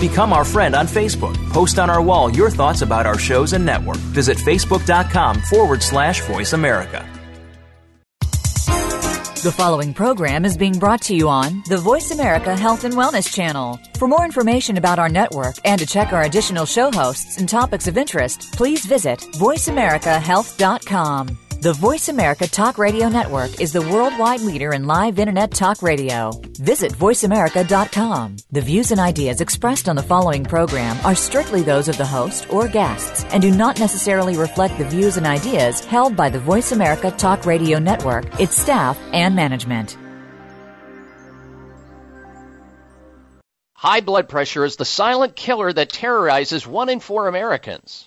Become our friend on Facebook. Post on our wall your thoughts about our shows and network. Visit facebook.com forward slash voice America. The following program is being brought to you on the Voice America Health and Wellness Channel. For more information about our network and to check our additional show hosts and topics of interest, please visit voiceamericahealth.com. The Voice America Talk Radio Network is the worldwide leader in live Internet talk radio. Visit voiceamerica.com. The views and ideas expressed on the following program are strictly those of the host or guests and do not necessarily reflect the views and ideas held by the Voice America Talk Radio Network, its staff, and management. High blood pressure is the silent killer that terrorizes one in four Americans.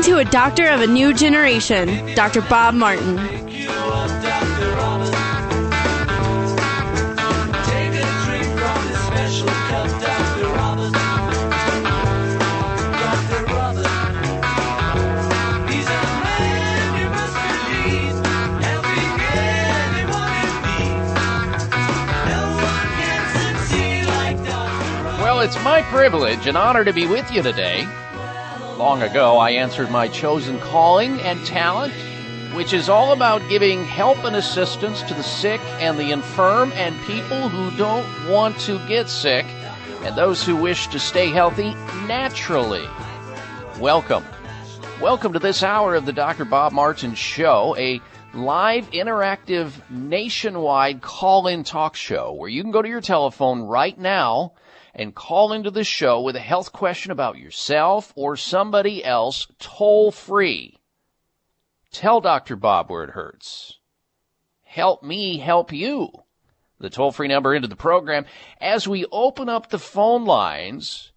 Listening to a doctor of a new generation, Dr. Bob Martin. Well, it's my privilege and honor to be with you today. Long ago, I answered my chosen calling and talent, which is all about giving help and assistance to the sick and the infirm and people who don't want to get sick and those who wish to stay healthy naturally. Welcome. Welcome to this hour of the Dr. Bob Martin Show, a live, interactive, nationwide call in talk show where you can go to your telephone right now and call into the show with a health question about yourself or somebody else toll free. Tell Dr. Bob where it hurts. Help me help you. The toll free number into the program as we open up the phone lines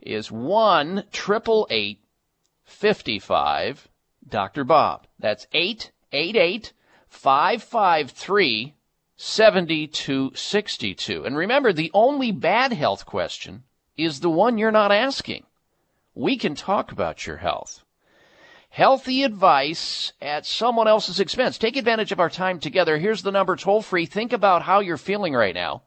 is 1 888 55 Dr. Bob. That's 888 553 7262. And remember, the only bad health question is the one you're not asking. We can talk about your health. Healthy advice at someone else's expense. Take advantage of our time together. Here's the number toll free. Think about how you're feeling right now.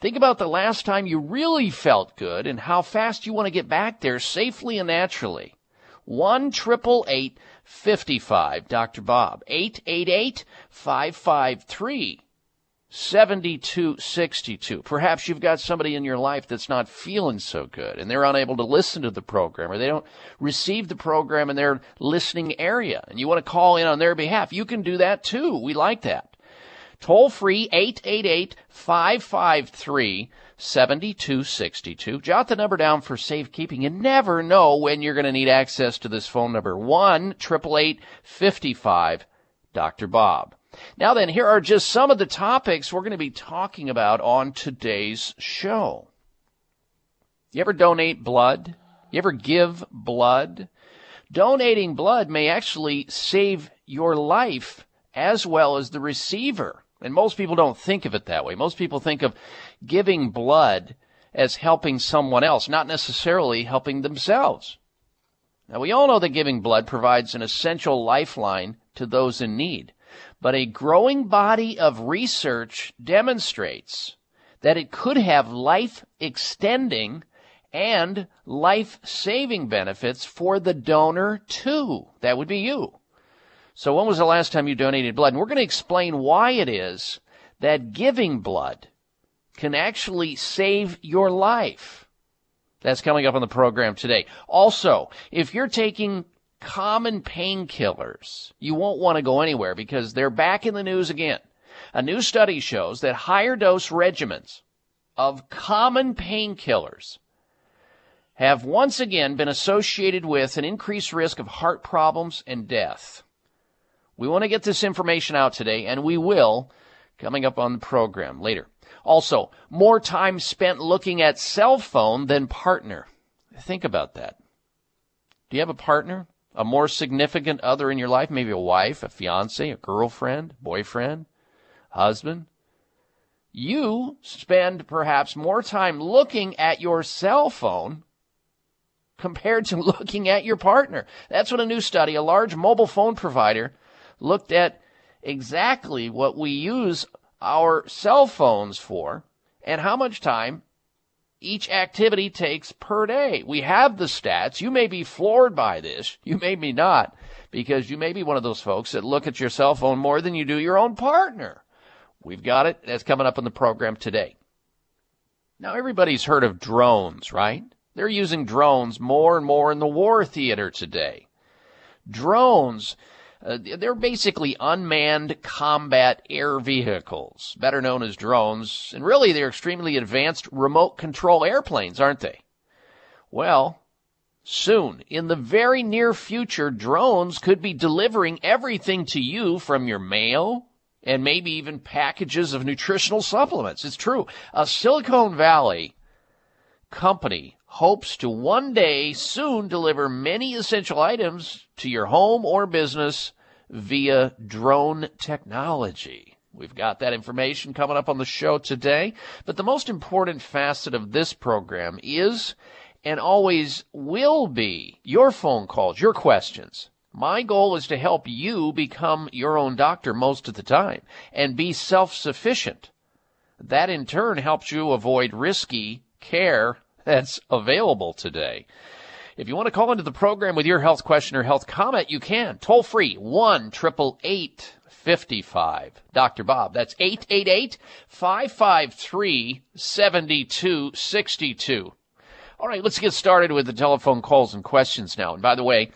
Think about the last time you really felt good and how fast you want to get back there safely and naturally. 1 55 Dr. Bob. 888 553 7262. Perhaps you've got somebody in your life that's not feeling so good and they're unable to listen to the program or they don't receive the program in their listening area and you want to call in on their behalf. You can do that too. We like that. Toll free 888 553 7262. Jot the number down for safekeeping. You never know when you're going to need access to this phone number. 1 888 55 Dr. Bob. Now then, here are just some of the topics we're going to be talking about on today's show. You ever donate blood? You ever give blood? Donating blood may actually save your life as well as the receiver. And most people don't think of it that way. Most people think of giving blood as helping someone else, not necessarily helping themselves. Now, we all know that giving blood provides an essential lifeline to those in need, but a growing body of research demonstrates that it could have life extending and life saving benefits for the donor too. That would be you. So when was the last time you donated blood? And we're going to explain why it is that giving blood can actually save your life. That's coming up on the program today. Also, if you're taking common painkillers, you won't want to go anywhere because they're back in the news again. A new study shows that higher dose regimens of common painkillers have once again been associated with an increased risk of heart problems and death. We want to get this information out today, and we will coming up on the program later. Also, more time spent looking at cell phone than partner. Think about that. Do you have a partner? A more significant other in your life? Maybe a wife, a fiance, a girlfriend, boyfriend, husband? You spend perhaps more time looking at your cell phone compared to looking at your partner. That's what a new study, a large mobile phone provider, looked at exactly what we use our cell phones for and how much time each activity takes per day. We have the stats. You may be floored by this. You may be not because you may be one of those folks that look at your cell phone more than you do your own partner. We've got it. That's coming up in the program today. Now everybody's heard of drones, right? They're using drones more and more in the war theater today. Drones uh, they're basically unmanned combat air vehicles, better known as drones, and really they're extremely advanced remote control airplanes, aren't they? Well, soon, in the very near future, drones could be delivering everything to you from your mail and maybe even packages of nutritional supplements. It's true. A Silicon Valley company hopes to one day soon deliver many essential items to your home or business via drone technology. We've got that information coming up on the show today. But the most important facet of this program is and always will be your phone calls, your questions. My goal is to help you become your own doctor most of the time and be self sufficient. That in turn helps you avoid risky care that's available today. If you want to call into the program with your health question or health comment, you can. Toll free, 1 55 Dr. Bob. That's 888 553 7262. All right, let's get started with the telephone calls and questions now. And by the way,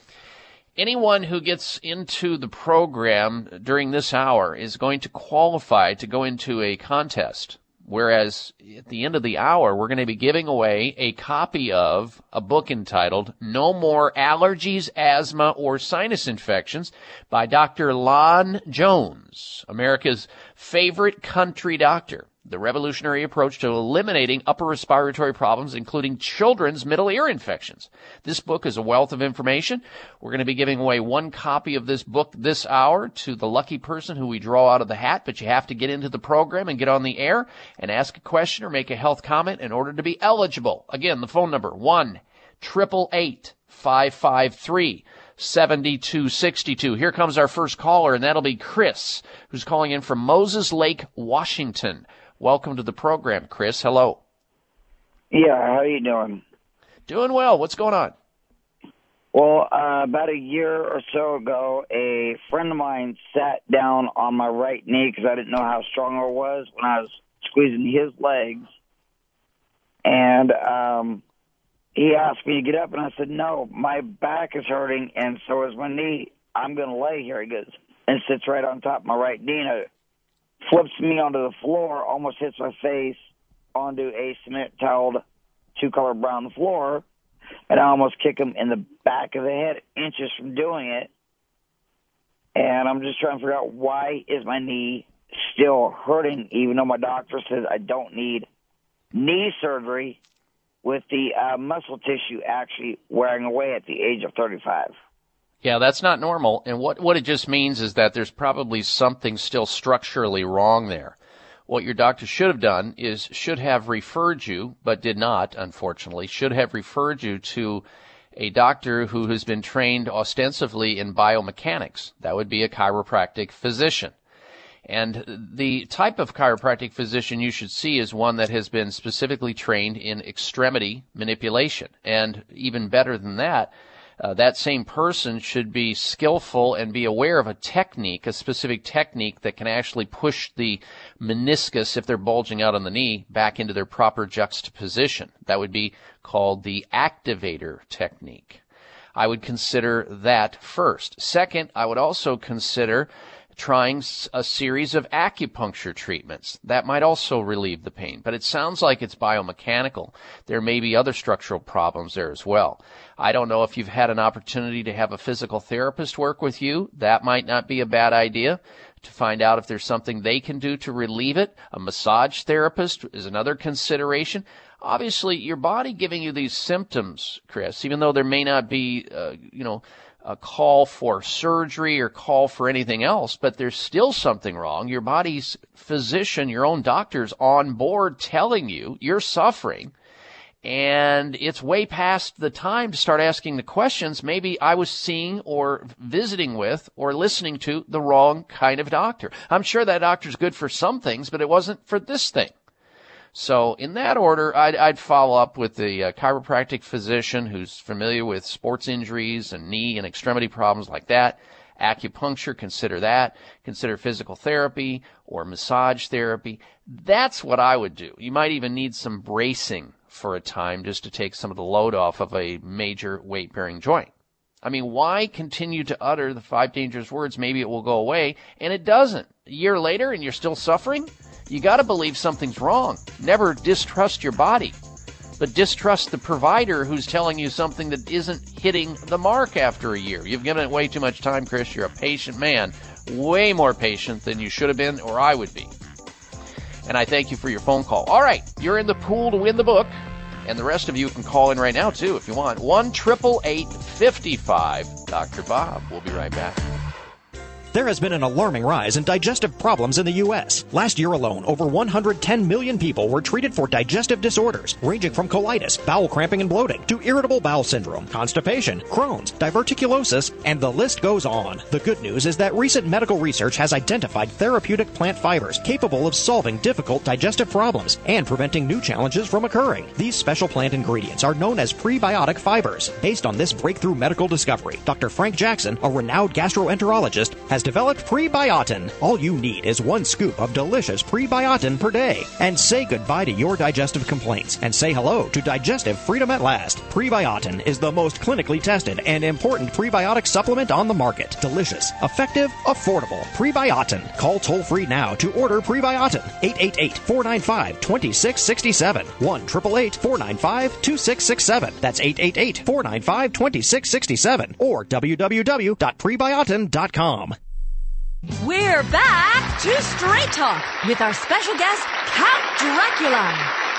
anyone who gets into the program during this hour is going to qualify to go into a contest. Whereas at the end of the hour, we're going to be giving away a copy of a book entitled No More Allergies, Asthma, or Sinus Infections by Dr. Lon Jones, America's favorite country doctor the revolutionary approach to eliminating upper respiratory problems, including children's middle ear infections. This book is a wealth of information. We're going to be giving away one copy of this book this hour to the lucky person who we draw out of the hat, but you have to get into the program and get on the air and ask a question or make a health comment in order to be eligible. Again, the phone number, 1 888 553 7262. Here comes our first caller, and that'll be Chris, who's calling in from Moses Lake, Washington. Welcome to the program, Chris. Hello. Yeah, how are you doing? Doing well. What's going on? Well, uh, about a year or so ago, a friend of mine sat down on my right knee because I didn't know how strong I was when I was squeezing his legs. And um, he asked me to get up, and I said, No, my back is hurting, and so is my knee. I'm going to lay here. He goes, and sits right on top of my right knee. And I flips me onto the floor, almost hits my face onto a cement tiled two color brown floor, and I almost kick him in the back of the head, inches from doing it. and I'm just trying to figure out why is my knee still hurting, even though my doctor says I don't need knee surgery, with the uh, muscle tissue actually wearing away at the age of 35. Yeah, that's not normal. And what, what it just means is that there's probably something still structurally wrong there. What your doctor should have done is should have referred you, but did not, unfortunately, should have referred you to a doctor who has been trained ostensibly in biomechanics. That would be a chiropractic physician. And the type of chiropractic physician you should see is one that has been specifically trained in extremity manipulation. And even better than that, uh, that same person should be skillful and be aware of a technique, a specific technique that can actually push the meniscus, if they're bulging out on the knee, back into their proper juxtaposition. That would be called the activator technique. I would consider that first. Second, I would also consider trying a series of acupuncture treatments. That might also relieve the pain, but it sounds like it's biomechanical. There may be other structural problems there as well. I don't know if you've had an opportunity to have a physical therapist work with you. That might not be a bad idea to find out if there's something they can do to relieve it. A massage therapist is another consideration. Obviously, your body giving you these symptoms, Chris, even though there may not be, uh, you know, a call for surgery or call for anything else, but there's still something wrong. Your body's physician, your own doctor's on board telling you you're suffering. And it's way past the time to start asking the questions. Maybe I was seeing or visiting with or listening to the wrong kind of doctor. I'm sure that doctor's good for some things, but it wasn't for this thing. So in that order, I'd, I'd follow up with the uh, chiropractic physician who's familiar with sports injuries and knee and extremity problems like that. Acupuncture, consider that. Consider physical therapy or massage therapy. That's what I would do. You might even need some bracing for a time just to take some of the load off of a major weight bearing joint. I mean, why continue to utter the five dangerous words, maybe it will go away, and it doesn't? A year later and you're still suffering? You got to believe something's wrong. Never distrust your body, but distrust the provider who's telling you something that isn't hitting the mark after a year. You've given it way too much time, Chris. You're a patient man, way more patient than you should have been or I would be. And I thank you for your phone call. All right, you're in the pool to win the book. And the rest of you can call in right now, too, if you want. 1 55 Dr. Bob. We'll be right back. There has been an alarming rise in digestive problems in the U.S. Last year alone, over 110 million people were treated for digestive disorders, ranging from colitis, bowel cramping and bloating, to irritable bowel syndrome, constipation, Crohn's, diverticulosis, and the list goes on. The good news is that recent medical research has identified therapeutic plant fibers capable of solving difficult digestive problems and preventing new challenges from occurring. These special plant ingredients are known as prebiotic fibers. Based on this breakthrough medical discovery, Dr. Frank Jackson, a renowned gastroenterologist, has has developed Prebiotin. All you need is one scoop of delicious Prebiotin per day. And say goodbye to your digestive complaints and say hello to digestive freedom at last. Prebiotin is the most clinically tested and important prebiotic supplement on the market. Delicious, effective, affordable. Prebiotin. Call toll free now to order Prebiotin. 888 495 2667. 1 495 2667. That's 888 495 2667. Or www.prebiotin.com. We're back to Straight Talk with our special guest, Count Dracula.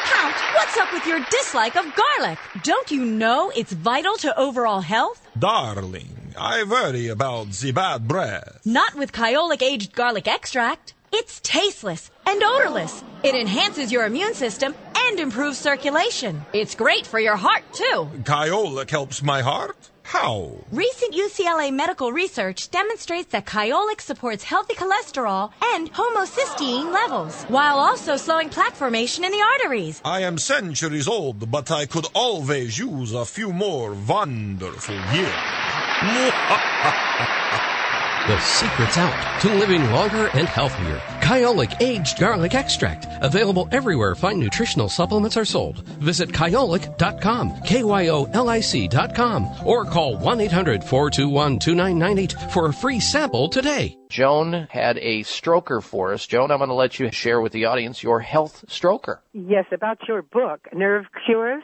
Count, what's up with your dislike of garlic? Don't you know it's vital to overall health? Darling, I worry about the bad breath. Not with Kyolic aged garlic extract. It's tasteless and odorless. It enhances your immune system and improves circulation. It's great for your heart, too. Kyolic helps my heart? How? Recent UCLA medical research demonstrates that Kyolic supports healthy cholesterol and homocysteine levels, while also slowing plaque formation in the arteries. I am centuries old, but I could always use a few more wonderful years. The secret's out to living longer and healthier. Kyolic Aged Garlic Extract. Available everywhere fine nutritional supplements are sold. Visit kyolic.com, K-Y-O-L-I-C.com, or call 1-800-421-2998 for a free sample today. Joan had a stroker for us. Joan, I'm going to let you share with the audience your health stroker. Yes, about your book, Nerve Cures.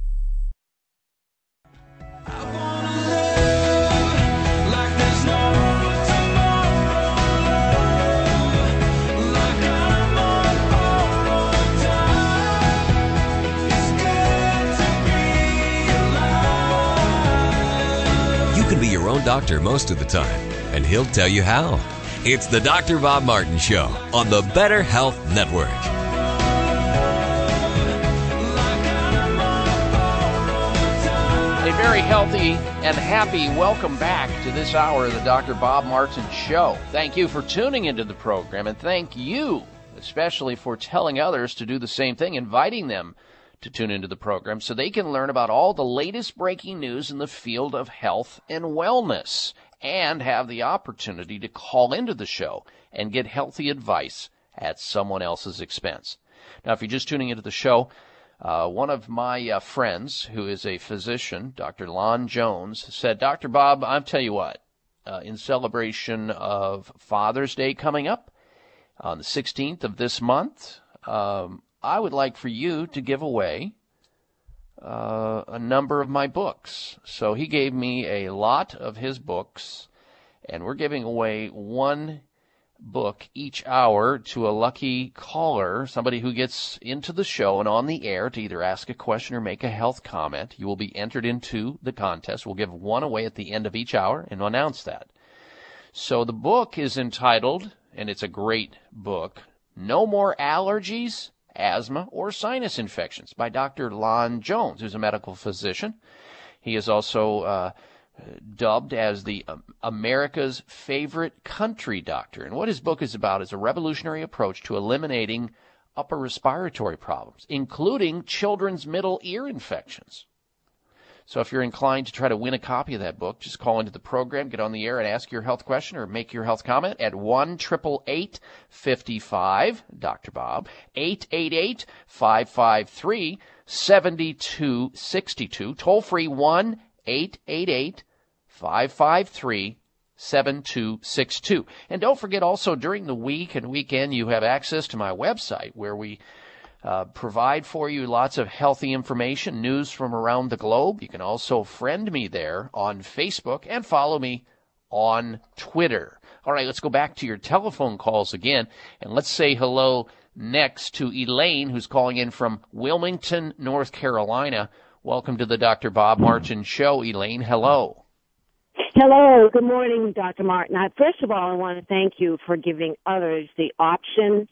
Own doctor most of the time, and he'll tell you how. It's the Dr. Bob Martin Show on the Better Health Network. A very healthy and happy welcome back to this hour of the Dr. Bob Martin Show. Thank you for tuning into the program, and thank you especially for telling others to do the same thing, inviting them to tune into the program so they can learn about all the latest breaking news in the field of health and wellness and have the opportunity to call into the show and get healthy advice at someone else's expense. Now, if you're just tuning into the show, uh, one of my uh, friends, who is a physician, Dr. Lon Jones, said, Dr. Bob, I'll tell you what, uh, in celebration of Father's Day coming up on the 16th of this month, um, I would like for you to give away uh, a number of my books. So he gave me a lot of his books, and we're giving away one book each hour to a lucky caller, somebody who gets into the show and on the air to either ask a question or make a health comment. You will be entered into the contest. We'll give one away at the end of each hour and announce that. So the book is entitled, and it's a great book, No More Allergies, Asthma, or Sinus Infections by Dr. Lon Jones, who's a medical physician. He is also uh, dubbed as the um, America's favorite country doctor. And what his book is about is a revolutionary approach to eliminating upper respiratory problems, including children's middle ear infections. So if you're inclined to try to win a copy of that book, just call into the program, get on the air and ask your health question or make your health comment at 1 55 Dr. Bob, 888 553 7262, toll free 1 888 553 7262. And don't forget also during the week and weekend you have access to my website where we uh, provide for you lots of healthy information, news from around the globe. You can also friend me there on Facebook and follow me on Twitter. All right, let's go back to your telephone calls again and let's say hello next to Elaine, who's calling in from Wilmington, North Carolina. Welcome to the Dr. Bob Martin Show, Elaine. Hello. Hello, good morning, Dr. Martin. I, first of all, I want to thank you for giving others the option,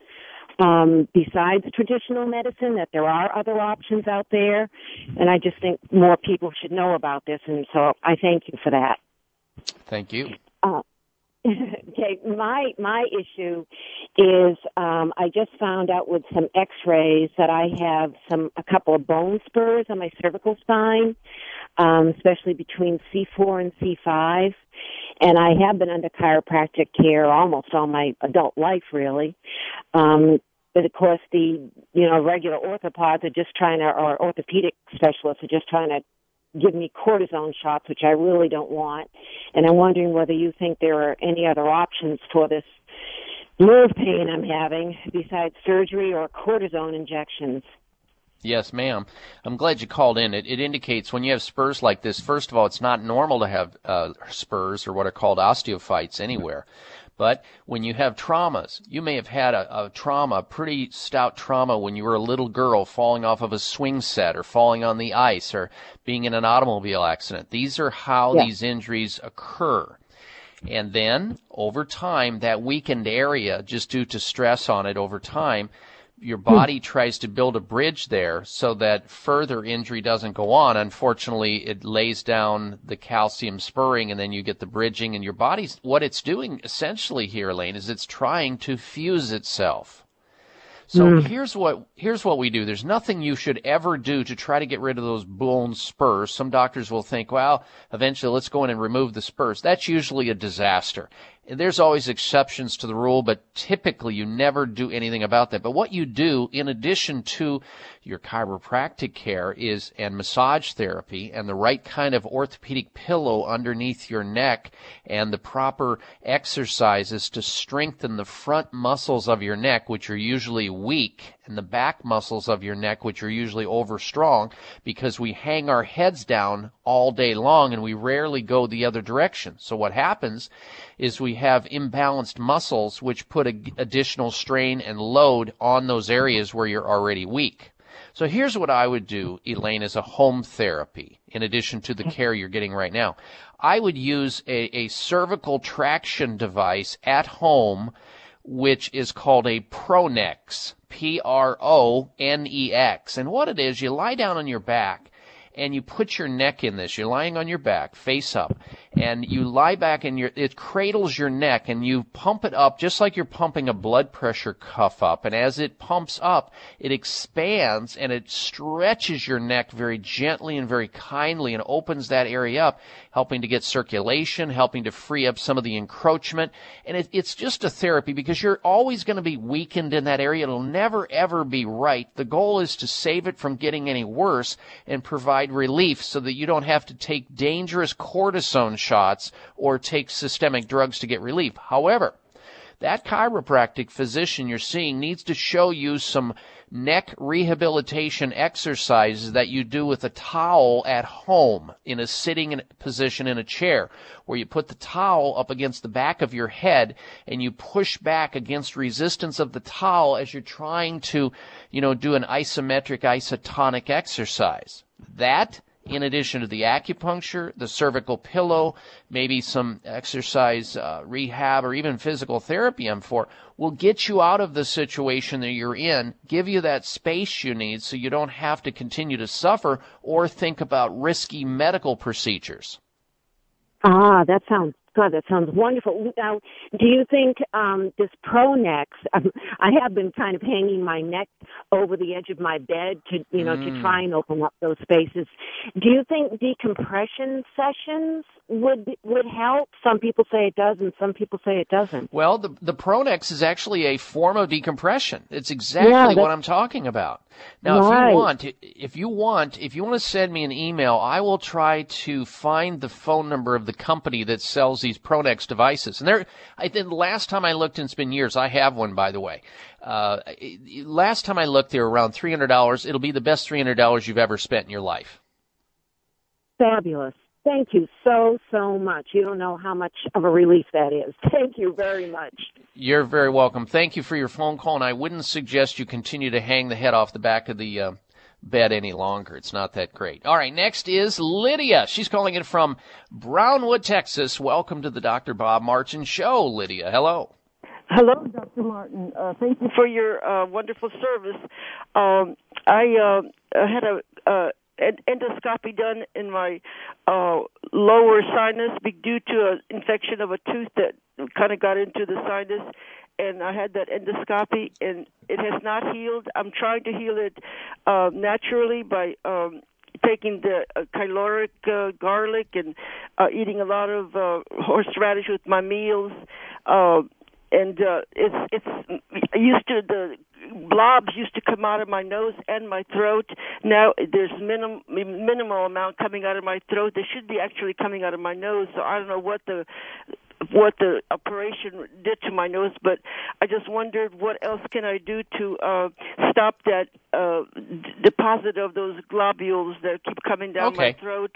um, besides traditional medicine, that there are other options out there. And I just think more people should know about this, and so I thank you for that. Thank you. Uh, okay, my my issue is um, I just found out with some X-rays that I have some a couple of bone spurs on my cervical spine, um, especially between C4 and C5, and I have been under chiropractic care almost all my adult life, really. Um, but of course, the you know regular orthopods are just trying to, or orthopedic specialists are just trying to give me cortisone shots, which I really don't want. And I'm wondering whether you think there are any other options for this nerve pain I'm having besides surgery or cortisone injections. Yes, ma'am. I'm glad you called in. It, it indicates when you have spurs like this, first of all, it's not normal to have uh, spurs or what are called osteophytes anywhere. But when you have traumas, you may have had a, a trauma, a pretty stout trauma when you were a little girl falling off of a swing set or falling on the ice or being in an automobile accident. These are how Yeah. these injuries occur. And then over time, that weakened area, just due to stress on it over time, your body tries to build a bridge there so that further injury doesn't go on. Unfortunately, it lays down the calcium spurring and then you get the bridging and your body's, what it's doing essentially here, Elaine, is it's trying to fuse itself. So Mm. here's what here's what we do. There's nothing you should ever do to try to get rid of those bone spurs. Some doctors will think, well, eventually let's go in and remove the spurs. That's usually a disaster. There's always exceptions to the rule, but typically you never do anything about that. But what you do in addition to your chiropractic care is and massage therapy and the right kind of orthopedic pillow underneath your neck and the proper exercises to strengthen the front muscles of your neck which are usually weak and the back muscles of your neck which are usually overstrong because we hang our heads down all day long and we rarely go the other direction. So what happens is we have imbalanced muscles which put additional strain and load on those areas where you're already weak. So here's what I would do, Elaine, as a home therapy, in addition to the mm-hmm. care you're getting right now. I would use a, a cervical traction device at home, which is called a Pronex. P-R-O-N-E-X. And what it is, you lie down on your back and you put your neck in this. You're lying on your back, face up, and you lie back and your, it cradles your neck and you pump it up just like you're pumping a blood pressure cuff up. And as it pumps up, it expands and it stretches your neck very gently and very kindly and opens that area up, helping to get circulation, helping to free up some of the encroachment. And it, it's just a therapy because you're always going to be weakened in that area. It'll never ever be right. The goal is to save it from getting any worse and provide relief so that you don't have to take dangerous cortisone shots or take systemic drugs to get relief. However, that chiropractic physician you're seeing needs to show you some neck rehabilitation exercises that you do with a towel at home in a sitting position in a chair where you put the towel up against the back of your head and you push back against resistance of the towel as you're trying to, you know, do an isometric isotonic exercise. That in addition to the acupuncture, the cervical pillow, maybe some exercise uh, rehab or even physical therapy I'm for, will get you out of the situation that you're in, give you that space you need so you don't have to continue to suffer or think about risky medical procedures. Ah, that sounds good. That sounds wonderful. Now, do you think um, this Pronex? Um, I have been kind of hanging my neck over the edge of my bed to, you know, Mm. to try and open up those spaces. Do you think decompression sessions would would help? Some people say it does, and some people say it doesn't. Well, the the Pronex is actually a form of decompression. It's exactly Yeah, what I'm talking about. Now, if you want, if you want, if you want to send me an email, I will try to find the phone number of the company that sells these Pronex devices. And there, I think the last time I looked, and it's been years. I have one, by the way. Uh, last time I looked, they were around three hundred dollars. It'll be the best three hundred dollars you've ever spent in your life. Fabulous. Thank you so so much. You don't know how much of a relief that is. Thank you very much. You're very welcome. Thank you for your phone call, and I wouldn't suggest you continue to hang the head off the back of the uh, bed any longer. It's not that great. All right, next is Lydia. She's calling in from Brownwood, Texas. Welcome to the Dr. Bob Martin Show, Lydia. Hello. Hello, Dr. Martin. Uh, thank you for your uh, wonderful service. Um, I uh, had a uh, endoscopy done in my uh, lower sinus due to an infection of a tooth that kind of got into the sinus, and I had that endoscopy, and it has not healed. I'm trying to heal it uh, naturally by um, taking the uh, Kyolic uh, garlic and uh, eating a lot of uh, horseradish with my meals. Uh, and uh, it's it's used to the blobs used to come out of my nose and my throat. Now there's minim, minimal amount coming out of my throat. They should be actually coming out of my nose. So I don't know what the what the operation did to my nose, but I just wondered what else can I do to uh, stop that uh, d- deposit of those globules that keep coming down Okay. my throat.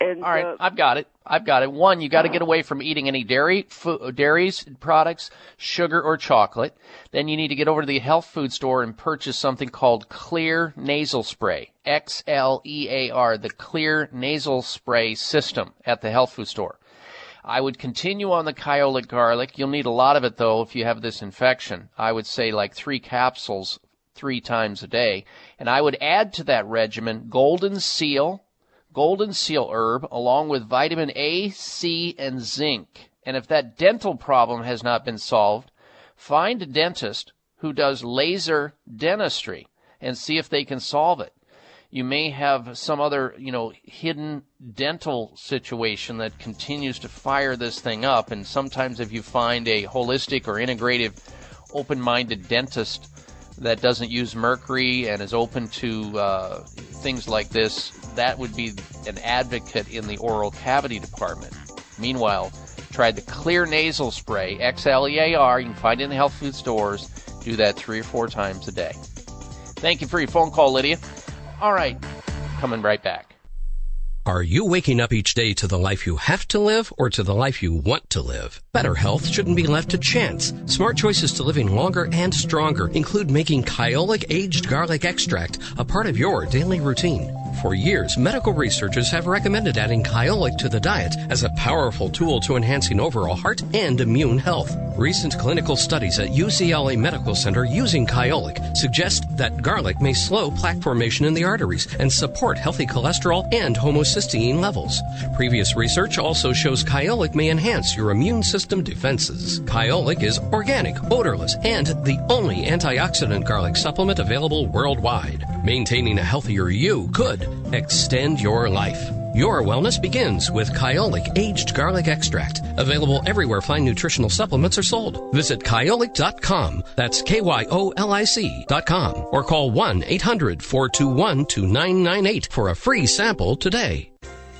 And All right, uh, I've got it. I've got it. One, you got to get away from eating any dairy, fo- dairies products, sugar or chocolate. Then you need to get over to the health food store and purchase something called Xlear Nasal Spray. X L E A R, the Xlear Nasal Spray system at the health food store. I would continue on the Kyolic garlic. You'll need a lot of it though if you have this infection. I would say like three capsules three times a day. And I would add to that regimen golden seal, golden seal herb, along with vitamin A, C, and zinc. And if that dental problem has not been solved, find a dentist who does laser dentistry and see if they can solve it. You may have some other, you know, hidden dental situation that continues to fire this thing up. And sometimes if you find a holistic or integrative, open-minded dentist that doesn't use mercury and is open to uh, things like this, that would be an advocate in the oral cavity department. Meanwhile, try the Xlear nasal spray, X L E A R. You can find it in the health food stores. Do that three or four times a day. Thank you for your phone call, Lydia. All right, coming right back. Are you waking up each day to the life you have to live or to the life you want to live? Better health shouldn't be left to chance. Smart choices to living longer and stronger include making Kyolic aged garlic extract a part of your daily routine. For years, medical researchers have recommended adding Kyolic to the diet as a powerful tool to enhancing overall heart and immune health. Recent clinical studies at UCLA Medical Center using Kyolic suggest that garlic may slow plaque formation in the arteries and support healthy cholesterol and homocysteine levels. Previous research also shows Kyolic may enhance your immune system defenses. Kyolic is organic, odorless, and the only antioxidant garlic supplement available worldwide. Maintaining a healthier you could extend your life. Your wellness begins with Kyolic Aged Garlic Extract. Available everywhere fine nutritional supplements are sold. Visit kyolic.com. That's K-Y-O-L-I-C.com. Or call 1-800-421-2998 for a free sample today.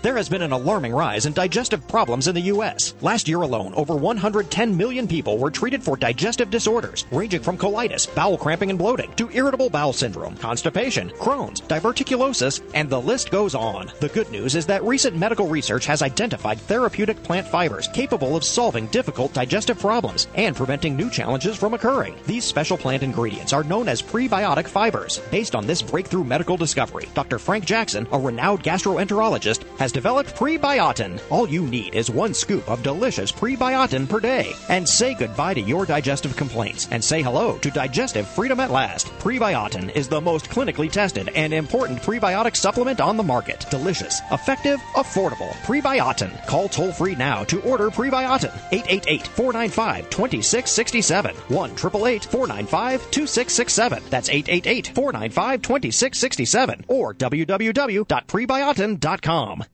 There has been an alarming rise in digestive problems in the U.S. Last year alone, over 110 million people were treated for digestive disorders, ranging from colitis, bowel cramping and bloating, to irritable bowel syndrome, constipation, Crohn's, diverticulosis, and the list goes on. The good news is that recent medical research has identified therapeutic plant fibers capable of solving difficult digestive problems and preventing new challenges from occurring. These special plant ingredients are known as prebiotic fibers. Based on this breakthrough medical discovery, Dr. Frank Jackson, a renowned gastroenterologist, has developed Prebiotin. All you need is one scoop of delicious Prebiotin per day. And say goodbye to your digestive complaints and say hello to digestive freedom at last. Prebiotin is the most clinically tested and important prebiotic supplement on the market. Delicious, effective, affordable. Prebiotin. Call toll free now to order Prebiotin. 888 495 2667. 1 888 495 2667. That's 888 495 2667. Or www.prebiotin.com.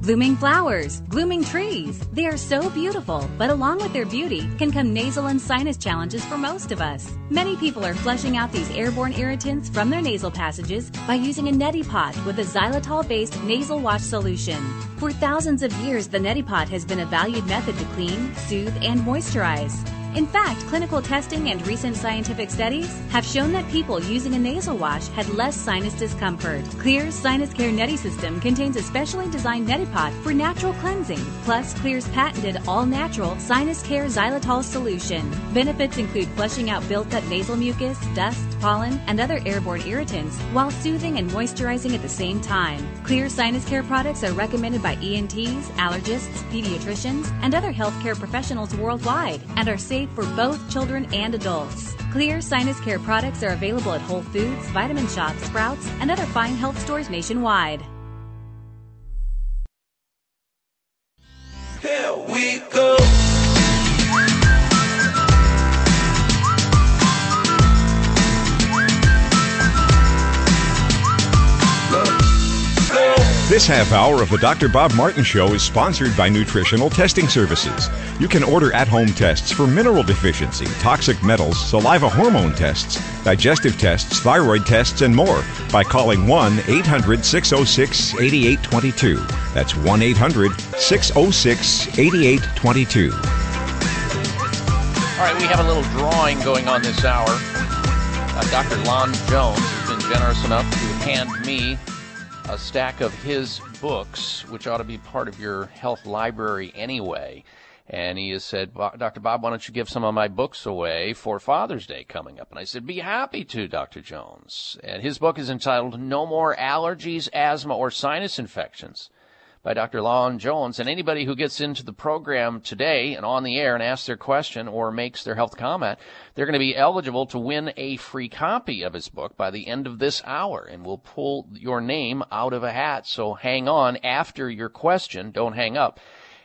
Blooming flowers, blooming trees. They are so beautiful, but along with their beauty can come nasal and sinus challenges for most of us. Many people are flushing out these airborne irritants from their nasal passages by using a neti pot with a xylitol based nasal wash solution. For thousands of years, the neti pot has been a valued method to clean, soothe, and moisturize. In fact, clinical testing and recent scientific studies have shown that people using a nasal wash had less sinus discomfort. Xlear's Sinus Care Neti system contains a specially designed neti pot for natural cleansing, plus Xlear's patented all-natural Sinus Care Xylitol solution. Benefits include flushing out built-up nasal mucus, dust, pollen, and other airborne irritants while soothing and moisturizing at the same time. Xlear Sinus Care products are recommended by ENTs, allergists, pediatricians, and other healthcare professionals worldwide and are safe for both children and adults. Xlear Sinus Care products are available at Whole Foods, Vitamin Shoppe, Sprouts, and other fine health stores nationwide. Here we go. This half hour of the Dr. Bob Martin Show is sponsored by Nutritional Testing Services. You can order at home tests for mineral deficiency, toxic metals, saliva hormone tests, digestive tests, thyroid tests, and more by calling 1 800 606 8822. That's 1 800 606 8822. All right, we have a little drawing going on this hour. Uh, Dr. Lon Jones has been generous enough to hand me a stack of his books, which ought to be part of your health library anyway. And he has said, Dr. Bob, why don't you give some of my books away for Father's Day coming up? And I said, be happy to, Dr. Jones. And his book is entitled No More Allergies, Asthma, or Sinus Infections by Dr. Lon Jones. And anybody who gets into the program today and on the air and asks their question or makes their health comment, they're going to be eligible to win a free copy of his book by the end of this hour. And we'll pull your name out of a hat. So hang on after your question. Don't hang up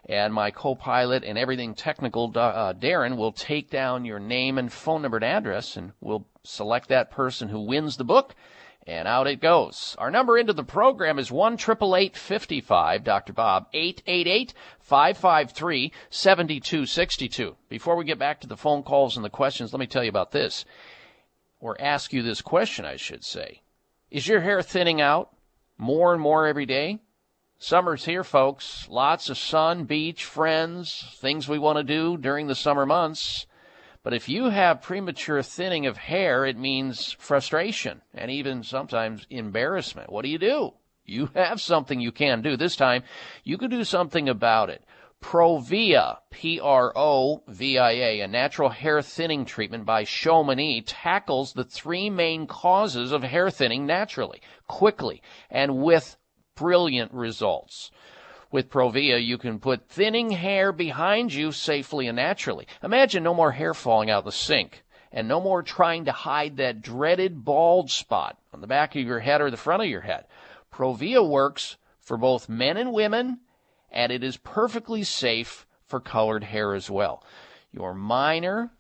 and my co-pilot and everything technical, uh, Darren, will take down your name and phone number and address, and we'll select that person who wins the book, and out it goes. Our number into the program is one triple eight fifty five. Dr. Bob, 888-553-7262. Before we get back to the phone calls and the questions, let me tell you about this, or ask you this question, I should say. Is your hair thinning out more and more every day? Summer's here, folks. Lots of sun, beach, friends, things we want to do during the summer months. But if you have premature thinning of hair, it means frustration and even sometimes embarrassment. What do you do? You have something you can do. This time, you can do something about it. Provia, P-R-O-V-I-A, a natural hair thinning treatment by Chamonix, tackles the three main causes of hair thinning naturally, quickly, and with brilliant results. With Provia, you can put thinning hair behind you safely and naturally. Imagine no more hair falling out of the sink and no more trying to hide that dreaded bald spot on the back of your head or the front of your head. Provia works for both men and women, and it is perfectly safe for colored hair as well. Your minor,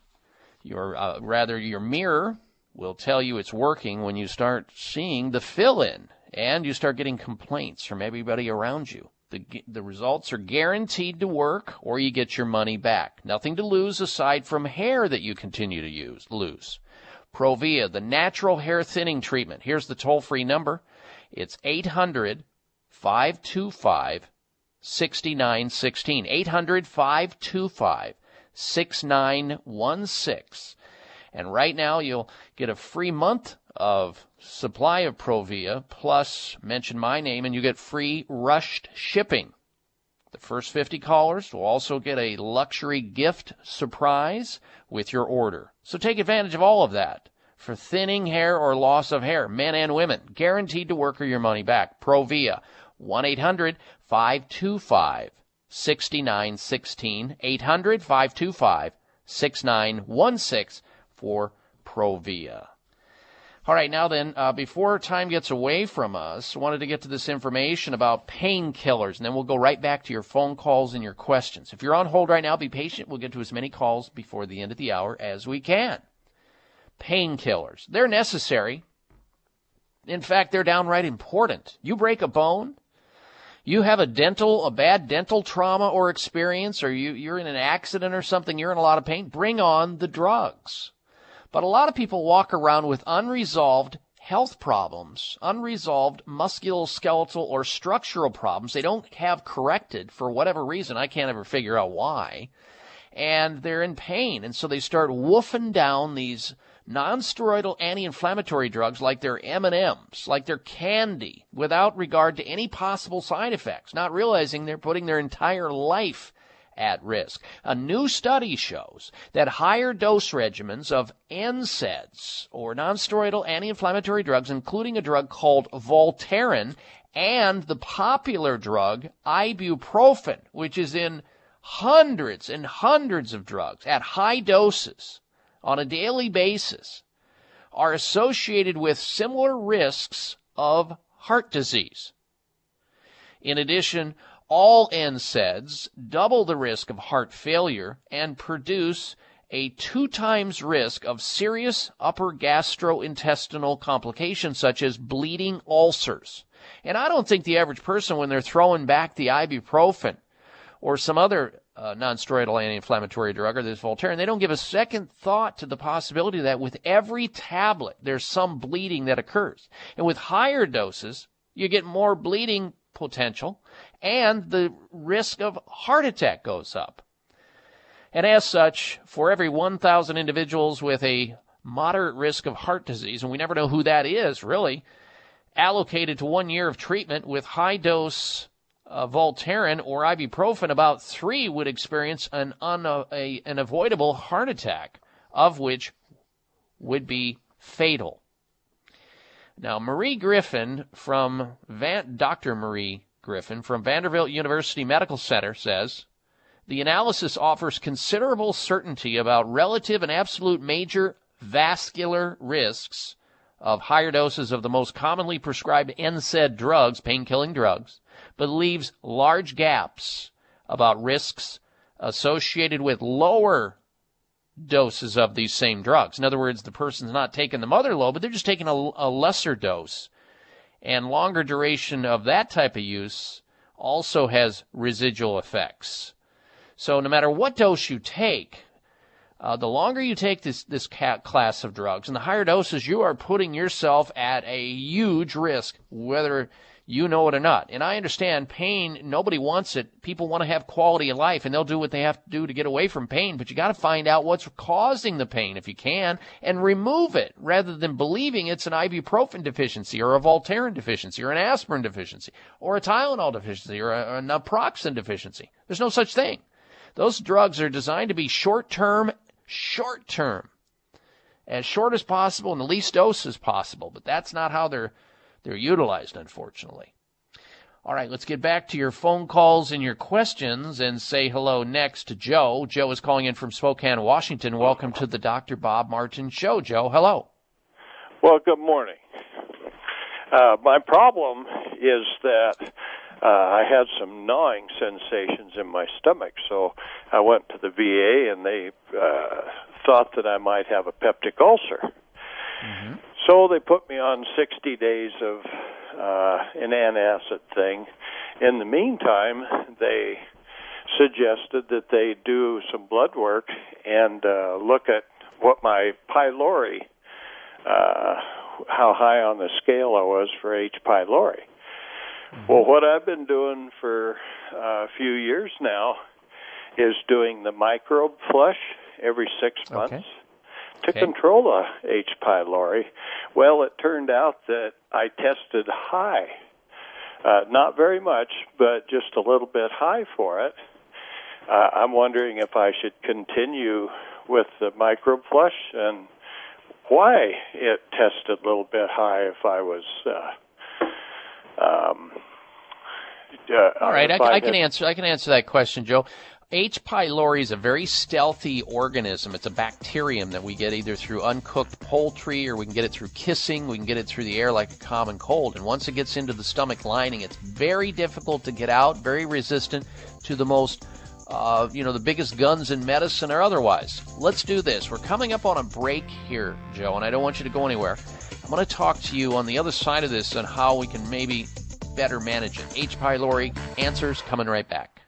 your uh, rather your mirror will tell you it's working when you start seeing the fill in and you start getting complaints from everybody around you. The, the results are guaranteed to work or you get your money back. Nothing to lose aside from hair that you continue to use, lose. Provia, the natural hair thinning treatment. Here's the toll free number. It's 800 525 6916. 800 525 6916. And right now you'll get a free month of supply of Provia, plus mention my name, and you get free rushed shipping. The first 50 callers will also get a luxury gift surprise with your order. So take advantage of all of that for thinning hair or loss of hair, men and women. Guaranteed to work or your money back. Provia, 1 800 525 6916. 800 525 6916 for Provia. All right, now then, uh, before time gets away from us, I wanted to get to this information about painkillers, and then we'll go right back to your phone calls and your questions. If you're on hold right now, be patient. We'll get to as many calls before the end of the hour as we can. Painkillers. They're necessary. In fact, they're downright important. You break a bone, you have a dental, a bad dental trauma or experience, or you, you're in an accident or something, you're in a lot of pain, bring on the drugs. But a lot of people walk around with unresolved health problems, unresolved musculoskeletal or structural problems they don't have corrected for whatever reason. I can't ever figure out why. And they're in pain. And so they start woofing down these non-steroidal anti-inflammatory drugs like they're M&Ms, like they're candy, without regard to any possible side effects, not realizing they're putting their entire life at risk. A new study shows that higher dose regimens of NSAIDs, or nonsteroidal anti-inflammatory drugs, including a drug called Voltaren, and the popular drug ibuprofen, which is in hundreds and hundreds of drugs at high doses on a daily basis, are associated with similar risks of heart disease. In addition, all NSAIDs double the risk of heart failure and produce a two times risk of serious upper gastrointestinal complications such as bleeding ulcers. And I don't think the average person, when they're throwing back the ibuprofen or some other uh, non-steroidal anti-inflammatory drug or this Voltaren, they don't give a second thought to the possibility that with every tablet there's some bleeding that occurs. And with higher doses, you get more bleeding potential and the risk of heart attack goes up. And as such, for every 1,000 individuals with a moderate risk of heart disease, and we never know who that is really, allocated to one year of treatment with high dose uh, Voltaren or ibuprofen, about three would experience an, un- a, an avoidable heart attack, of which would be fatal. Now, Marie Griffin from Van- Dr. Marie Griffin from Vanderbilt University Medical Center says the analysis offers considerable certainty about relative and absolute major vascular risks of higher doses of the most commonly prescribed NSAID drugs, pain killing drugs, but leaves large gaps about risks associated with lower doses of these same drugs. In other words, the person's not taking the mother load, but they're just taking a, a lesser dose. And longer duration of that type of use also has residual effects. So no matter what dose you take, uh, the longer you take this this class of drugs and the higher doses, you are putting yourself at a huge risk, whether you know it or not. And I understand pain, nobody wants it. People want to have quality of life and they'll do what they have to do to get away from pain, but you got to find out what's causing the pain if you can and remove it rather than believing it's an ibuprofen deficiency or a Voltaren deficiency or an aspirin deficiency or a Tylenol deficiency or a, a naproxen deficiency. There's no such thing. Those drugs are designed to be short term short term, as short as possible and the least dose as possible. But that's not how they're they're utilized, unfortunately. All right, let's get back to your phone calls and your questions and say hello next to Joe. Joe is calling in from Spokane, Washington. Welcome to the Dr. Bob Martin Show. Joe, hello. Well, good morning. Uh, my problem is that uh, I had some gnawing sensations in my stomach, so I went to the VA and they uh, thought that I might have a peptic ulcer. Mm-hmm. So they put me on 60 days of uh, an antacid thing. In the meantime, they suggested that they do some blood work and uh, look at what my pylori, uh, how high on the scale I was for H. pylori. Mm-hmm. Well, what I've been doing for uh, a few years now is doing the microbe flush every six months okay. To okay. control the H. pylori. Well, it turned out that I tested high. Uh, not very much, but just a little bit high for it. Uh, I'm wondering if I should continue with the microbe flush and why it tested a little bit high if I was uh, um, uh, All right, I, I, can answer. I can answer that question, Joe. H. pylori is a very stealthy organism. It's a bacterium that we get either through uncooked poultry or we can get it through kissing. We can get it through the air like a common cold. And once it gets into the stomach lining, it's very difficult to get out, very resistant to the most, uh, you know, the biggest guns in medicine or otherwise. Let's do this. We're coming up on a break here, Joe, and I don't want you to go anywhere. I'm going to talk to you on the other side of this on how we can maybe better manage it. H. pylori answers coming right back.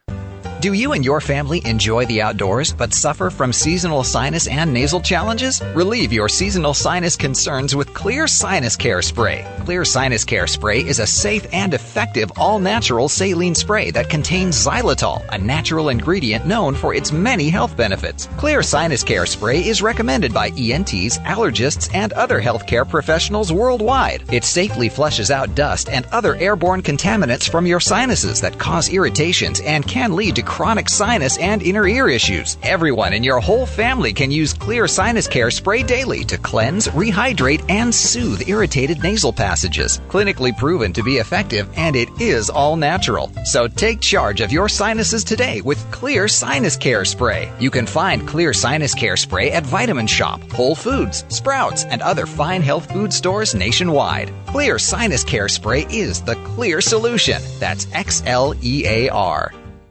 Do you and your family enjoy the outdoors but suffer from seasonal sinus and nasal challenges? Relieve your seasonal sinus concerns with Xlear Sinus Care Spray. Xlear Sinus Care Spray is a safe and effective all natural saline spray that contains xylitol, a natural ingredient known for its many health benefits. Xlear Sinus Care Spray is recommended by ENTs, allergists, and other healthcare professionals worldwide. It safely flushes out dust and other airborne contaminants from your sinuses that cause irritations and can lead to chronic sinus and inner ear issues. Everyone in your whole family can use Xlear Sinus Care Spray daily to cleanse, rehydrate, and soothe irritated nasal passages. Clinically proven to be effective, and it is all natural. So take charge of your sinuses today with Xlear Sinus Care Spray. You can find Xlear Sinus Care Spray at Vitamin Shoppe, Whole Foods, Sprouts, and other fine health food stores nationwide. Xlear Sinus Care Spray is the clear solution. That's X L E A R.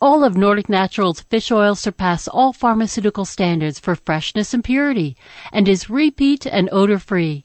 All of Nordic Naturals fish oil surpass all pharmaceutical standards for freshness and purity and is repeat and odor free.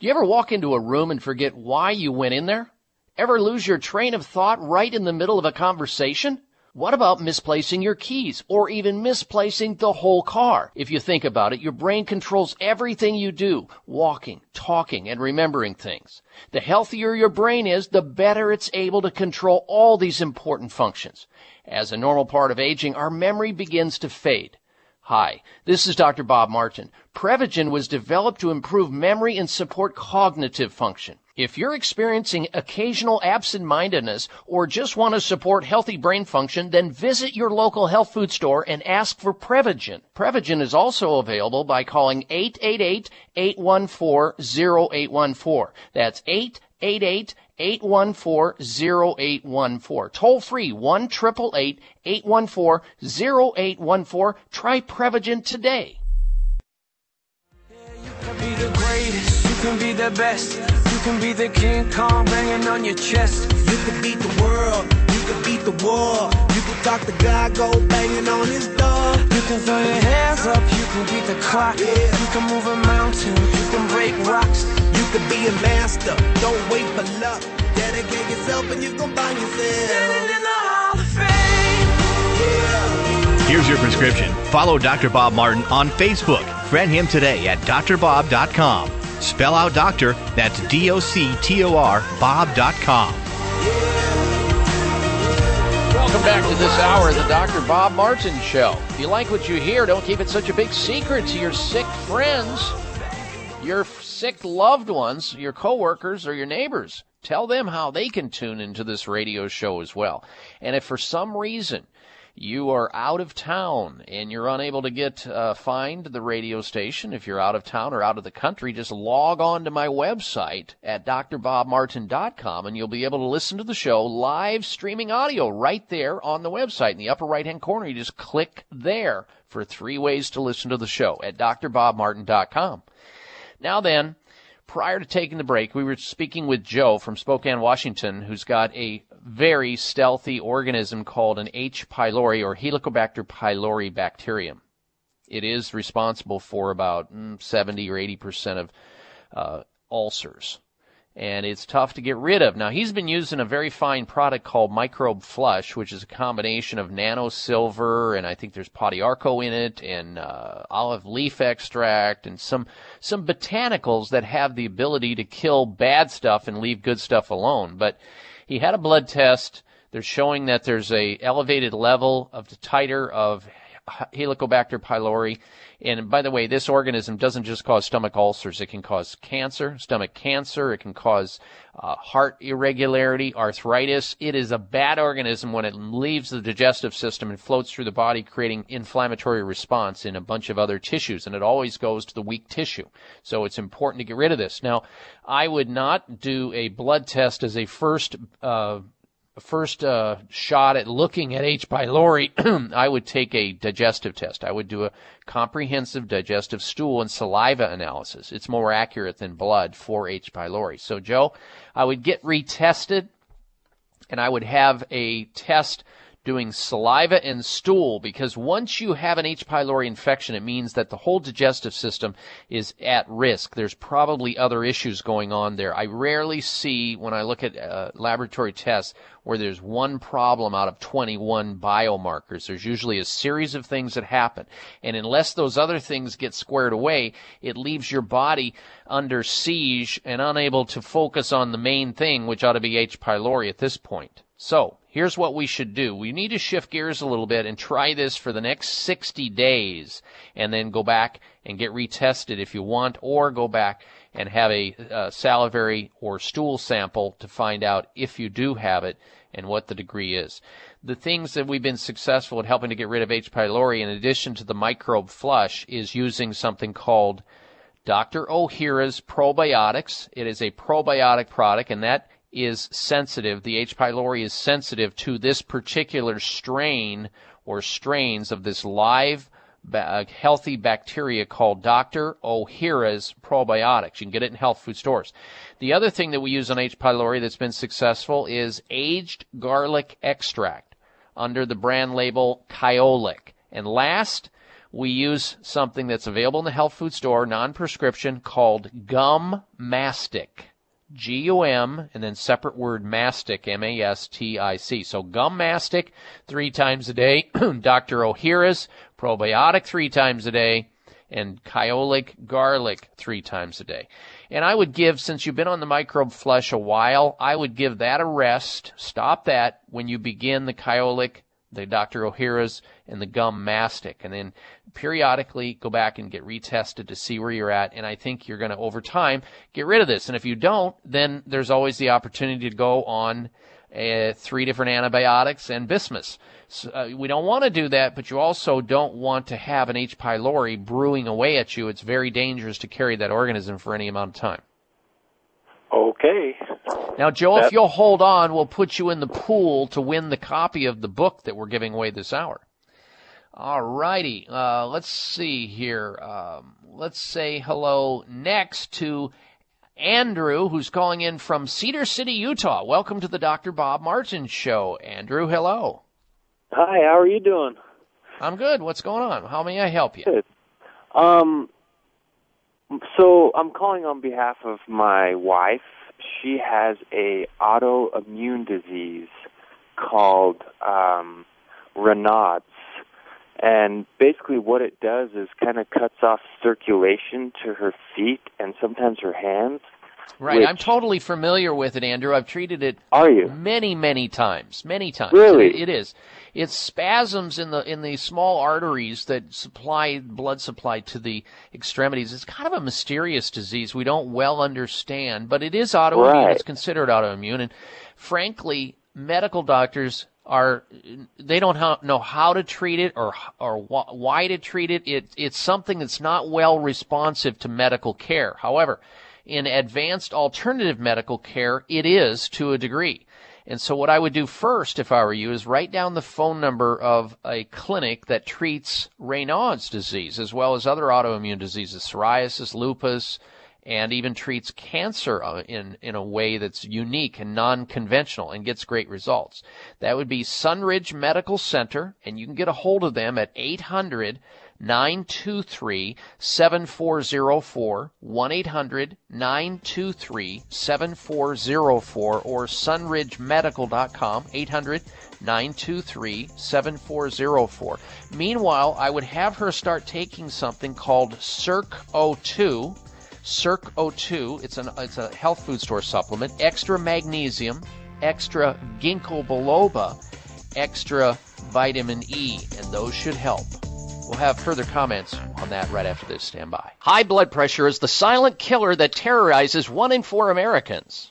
Do you ever walk into a room and forget why you went in there? Ever lose your train of thought right in the middle of a conversation? What about misplacing your keys or even misplacing the whole car? If you think about it, your brain controls everything you do, walking, talking, and remembering things. The healthier your brain is, the better it's able to control all these important functions. As a normal part of aging, our memory begins to fade. Hi, this is Dr. Bob Martin. Prevagen was developed to improve memory and support cognitive function. If you're experiencing occasional absent-mindedness or just want to support healthy brain function, then visit your local health food store and ask for Prevagen. Prevagen is also available by calling 888-814-0814. That's 888 814-0814. Toll free 1 814 Try Prevagen today. You can be the greatest, you can be the best. You can be the King Kong banging on your chest. You can beat the world, you can beat the war. You can talk go banging on his door. You can throw your hands up, you can beat the clock. Yeah. You can move a mountain, you can break rocks. You can be a master, don't wait for luck. Dedicate yourself and you can find yourself. Standing in the Hall of Fame. Yeah. Here's your prescription. Follow Dr. Bob Martin on Facebook. Friend him today at drbob.com. Spell out doctor, that's D O C T O R, Bob.com. Welcome back to this hour of the Dr. Bob Martin Show. If you like what you hear, don't keep it such a big secret to your sick friends, your sick loved ones, your coworkers, or your neighbors. Tell them how they can tune into this radio show as well. And if for some reason you are out of town and you're unable to get uh, find the radio station if you're out of town or out of the country just log on to my website at drbobmartin.com and you'll be able to listen to the show live streaming audio right there on the website in the upper right hand corner you just click there for three ways to listen to the show at drbobmartin.com now then prior to taking the break, we were speaking with Joe from Spokane, Washington, who's got a very stealthy organism called an H. pylori or Helicobacter pylori bacterium. It is responsible for about mm, 70 or 80 percent of uh, ulcers and it's tough to get rid of. Now, he's been using a very fine product called Microbe Flush, which is a combination of nano silver, and I think there's Pau d'Arco in it, and uh, olive leaf extract, and some some botanicals that have the ability to kill bad stuff and leave good stuff alone. But he had a blood test. They're showing that there's a elevated level of the titer of Helicobacter pylori and by the way, this organism doesn't just cause stomach ulcers. It can cause cancer, stomach cancer. It can cause uh, heart irregularity, arthritis. It is a bad organism when it leaves the digestive system and floats through the body, creating inflammatory response in a bunch of other tissues. And it always goes to the weak tissue. So it's important to get rid of this. Now, I would not do a blood test as a first uh, first uh, shot at looking at H. pylori, I would take a digestive test. I would do a comprehensive digestive stool and saliva analysis. It's more accurate than blood for H. pylori. So, Joe, I would get retested and I would have a test doing saliva and stool because once you have an H. pylori infection, it means that the whole digestive system is at risk. There's probably other issues going on there. I rarely see when I look at uh, laboratory tests where there's one problem out of 21 biomarkers. There's usually a series of things that happen. And unless those other things get squared away, it leaves your body under siege and unable to focus on the main thing, which ought to be H. pylori at this point. So, here's what we should do. We need to shift gears a little bit and try this for the next 60 days and then go back and get retested if you want or go back and have a uh, salivary or stool sample to find out if you do have it and what the degree is. The things that we've been successful at helping to get rid of H. pylori in addition to the microbe flush is using something called Dr. Ohhira's probiotics. It is a probiotic product, and that is sensitive. The H. pylori is sensitive to this particular strain or strains of this live ba- uh, healthy bacteria called Dr. Ohhira's probiotics. You can get it in health food stores. The other thing that we use on H. pylori that's been successful is aged garlic extract under the brand label Kyolic. And last, we use something that's available in the health food store, non-prescription, called Gum Mastic. G-U-M, and then separate word mastic, M-A-S-T-I-C. So gum mastic three times a day, Dr. Ohhira's probiotic three times a day, and Kyolic garlic three times a day. And I would give, since you've been on the microbe flush a while, I would give that a rest. Stop that when you begin the Kyolic, the Dr. Ohhira's, and the gum mastic. And then periodically go back and get retested to see where you're at. And I think you're going to, over time, get rid of this. And if you don't, then there's always the opportunity to go on uh, three different antibiotics and bismuth. So, uh, we don't want to do that, but you also don't want to have an H. pylori brewing away at you. It's very dangerous to carry that organism for any amount of time. Okay. Now, Joe, if you'll hold on, we'll put you in the pool to win the copy of the book that we're giving away this hour. All righty. Uh, let's see here. Um, let's say hello next to Andrew, who's calling in from Cedar City, Utah. Welcome to the Dr. Bob Martin Show. Andrew, hello. Hi, how are you doing? I'm good. What's going on? How may I help you? Good. Um, so I'm calling on behalf of my wife. She has a autoimmune disease called um, Raynaud's, and basically what it does is kind of cuts off circulation to her feet and sometimes her hands. Right. which- I'm totally familiar with it, Andrew. I've treated it Are you? many, many times. Many times. Really? It, it is. It's spasms in the in the small arteries that supply blood supply to the extremities. It's kind of a mysterious disease we don't well understand, but it is autoimmune. Right. It's considered autoimmune and frankly, medical doctors are they don't ho- know how to treat it or or wh- why to treat it. It it's something that's not well responsive to medical care. However, in advanced alternative medical care, it is to a degree. And so what I would do first if I were you is write down the phone number of a clinic that treats Raynaud's disease as well as other autoimmune diseases, psoriasis, lupus, and even treats cancer uh, in, in a way that's unique and non-conventional and gets great results. That would be Sunridge Medical Center, and you can get a hold of them at 800 923 7404, 1 800 923 7404, or sunridgemedical.com, 800 923 7404. Meanwhile, I would have her start taking something called Circ O2. Circ O2, it's, an, it's a health food store supplement, extra magnesium, extra ginkgo biloba, extra vitamin E, and those should help. We'll have further comments on that right after this. Stand by. High blood pressure is the silent killer that terrorizes one in four Americans.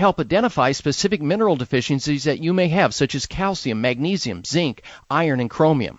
help identify specific mineral deficiencies that you may have, such as calcium, magnesium, zinc, iron, and chromium.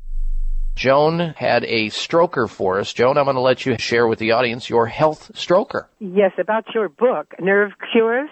Joan had a stroker for us. Joan, I'm going to let you share with the audience your health stroker. Yes, about your book, Nerve Cures.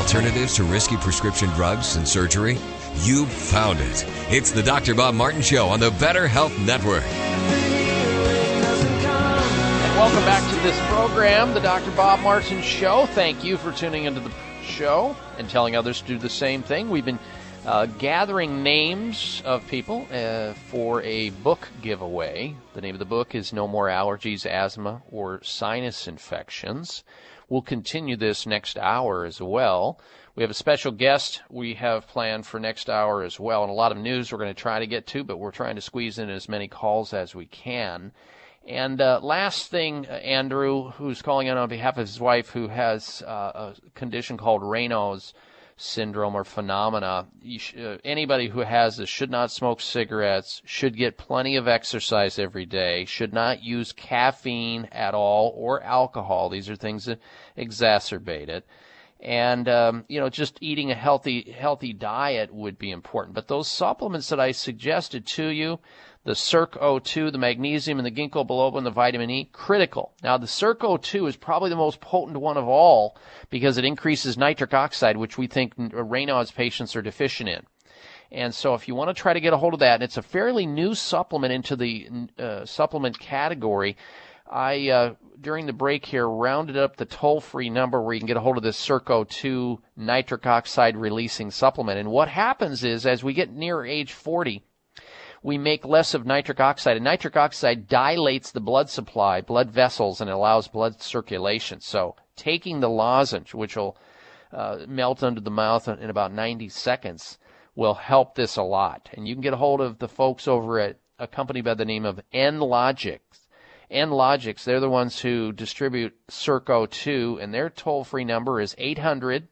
Alternatives to risky prescription drugs and surgery? You found it. It's the Dr. Bob Martin Show on the Better Health Network. And welcome back to this program, the Dr. Bob Martin Show. Thank you for tuning into the show and telling others to do the same thing. We've been uh, gathering names of people uh, for a book giveaway. The name of the book is No More Allergies, Asthma, or Sinus Infections. We'll continue this next hour as well. We have a special guest we have planned for next hour as well, and a lot of news we're going to try to get to, but we're trying to squeeze in as many calls as we can. And uh, last thing, uh, Andrew, who's calling in on behalf of his wife, who has uh, a condition called Raynaud's syndrome or phenomena. Sh- uh, anybody who has this should not smoke cigarettes, should get plenty of exercise every day, should not use caffeine at all or alcohol. These are things that exacerbate it. And um, you know, just eating a healthy healthy diet would be important. But those supplements that I suggested to you, the Circ O2, the magnesium, and the ginkgo biloba, and the vitamin E, critical. Now, the Circ O2 is probably the most potent one of all because it increases nitric oxide, which we think Raynaud's patients are deficient in. And so, if you want to try to get a hold of that, and it's a fairly new supplement into the uh, supplement category. I, uh, during the break here, rounded up the toll free number where you can get a hold of this Circ O2 nitric oxide releasing supplement. And what happens is, as we get near age 40, we make less of nitric oxide. And nitric oxide dilates the blood supply, blood vessels, and allows blood circulation. So taking the lozenge, which will uh, melt under the mouth in about 90 seconds, will help this a lot. And you can get a hold of the folks over at a company by the name of N-Logix. N-Logix, they're the ones who distribute Circ O2, and their toll free number is 800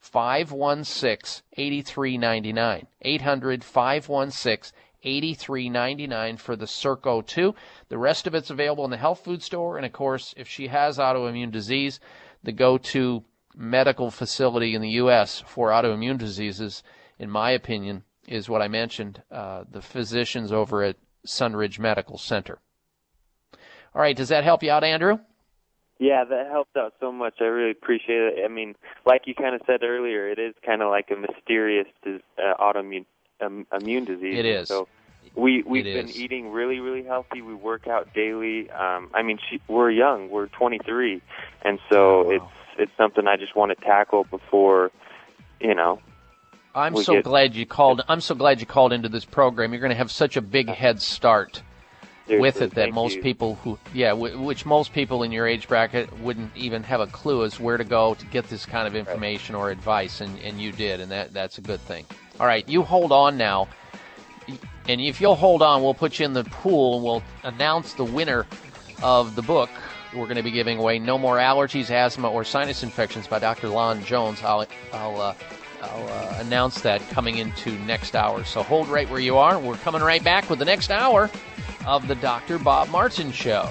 516 8399. 800 516 $83.99 for the Circ O2. The rest of it's available in the health food store. And of course, if she has autoimmune disease, the go to medical facility in the U.S. for autoimmune diseases, in my opinion, is what I mentioned uh, the physicians over at Sunridge Medical Center. All right, does that help you out, Andrew? Yeah, that helped out so much. I really appreciate it. I mean, like you kind of said earlier, it is kind of like a mysterious uh, autoimmune um, immune disease. It is. So we we've It been is. eating really really healthy. We work out daily. Um, I mean, she, we're young. We're 23, and so it's it's something I just want to tackle before, you know. I'm so get- glad you called. I'm so glad you called into this program. You're going to have such a big head start with it that most you. people who, yeah, w- which most people in your age bracket wouldn't even have a clue as where to go to get this kind of information or advice, and, and you did, and that that's a good thing. All right, you hold on now, and if you'll hold on, we'll put you in the pool, and we'll announce the winner of the book, we're going to be giving away No More Allergies, Asthma, or Sinus Infections by Dr. Lon Jones. I'll, I'll, uh, I'll uh, announce that coming into next hour. So hold right where you are. We're coming right back with the next hour of the Dr. Bob Martin Show.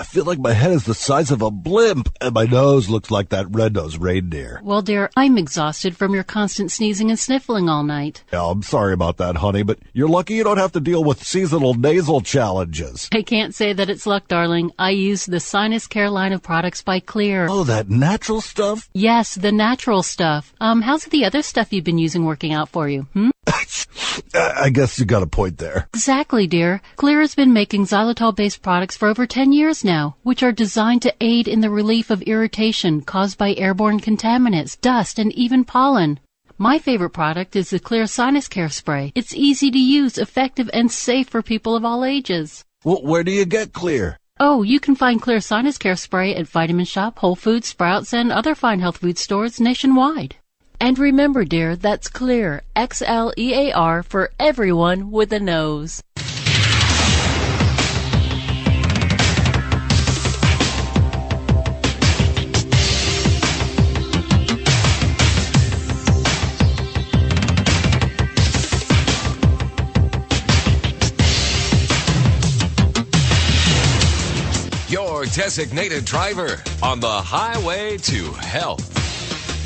I feel like my head is the size of a blimp, and my nose looks like that red-nosed reindeer. Well, dear, I'm exhausted from your constant sneezing and sniffling all night. Yeah, I'm sorry about that, honey, but you're lucky you don't have to deal with seasonal nasal challenges. I can't say that it's luck, darling. I use the Sinus Care line of products by Xlear. Oh, that natural stuff? Yes, the natural stuff. Um, how's the other stuff you've been using working out for you? Hmm? I guess you got a point there. Exactly, dear. Xlear has been making xylitol-based products for over 10 years now, which are designed to aid in the relief of irritation caused by airborne contaminants, dust, and even pollen. My favorite product is the Xlear Sinus Care Spray. It's easy to use, effective, and safe for people of all ages. Well, where do you get Xlear? Oh, you can find Xlear Sinus Care Spray at Vitamin Shoppe, Whole Foods, Sprouts, and other fine health food stores nationwide. And remember, dear, that's clear, X L E A R, for everyone with a nose. Your designated driver on the highway to health.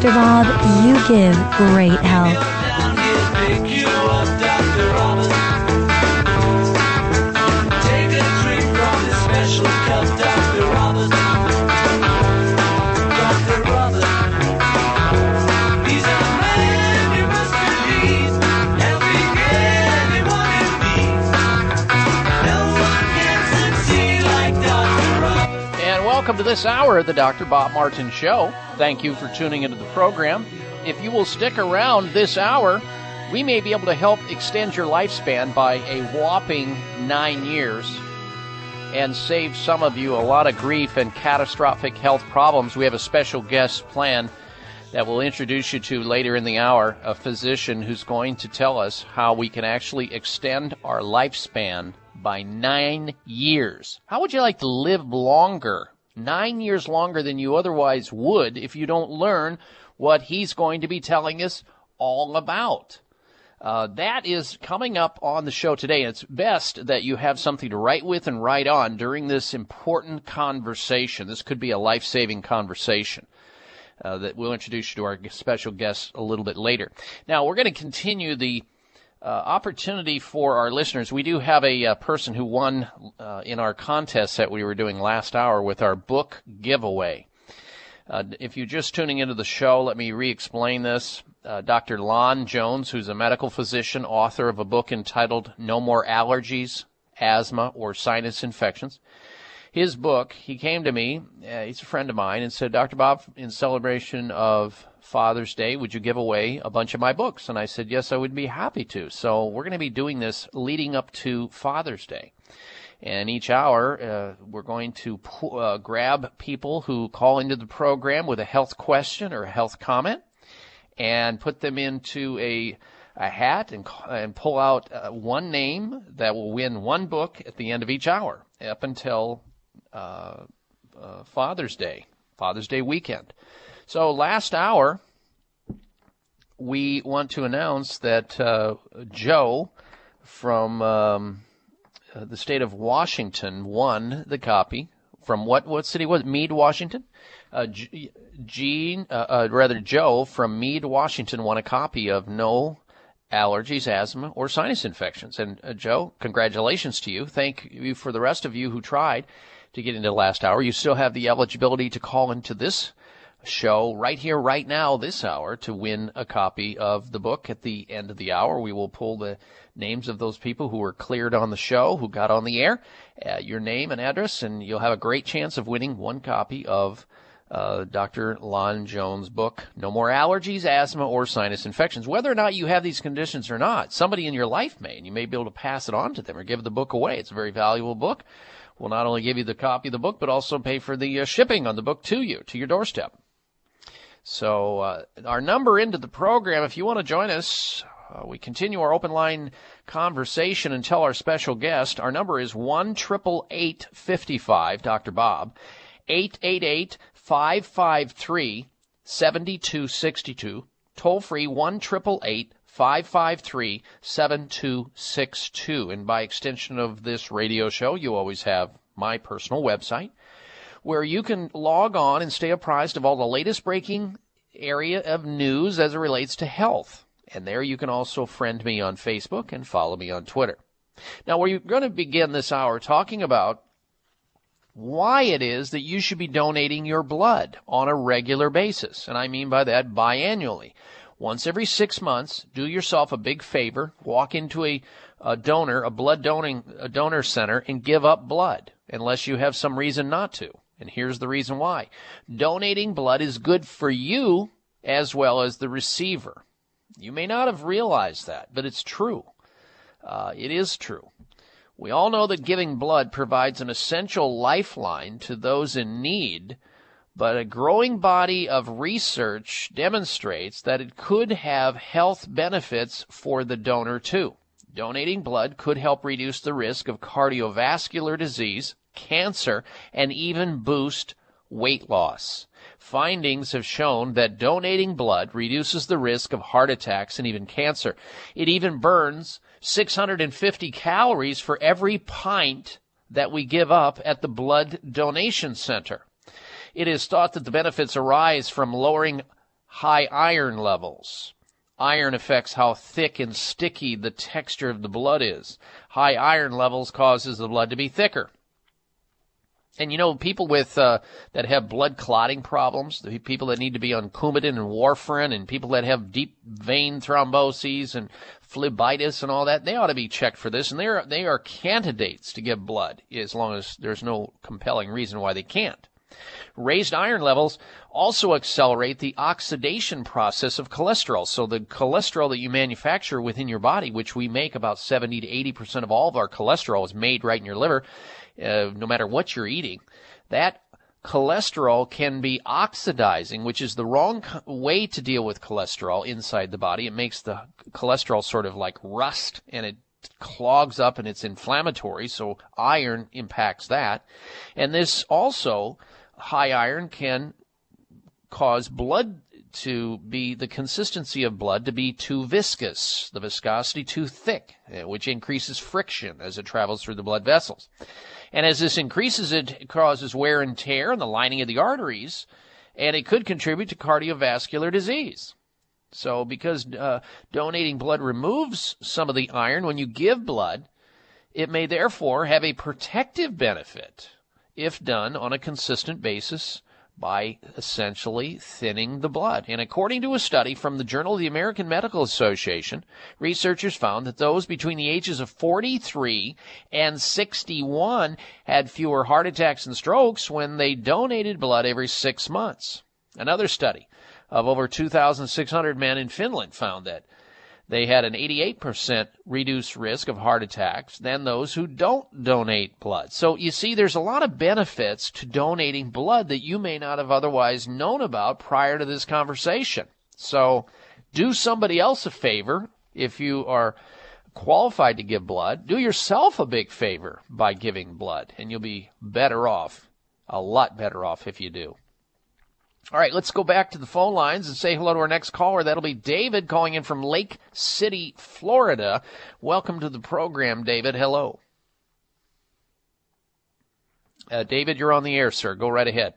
Dr. Bob, you give great help. This hour of the Dr. Bob Martin Show. Thank you for tuning into the program. If you will stick around this hour, we may be able to help extend your lifespan by a whopping nine years and save some of you a lot of grief and catastrophic health problems. We have a special guest plan that we'll introduce you to later in the hour, a physician who's going to tell us how we can actually extend our lifespan by nine years. How would you like to live longer? Nine years longer than you otherwise would if you don't learn what he's going to be telling us all about. Uh, that is coming up on the show today. It's best that you have something to write with and write on during this important conversation. This could be a life saving conversation. Uh, that we'll introduce you to our special guest a little bit later. Now, we're going to continue the uh, opportunity for our listeners. We do have a, uh person who won uh, in our contest that we were doing last hour with our book giveaway. Uh, if you're just tuning into the show, let me re-explain this. Uh, Dr. Lon Jones, who's a medical physician, author of a book entitled "No More Allergies, asthma, or sinus infections. His book, he came to me, uh, he's a friend of mine, and said, Dr. Bob, in celebration of Father's Day, would you give away a bunch of my books? And I said, yes, I would be happy to. So we're going to be doing this leading up to Father's Day. And each hour, uh, we're going to uh, grab people who call into the program with a health question or a health comment and put them into a a hat and, and pull out uh, one name that will win one book at the end of each hour up until uh, uh, Father's Day, Father's Day weekend. So last hour, we want to announce that uh, Joe from um, uh, the state of Washington won the copy from what what city was it? Mead, Washington. Uh, Gene, uh, uh, rather Joe from Mead, Washington, won a copy of No Allergies, Asthma, or Sinus Infections. And uh, Joe, congratulations to you. Thank you for the rest of you who tried to get into last hour. You still have the eligibility to call into this show right here, right now, this hour, to win a copy of the book at the end of the hour. We will pull the names of those people who were cleared on the show, who got on the air, uh, your name and address, and you'll have a great chance of winning one copy of uh, Dr. Lon Jones' book, No More Allergies, Asthma, or Sinus Infections. Whether or not you have these conditions or not, somebody in your life may, and you may be able to pass it on to them or give the book away. It's a very valuable book. We'll not only give you the copy of the book, but also pay for the uh, shipping on the book to you, to your doorstep. So, uh, our number into the program, if you want to join us, uh, we continue our open line conversation and tell our special guest. Our number is 1 55 Dr. Bob, 888 553 7262. Toll free 1 553 7262. And by extension of this radio show, you always have my personal website where you can log on and stay apprised of all the latest breaking area of news as it relates to health. And there you can also friend me on Facebook and follow me on Twitter. Now, we're going to begin this hour talking about why it is that you should be donating your blood on a regular basis. And I mean by that biannually. Once every six months, do yourself a big favor, walk into a, a donor, a blood donating a donor center, and give up blood, unless you have some reason not to. And here's the reason why. Donating blood is good for you as well as the receiver. You may not have realized that, but it's true. Uh, it is true. We all know that giving blood provides an essential lifeline to those in need, but a growing body of research demonstrates that it could have health benefits for the donor too. Donating blood could help reduce the risk of cardiovascular disease, cancer, and even boost weight loss. Findings have shown that donating blood reduces the risk of heart attacks and even cancer. It even burns 650 calories for every pint that we give up at the blood donation center. It is thought that the benefits arise from lowering high iron levels. Iron affects how thick and sticky the texture of the blood is. High iron levels causes the blood to be thicker. And you know, people with uh, that have blood clotting problems, the people that need to be on Coumadin and warfarin, and people that have deep vein thromboses and phlebitis and all that, they ought to be checked for this, and they are they are candidates to give blood as long as there's no compelling reason why they can't. Raised iron levels also accelerate the oxidation process of cholesterol. So the cholesterol that you manufacture within your body, which we make about 70 to 80% of all of our cholesterol is made right in your liver, uh, no matter what you're eating, that cholesterol can be oxidizing, which is the wrong way to deal with cholesterol inside the body. It makes the cholesterol sort of like rust and it clogs up and it's inflammatory, so iron impacts that. And this also, high iron can cause blood to be the consistency of blood to be too viscous, the viscosity too thick, which increases friction as it travels through the blood vessels. And as this increases, it causes wear and tear in the lining of the arteries, and it could contribute to cardiovascular disease. So, because uh, donating blood removes some of the iron when you give blood, it may therefore have a protective benefit if done on a consistent basis by essentially thinning the blood. And according to a study from the Journal of the American Medical Association, researchers found that those between the ages of 43 and 61 had fewer heart attacks and strokes when they donated blood every six months. Another study of over 2,600 men in Finland found that they had an 88% reduced risk of heart attacks than those who don't donate blood. So you see, there's a lot of benefits to donating blood that you may not have otherwise known about prior to this conversation. So do somebody else a favor if you are qualified to give blood. Do yourself a big favor by giving blood, and you'll be better off, a lot better off if you do. All right, let's go back to the phone lines and say hello to our next caller. That'll be David calling in from Lake City, Florida. Welcome to the program, David. Hello. Uh, David, you're on the air, sir. Go right ahead.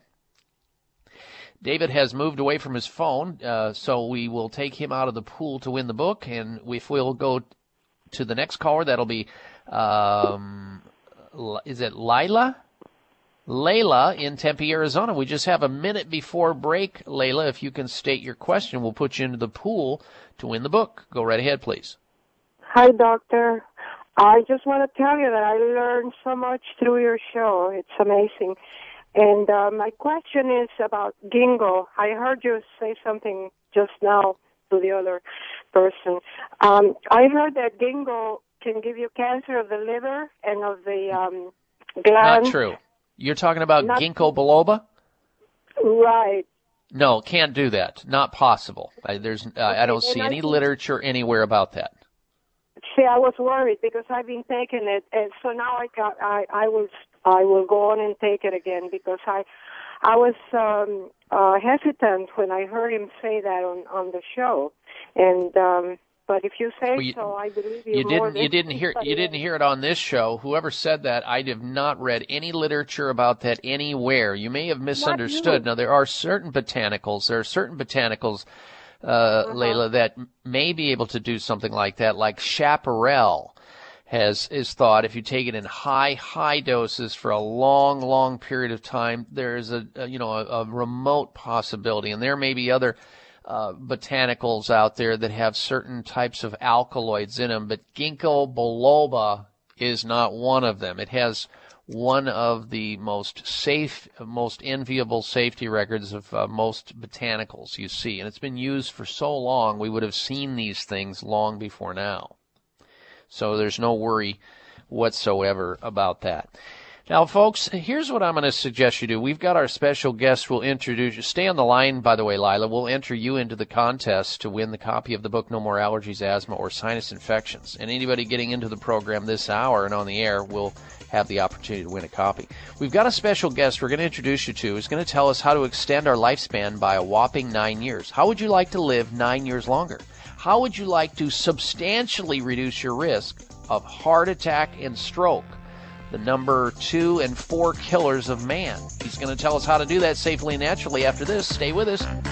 David has moved away from his phone, uh, so we will take him out of the pool to win the book. And if we'll go to the next caller, that'll be, um, is it Lila? Layla in Tempe, Arizona. We just have a minute before break. Layla, if you can state your question, we'll put you into the pool to win the book. Go right ahead, please. Hi, doctor. I just want to tell you that I learned so much through your show. It's amazing. And uh, my question is about ginkgo. I heard you say something just now to the other person. Um, I heard that ginkgo can give you cancer of the liver and of the um, gland. Not true. You're talking about Not- ginkgo biloba? Right. No, can't do that. Not possible. I, there's, uh, I don't see I any think- literature anywhere about that. See, I was worried because I've been taking it, and so now I got, I, I was, I will go on and take it again because I, I was um, uh, hesitant when I heard him say that on on the show, and um, but if you say Well, you- so, I believe you, You didn't. You didn't hear. You didn't hear it on this show. Whoever said that, I have not read any literature about that anywhere. You may have misunderstood. Now there are certain botanicals. There are certain botanicals, uh, Uh-huh. Layla, that may be able to do something like that. Like chaparral has is thought if you take it in high high doses for a long long period of time, there is a, a you know a, a remote possibility, and there may be other uh, botanicals out there that have certain types of alkaloids in them, but ginkgo biloba is not one of them. It has one of the most safe, most enviable safety records of uh, most botanicals you see, and it's been used for so long. We would have seen these things long before now. So there's no worry whatsoever about that. Now, folks, here's what I'm going to suggest you do. We've got our special guest. We'll introduce you. Stay on the line, by the way, Lila. We'll enter you into the contest to win the copy of the book No More Allergies, Asthma, or Sinus Infections. And anybody getting into the program this hour and on the air will have the opportunity to win a copy. We've got a special guest we're going to introduce you to who's going to tell us how to extend our lifespan by a whopping nine years. How would you like to live nine years longer? How would you like to substantially reduce your risk of heart attack and stroke? The number two and four killers of man. He's going to tell us how to do that safely and naturally after this. Stay with us.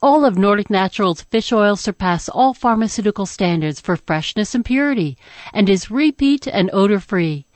All of Nordic Naturals fish oil surpass all pharmaceutical standards for freshness and purity and is repeat and odor free.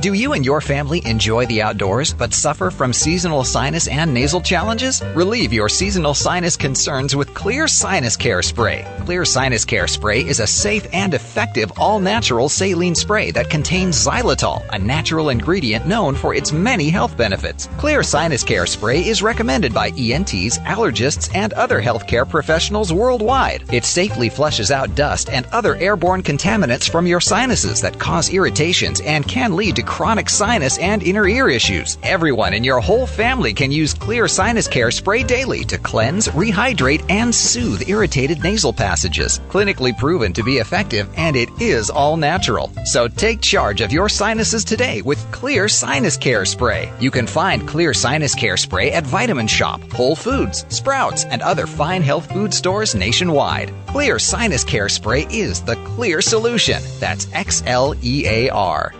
Do you and your family enjoy the outdoors but suffer from seasonal sinus and nasal challenges? Relieve your seasonal sinus concerns with Xlear Sinus Care Spray. Xlear Sinus Care Spray is a safe and effective all natural saline spray that contains xylitol, a natural ingredient known for its many health benefits. Xlear Sinus Care Spray is recommended by ENTs, allergists, and other healthcare professionals worldwide. It safely flushes out dust and other airborne contaminants from your sinuses that cause irritations and can lead to chronic sinus and inner ear issues. Everyone in your whole family can use Xlear Sinus Care Spray daily to cleanse, rehydrate, and soothe irritated nasal passages. Clinically proven to be effective, and it is all natural. So take charge of your sinuses today with Xlear Sinus Care Spray. You can find Xlear Sinus Care Spray at Vitamin Shoppe, Whole Foods, Sprouts, and other fine health food stores nationwide. Xlear Sinus Care Spray is the clear solution. That's X L E A R.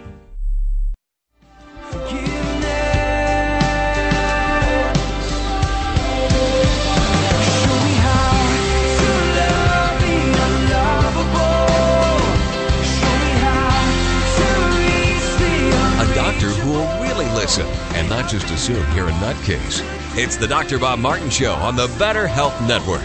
and not just assume you're a nutcase. It's the Dr. Bob Martin Show on the Better Health Network.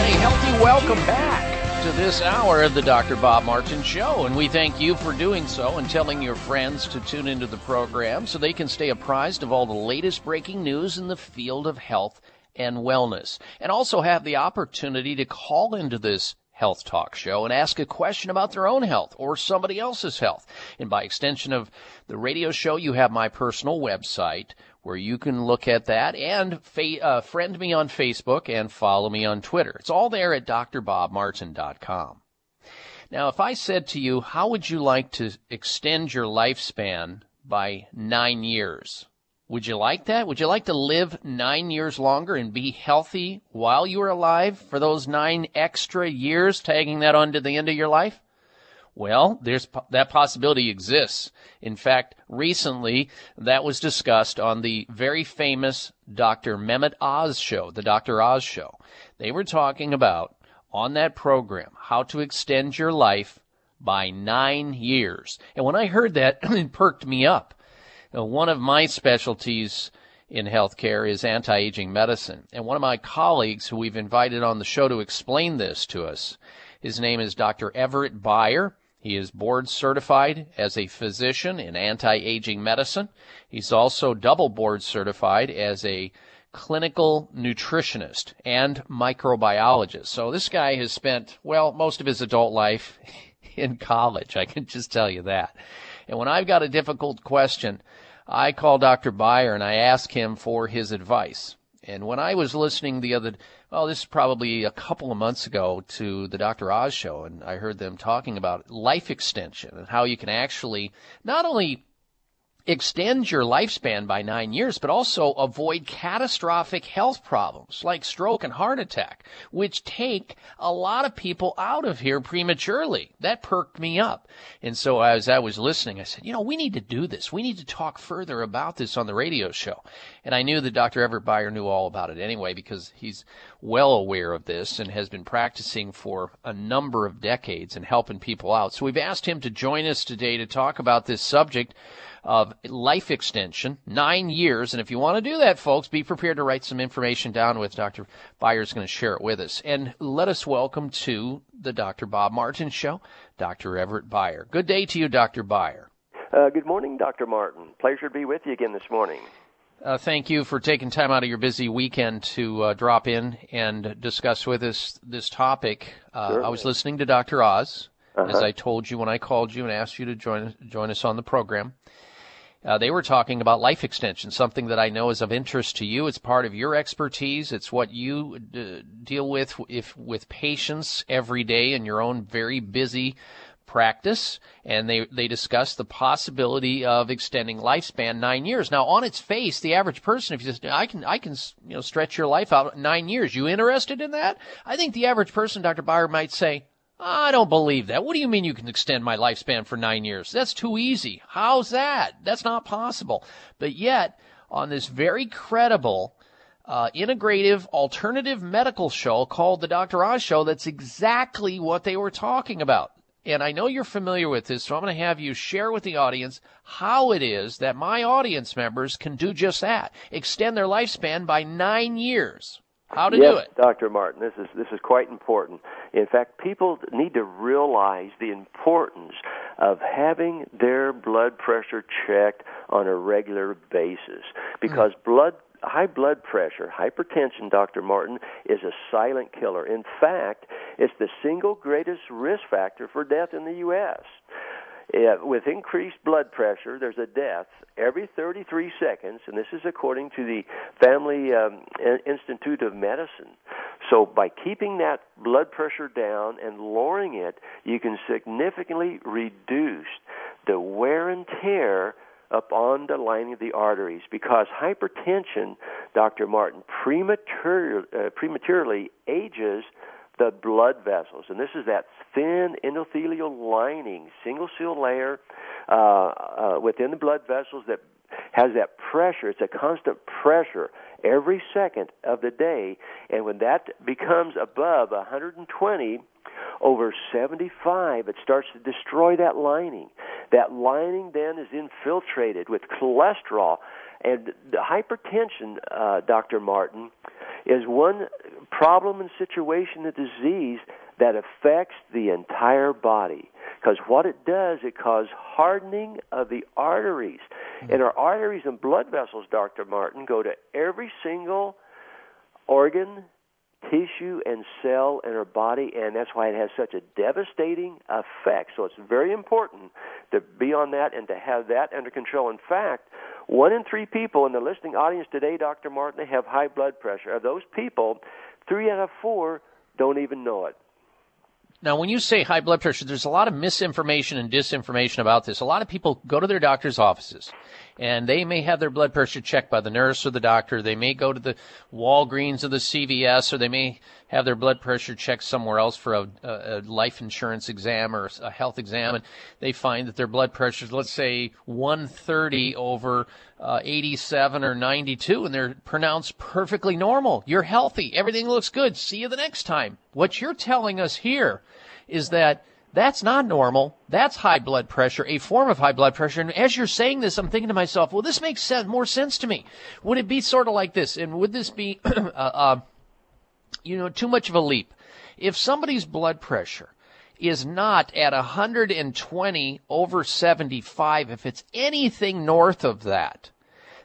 Hey, healthy welcome back to this hour of the Dr. Bob Martin Show. And we thank you for doing so and telling your friends to tune into the program so they can stay apprised of all the latest breaking news in the field of health and wellness. And also have the opportunity to call into this health talk show and ask a question about their own health or somebody else's health. And by extension of the radio show, you have my personal website where you can look at that and fa- uh, friend me on Facebook and follow me on Twitter. It's all there at drbobmartin.com. Now, if I said to you, how would you like to extend your lifespan by nine years? Would you like that? Would you like to live nine years longer and be healthy while you are alive for those nine extra years, tagging that on to the end of your life? Well, there's that possibility exists. In fact, recently that was discussed on the very famous Dr. Mehmet Oz show, the Dr. Oz show. They were talking about on that program how to extend your life by nine years. And when I heard that, it perked me up. Now, one of my specialties in healthcare is anti-aging medicine. And one of my colleagues who we've invited on the show to explain this to us, his name is Dr. Everett Beyer. He is board certified as a physician in anti-aging medicine. He's also double board certified as a clinical nutritionist and microbiologist. So this guy has spent, well, most of his adult life in college. I can just tell you that. And when I've got a difficult question, I call Dr. Beyer and I ask him for his advice. And when I was listening the other, well, this is probably a couple of months ago to the Dr. Oz show, and I heard them talking about life extension and how you can actually not only extend your lifespan by nine years, but also avoid catastrophic health problems like stroke and heart attack, which take a lot of people out of here prematurely. That perked me up. And so as I was listening, I said, you know, we need to do this. We need to talk further about this on the radio show. And I knew that Dr. Everett Beyer knew all about it anyway because he's well aware of this and has been practicing for a number of decades and helping people out. So we've asked him to join us today to talk about this subject. Of life extension, nine years. And if you want to do that, folks, be prepared to write some information down with Dr. Beyer's going to share it with us. And let us welcome to the Dr. Bob Martin Show, Dr. Everett Beyer. Good day to you, Dr. Beyer. Uh, good morning, Dr. Martin. Pleasure to be with you again this morning. Uh, thank you for taking time out of your busy weekend to uh, drop in and discuss with us this topic. Uh, I was listening to Dr. Oz, uh-huh. as I told you when I called you and asked you to join join us on the program. Uh, they were talking about life extension, something that I know is of interest to you. It's part of your expertise. It's what you d- deal with if with patients every day in your own very busy practice and they they discuss the possibility of extending lifespan 9 years. Now on its face the average person if you just I can I can you know stretch your life out 9 years. You interested in that? I think the average person Dr. Beyer might say I don't believe that. What do you mean you can extend my lifespan for 9 years? That's too easy. How's that? That's not possible. But yet on this very credible uh, integrative alternative medical show called the Dr. Oz Show. That's exactly what they were talking about. And I know you're familiar with this, so I'm going to have you share with the audience how it is that my audience members can do just that extend their lifespan by nine years. How to yes, do it. Dr. Martin, this is this is quite important. In fact, people need to realize the importance of having their blood pressure checked on a regular basis because mm. blood high blood pressure, hypertension, Dr. Martin, is a silent killer. In fact, it's the single greatest risk factor for death in the U.S. With increased blood pressure, there's a death every 33 seconds, and this is according to the Family um, Institute of Medicine. So, by keeping that blood pressure down and lowering it, you can significantly reduce the wear and tear upon the lining of the arteries because hypertension, Dr. Martin, premature, uh, prematurely ages the blood vessels. And this is that thin endothelial lining, single cell layer uh, uh, within the blood vessels that has that pressure. It's a constant pressure every second of the day. And when that becomes above 120 over 75, it starts to destroy that lining. That lining then is infiltrated with cholesterol. And the hypertension, uh, Dr. Martin, is one problem and situation, a disease that affects the entire body. Because what it does, it causes hardening of the arteries. Mm-hmm. And our arteries and blood vessels, Dr. Martin, go to every single organ, tissue, and cell in our body, and that's why it has such a devastating effect. So it's very important to be on that and to have that under control. In fact, one in three people in the listening audience today, Dr. Martin, have high blood pressure. Of those people, three out of four don't even know it. Now, when you say high blood pressure, there's a lot of misinformation and disinformation about this. A lot of people go to their doctor's offices and they may have their blood pressure checked by the nurse or the doctor. They may go to the Walgreens or the CVS or they may have their blood pressure checked somewhere else for a, a life insurance exam or a health exam and they find that their blood pressure is, let's say, 130 over uh, 87 or 92 and they're pronounced perfectly normal. You're healthy. Everything looks good. See you the next time. What you're telling us here is that that's not normal. That's high blood pressure, a form of high blood pressure. And as you're saying this, I'm thinking to myself, well, this makes sense, more sense to me. Would it be sort of like this? And would this be, uh, uh, you know, too much of a leap? If somebody's blood pressure is not at 120 over 75, if it's anything north of that,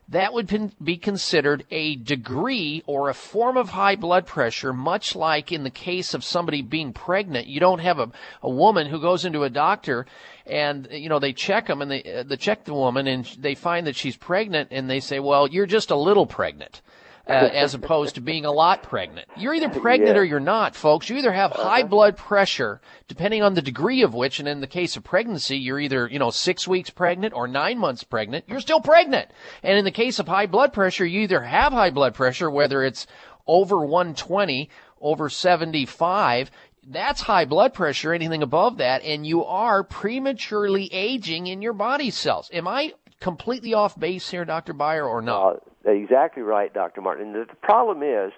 that would be considered a degree or a form of high blood pressure, much like in the case of somebody being pregnant. You don't have a, a woman who goes into a doctor and, you know, they check them and they, uh, they check the woman and they find that she's pregnant and they say, well, you're just a little pregnant uh, as opposed to being a lot pregnant. You're either pregnant yeah. or you're not, folks. You either have high uh-huh. blood pressure, depending on the degree of which, and in the case of pregnancy, you're either, you know, six weeks pregnant or nine months pregnant. You're still pregnant. And in the case of high blood pressure, you either have high blood pressure, whether it's over 120, over 75, that's high blood pressure, anything above that, and you are prematurely aging in your body cells. Am I completely off base here, Dr. Beyer, or not? Uh, Exactly right, Dr. Martin. The, problem is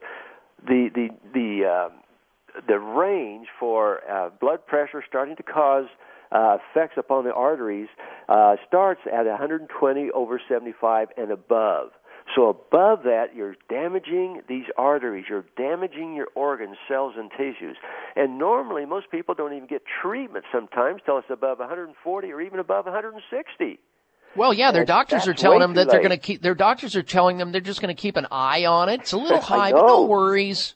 the the the uh, the range for uh, blood pressure starting to cause uh, effects upon the arteries uh, starts at 120 over 75 and above. So above that, you're damaging these arteries, you're damaging your organs, cells, and tissues. And normally, most people don't even get treatment sometimes till it's above 140 or even above 160. Well, yeah, their doctors are telling them that they're going to keep. Their doctors are telling them they're just going to keep an eye on it. It's a little high, but no worries.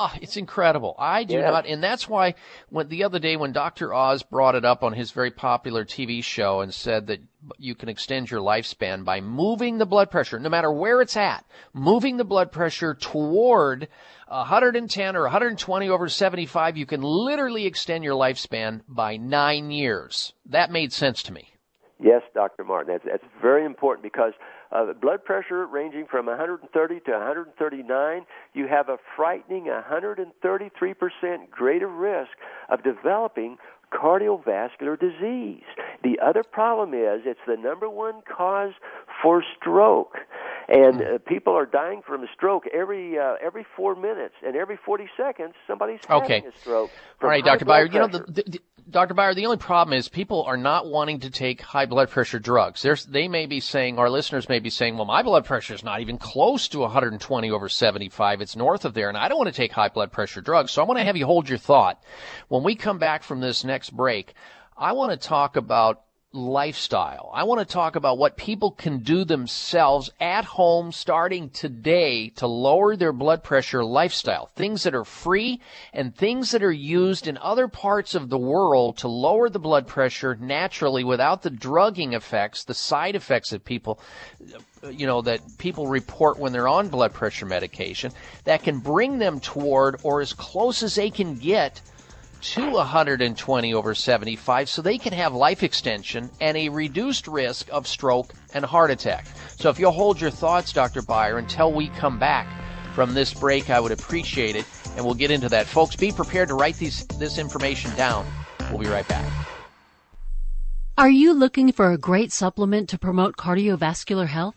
Ah, it's incredible. I do Yes. not, and that's why when the other day when Dr. Oz brought it up on his very popular TV show and said that you can extend your lifespan by moving the blood pressure, no matter where it's at, moving the blood pressure toward 110 or 120 over 75, you can literally extend your lifespan by nine years. That made sense to me. Yes, Dr. Martin. That's, that's very important because uh, blood pressure ranging from 130 to 139, you have a frightening 133% greater risk of developing cardiovascular disease. The other problem is it's the number one cause for stroke. And uh, people are dying from a stroke every uh, every four minutes, and every forty seconds, somebody's Okay. having a stroke. All right, Dr. Beyer. You know, the, the, the- Dr. Beyer, the only problem is people are not wanting to take high blood pressure drugs. There's, they may be saying, our listeners may be saying, well, my blood pressure is not even close to 120 over 75. It's north of there, and I don't want to take high blood pressure drugs. So I want to have you hold your thought. When we come back from this next break, I want to talk about lifestyle. I want to talk about what people can do themselves at home starting today to lower their blood pressure lifestyle. Things that are free and things that are used in other parts of the world to lower the blood pressure naturally without the drugging effects, the side effects that people you know that people report when they're on blood pressure medication that can bring them toward or as close as they can get to 120 over 75 so they can have life extension and a reduced risk of stroke and heart attack. So if you'll hold your thoughts, Dr. Beyer, until we come back from this break, I would appreciate it. And we'll get into that. Folks, be prepared to write these, this information down. We'll be right back. Are you looking for a great supplement to promote cardiovascular health?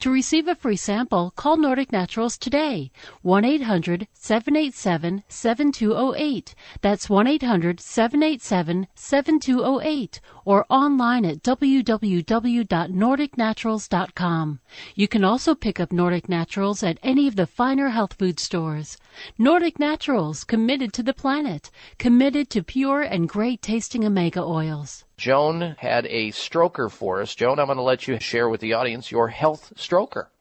To receive a free sample, call Nordic Naturals today. 1-800-787-7208. That's 1-800-787-7208 or online at www.nordicnaturals.com. You can also pick up Nordic Naturals at any of the finer health food stores. Nordic Naturals, committed to the planet, committed to pure and great tasting omega oils. Joan had a stroker for us. Joan, I'm going to let you share with the audience your health stroker.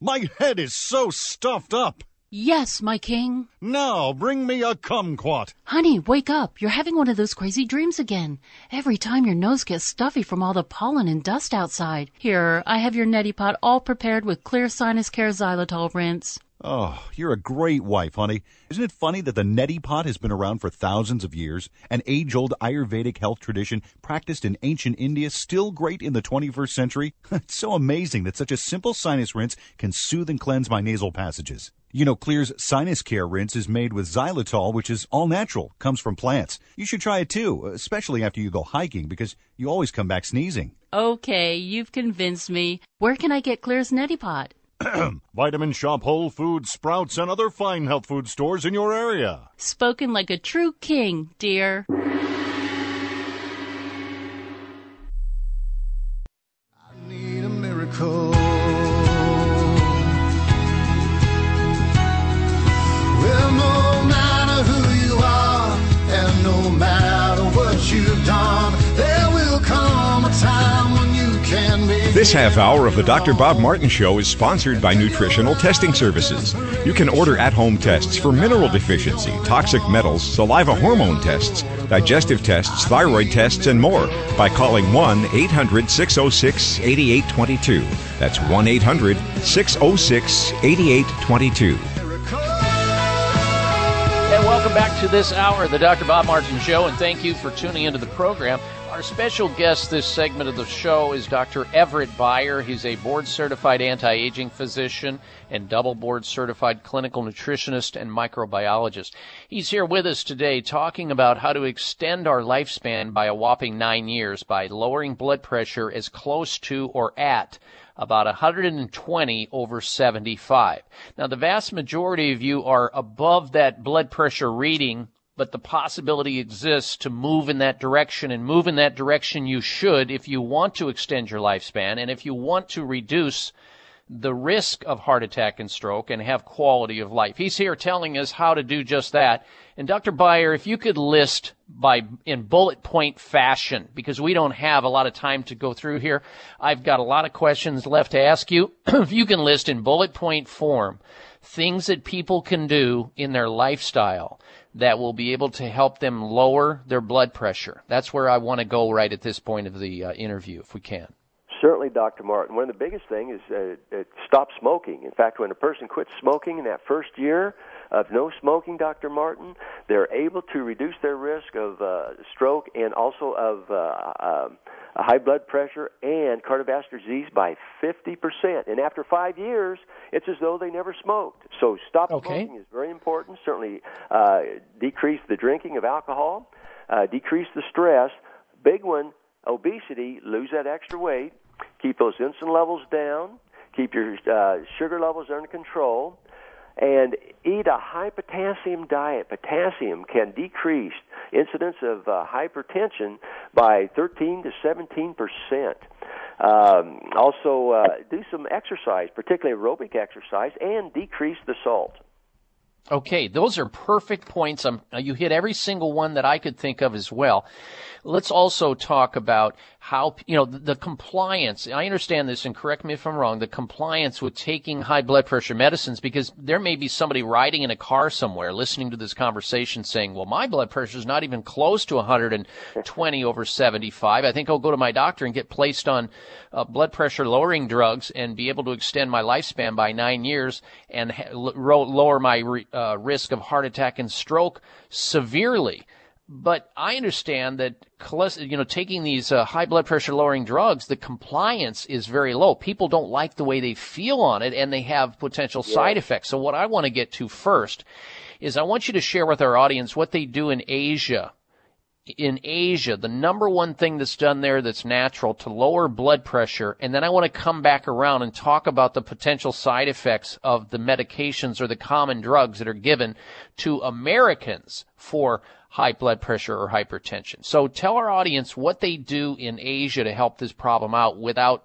My head is so stuffed up. Yes, my king. Now bring me a kumquat. Honey, wake up. You're having one of those crazy dreams again. Every time your nose gets stuffy from all the pollen and dust outside. Here, I have your neti pot all prepared with Xlear sinus care xylitol rinse. Oh, you're a great wife, honey. Isn't it funny that the neti pot has been around for thousands of years? An age-old Ayurvedic health tradition practiced in ancient India, still great in the 21st century? it's so amazing that such a simple sinus rinse can soothe and cleanse my nasal passages. You know, Xlear's sinus care rinse is made with xylitol, which is all natural, comes from plants. You should try it too, especially after you go hiking because you always come back sneezing. Okay, you've convinced me. Where can I get Xlear's Neti Pot? Vitamin Shoppe, Whole Foods, Sprouts, and other fine health food stores in your area. Spoken like a true king, dear. need a miracle. This half hour of the Dr. Bob Martin Show is sponsored by Nutritional Testing Services. You can order at home tests for mineral deficiency, toxic metals, saliva hormone tests, digestive tests, thyroid tests, and more by calling 1 800 606 8822. That's 1 800 606 8822. And welcome back to this hour of the Dr. Bob Martin Show, and thank you for tuning into the program. Our special guest this segment of the show is Dr. Everett Beyer. He's a board certified anti aging physician and double board certified clinical nutritionist and microbiologist. He's here with us today talking about how to extend our lifespan by a whopping nine years by lowering blood pressure as close to or at about 120 over 75. Now, the vast majority of you are above that blood pressure reading, but the possibility exists to move in that direction and move in that direction you should if you want to extend your lifespan and if you want to reduce the risk of heart attack and stroke and have quality of life. He's here telling us how to do just that. And Dr. Beyer, if you could list by in bullet point fashion, because we don't have a lot of time to go through here. I've got a lot of questions left to ask you. if you can list in bullet point form things that people can do in their lifestyle that will be able to help them lower their blood pressure. That's where I want to go right at this point of the uh, interview, if we can. Certainly, Dr. Martin. One of the biggest things is uh, uh, stop smoking. In fact, when a person quits smoking in that first year of no smoking, Dr. Martin, they're able to reduce their risk of uh, stroke and also of uh, um, high blood pressure and cardiovascular disease by 50%. And after five years, it's as though they never smoked. So stop Okay. smoking is very important. Certainly, uh, decrease the drinking of alcohol, uh, decrease the stress. Big one, obesity, lose that extra weight, keep those insulin levels down, keep your uh, sugar levels under control, and eat a high potassium diet. Potassium can decrease incidence of uh, hypertension by 13 to 17 percent. Um, also, uh, do some exercise, particularly aerobic exercise, and decrease the salt. Okay, those are perfect points. Um, you hit every single one that I could think of as well. Let's also talk about how, you know, the, the compliance. I understand this, and correct me if I'm wrong, the compliance with taking high blood pressure medicines, because there may be somebody riding in a car somewhere listening to this conversation saying, well, my blood pressure is not even close to 120 over 75. I think I'll go to my doctor and get placed on uh, blood pressure lowering drugs and be able to extend my lifespan by nine years and ha- lower my re- uh, risk of heart attack and stroke severely. But I understand that you know taking these uh, high blood pressure lowering drugs, the compliance is very low. People don't like the way they feel on it, and they have potential side effects. So what I want to get to first is I want you to share with our audience what they do in Asia in Asia, the number one thing that's done there that's natural to lower blood pressure, and then I want to come back around and talk about the potential side effects of the medications or the common drugs that are given to Americans for high blood pressure or hypertension. So tell our audience what they do in Asia to help this problem out without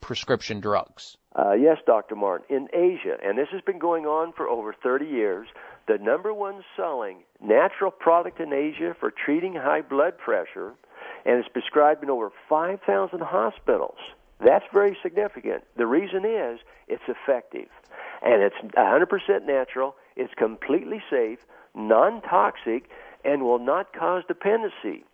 prescription drugs. Uh, yes, Dr. Martin. In Asia, and this has been going on for over 30 years, the number one selling natural product in Asia for treating high blood pressure, and it's prescribed in over 5,000 hospitals. That's very significant. The reason is it's effective, and it's 100% natural, it's completely safe, non toxic, and will not cause dependency.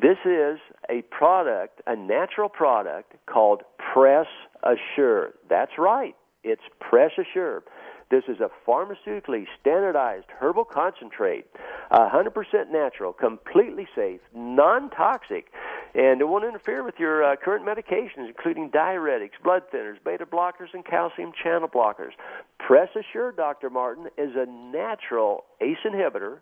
This is a product, a natural product called Press Assure. That's right. It's Press Assure. This is a pharmaceutically standardized herbal concentrate, 100% natural, completely safe, non toxic. and it won't interfere with your uh, current medications, including diuretics, blood thinners, beta blockers, and calcium channel blockers. Press Assure, Dr. Martin, is a natural ACE inhibitor,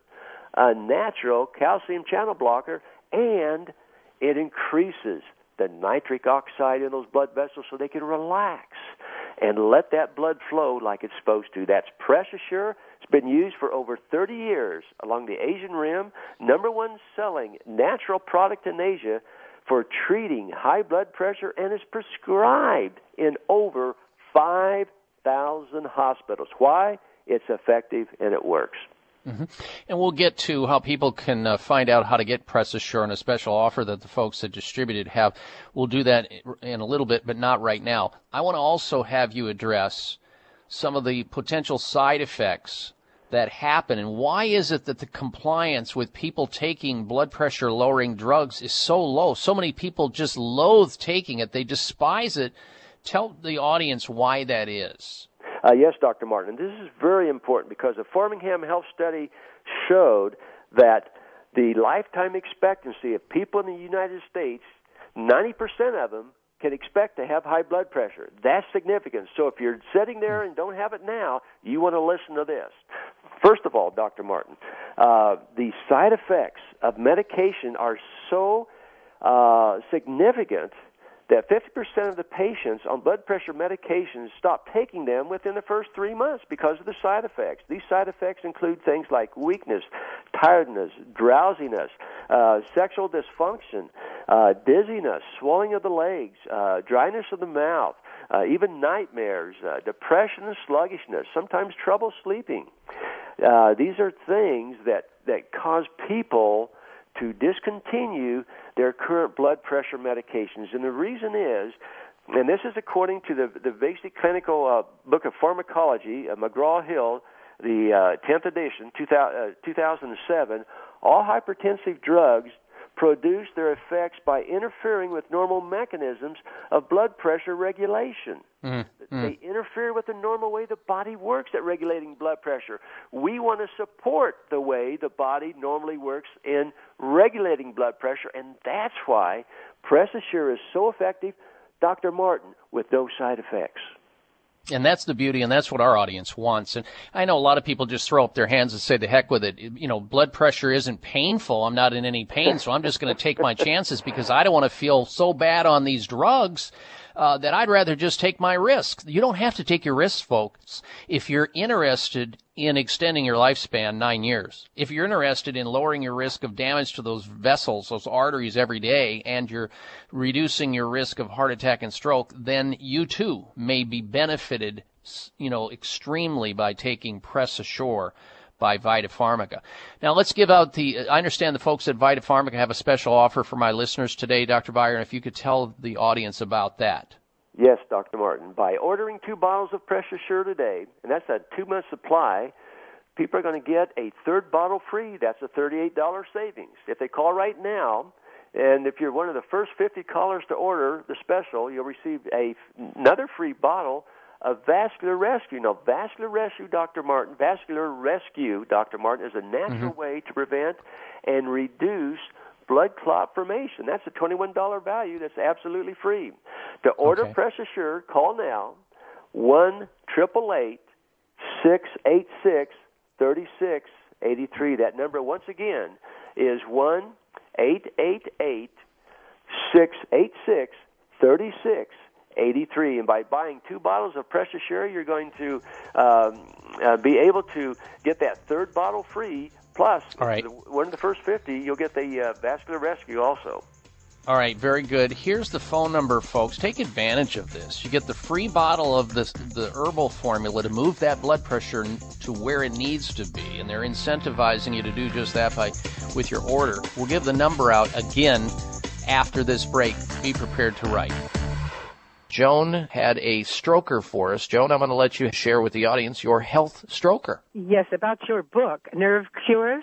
a natural calcium channel blocker, and it increases the nitric oxide in those blood vessels so they can relax and let that blood flow like it's supposed to. That's Press Assure. It's been used for over 30 years along the Asian Rim, number one selling natural product in Asia for treating high blood pressure and is prescribed in over 5,000 hospitals. Why? It's effective and it works. Mm-hmm. And we'll get to how people can uh, find out how to get Press Assure and a special offer that the folks that distributed have. We'll do that in a little bit, but not right now. I want to also have you address some of the potential side effects that happen and why is it that the compliance with people taking blood pressure lowering drugs is so low? So many people just loathe taking it. They despise it. Tell the audience why that is. Uh, yes, Dr. Martin. This is very important because the Framingham Health study showed that the lifetime expectancy of people in the United States, 90% of them can expect to have high blood pressure. That's significant. So if you're sitting there and don't have it now, you want to listen to this. First of all, Dr. Martin, uh, the side effects of medication are so uh, significant that 50% of the patients on blood pressure medications stop taking them within the first three months because of the side effects. These side effects include things like weakness, tiredness, drowsiness, uh, sexual dysfunction, uh, dizziness, swelling of the legs, uh, dryness of the mouth, uh, even nightmares, uh, depression and sluggishness, sometimes trouble sleeping. Uh, these are things that, that cause people to discontinue their current blood pressure medications. And the reason is, and this is according to the, the basic clinical uh, book of pharmacology, uh, McGraw Hill, the uh, 10th edition, 2000, uh, 2007, all hypertensive drugs produce their effects by interfering with normal mechanisms of blood pressure regulation. Mm, They interfere with the normal way the body works at regulating blood pressure. We want to support the way the body normally works in regulating blood pressure, and that's why Press Assure is so effective, Dr. Martin, with no side effects. And that's the beauty, and that's what our audience wants. And I know a lot of people just throw up their hands and say, the heck with it. You know, blood pressure isn't painful. I'm not in any pain, so I'm just going to take my chances because I don't want to feel so bad on these drugs uh, that I'd rather just take my risk. You don't have to take your risks, folks. If you're interested in extending your lifespan nine years, if you're interested in lowering your risk of damage to those vessels, those arteries every day, and you're reducing your risk of heart attack and stroke, then you too may be benefited, you know, extremely by taking Press Assure by Vita Pharmica. Now let's give out the, I understand the folks at Vita Pharmica have a special offer for my listeners today, Dr. Byron, if you could tell the audience about that. Yes, Dr. Martin. By ordering two bottles of Press Assure today, and that's a two month supply, people are going to get a third bottle free. That's a $38 savings. If they call right now, and if you're one of the first 50 callers to order the special, you'll receive a, another free bottle a vascular rescue. Now, vascular rescue, Dr. Martin, vascular rescue, Dr. Martin, is a natural mm-hmm. way to prevent and reduce blood clot formation. That's a $21 value that's absolutely free. To order okay. Press Assure, call now 1 888 686 3683. That number, once again, is 1 888 686 3683. 83. And by buying two bottles of Press Assure, you're going to um, uh, be able to get that third bottle free. Plus, All right. one of the first 50, you'll get the uh, Vascular Rescue also. All right, very good. Here's the phone number, folks. Take advantage of this. You get the free bottle of this, the herbal formula to move that blood pressure to where it needs to be, and they're incentivizing you to do just that by with your order. We'll give the number out again after this break. Be prepared to write. Joan had a stroker for us. Joan, I'm going to let you share with the audience your health stroker. Yes, about your book, Nerve Cures.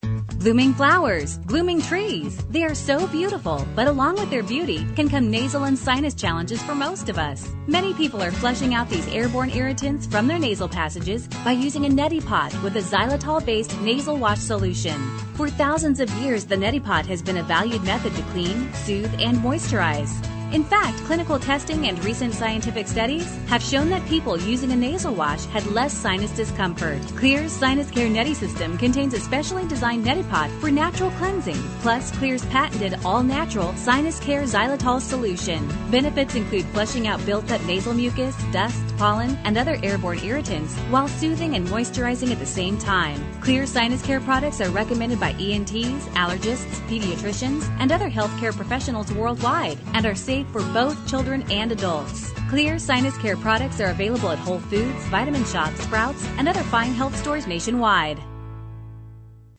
Blooming flowers, blooming trees. They are so beautiful, but along with their beauty can come nasal and sinus challenges for most of us. Many people are flushing out these airborne irritants from their nasal passages by using a neti pot with a xylitol based nasal wash solution. For thousands of years, the neti pot has been a valued method to clean, soothe, and moisturize. In fact, clinical testing and recent scientific studies have shown that people using a nasal wash had less sinus discomfort. Xlear's Sinus Care Neti system contains a specially designed neti pot for natural cleansing, plus Xlear's patented all-natural Sinus Care Xylitol solution. Benefits include flushing out built-up nasal mucus, dust, pollen, and other airborne irritants while soothing and moisturizing at the same time. Clear Sinus Care products are recommended by ENTs, allergists, pediatricians, and other healthcare professionals worldwide and are safe for both children and adults. Xlear Sinus Care products are available at Whole Foods, Vitamin Shoppe, Sprouts, and other fine health stores nationwide.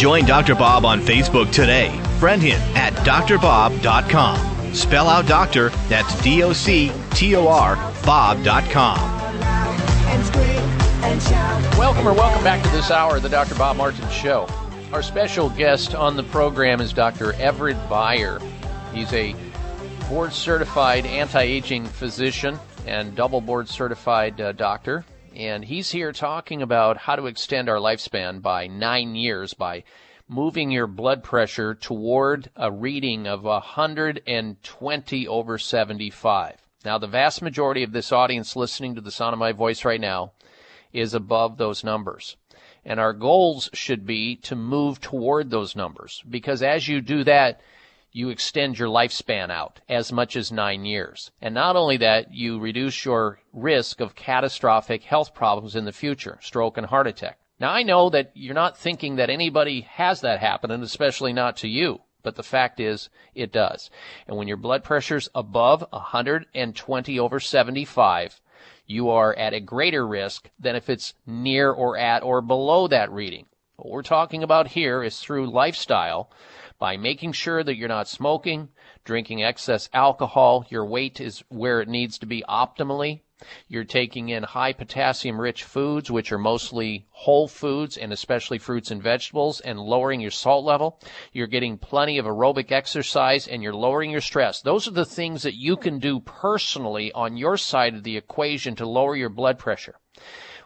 Join Dr. Bob on Facebook today. Friend him at drbob.com. Spell out doctor, that's D O C T O R, Bob.com. Welcome or welcome back to this hour of the Dr. Bob Martin Show. Our special guest on the program is Dr. Everett Beyer. He's a board certified anti aging physician and double board certified uh, doctor. And he's here talking about how to extend our lifespan by nine years by moving your blood pressure toward a reading of 120 over 75. Now, the vast majority of this audience listening to the sound of my voice right now is above those numbers. And our goals should be to move toward those numbers because as you do that, you extend your lifespan out as much as nine years. And not only that, you reduce your risk of catastrophic health problems in the future, stroke and heart attack. Now I know that you're not thinking that anybody has that happen, and especially not to you. But the fact is, it does. And when your blood pressure's above 120 over 75, you are at a greater risk than if it's near or at or below that reading. What we're talking about here is through lifestyle by making sure that you're not smoking, drinking excess alcohol, your weight is where it needs to be optimally. You're taking in high potassium rich foods, which are mostly whole foods and especially fruits and vegetables, and lowering your salt level. You're getting plenty of aerobic exercise and you're lowering your stress. Those are the things that you can do personally on your side of the equation to lower your blood pressure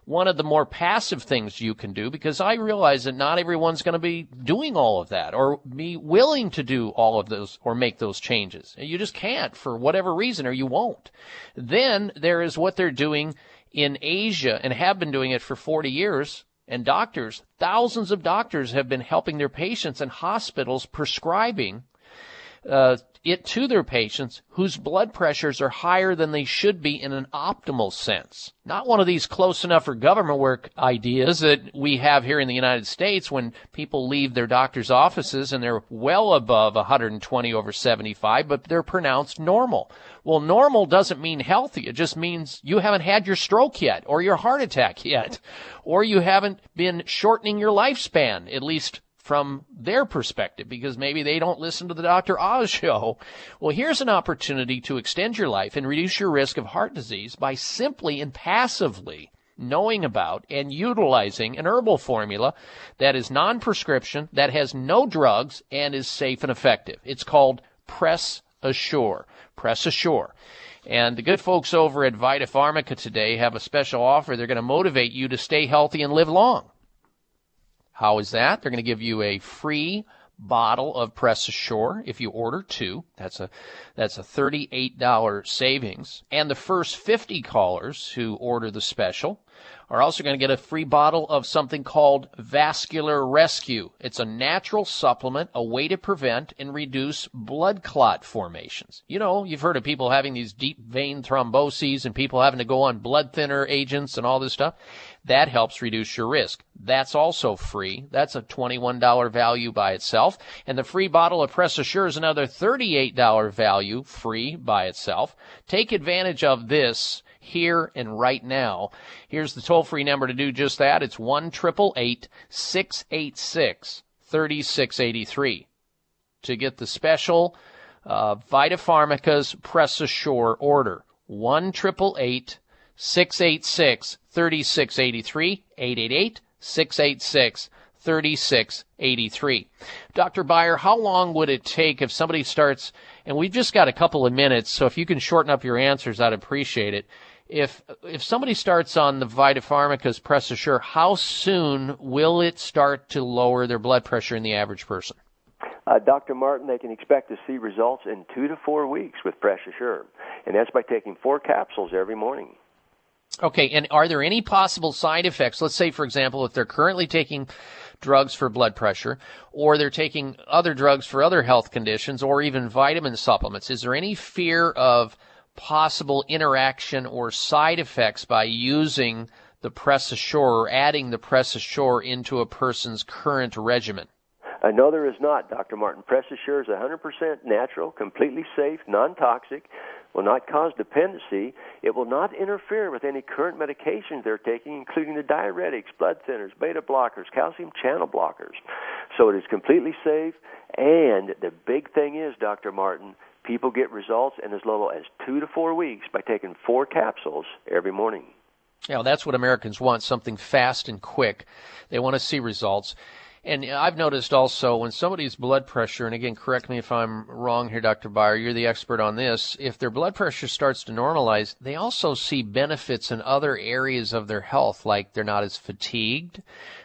one of the more passive things you can do because I realize that not everyone's going to be doing all of that or be willing to do all of those or make those changes. You just can't for whatever reason or you won't. Then there is what they're doing in Asia and have been doing it for 40 years. And doctors, thousands of doctors have been helping their patients and hospitals prescribing uh, it to their patients whose blood pressures are higher than they should be in an optimal sense. Not one of these close enough for government work ideas that we have here in the United States when people leave their doctor's offices and they're well above 120 over 75, but they're pronounced normal. Well, normal doesn't mean healthy. It just means you haven't had your stroke yet or your heart attack yet, or you haven't been shortening your lifespan, at least from their perspective because maybe they don't listen to the Dr. Oz show. Well, here's an opportunity to extend your life and reduce your risk of heart disease by simply and passively knowing about and utilizing an herbal formula that is non-prescription, that has no drugs, and is safe and effective. It's called Press Assure. Press Assure. And the good folks over at Vita Pharmica today have a special offer. They're going to motivate you to stay healthy and live long. How is that? They're going to give you a free bottle of Press if you order two. That's a that's a $38 savings. And the first 50 callers who order the special are also going to get a free bottle of something called Vascular Rescue. It's a natural supplement, a way to prevent and reduce blood clot formations. You know, you've heard of people having these deep vein thromboses and people having to go on blood thinner agents and all this stuff. That helps reduce your risk. That's also free. That's a $21 value by itself. And the free bottle of Press Assure is another $38 value free by itself. Take advantage of this here and right now. Here's the toll free number to do just that. It's 1 686 3683 to get the special uh, Vita Pharmica's Press Assure order. 1 686 3683 888 686 3683. Dr. Beyer, how long would it take if somebody starts, and we've just got a couple of minutes, so if you can shorten up your answers, I'd appreciate it. If, if somebody starts on the Vita Pharmica's Press Assure, how soon will it start to lower their blood pressure in the average person? Uh, Dr. Martin, they can expect to see results in two to four weeks with Press Assure, and that's by taking four capsules every morning. Okay, and are there any possible side effects? Let's say, for example, if they're currently taking drugs for blood pressure, or they're taking other drugs for other health conditions, or even vitamin supplements. Is there any fear of possible interaction or side effects by using the Press Assure or adding the Press Assure into a person's current regimen? Uh, no, there is not, Dr. Martin. Press Assure is 100% natural, completely safe, non toxic will not cause dependency. It will not interfere with any current medications they're taking, including the diuretics, blood thinners, beta blockers, calcium channel blockers. So it is completely safe. And the big thing is, Dr. Martin, people get results in as little as two to four weeks by taking four capsules every morning. Yeah, that's what Americans want something fast and quick. They want to see results. And I've noticed also when somebody's blood pressure, and again, correct me if I'm wrong here, Dr. Beyer, you're the expert on this. If their blood pressure starts to normalize, they also see benefits in other areas of their health, like they're not as fatigued,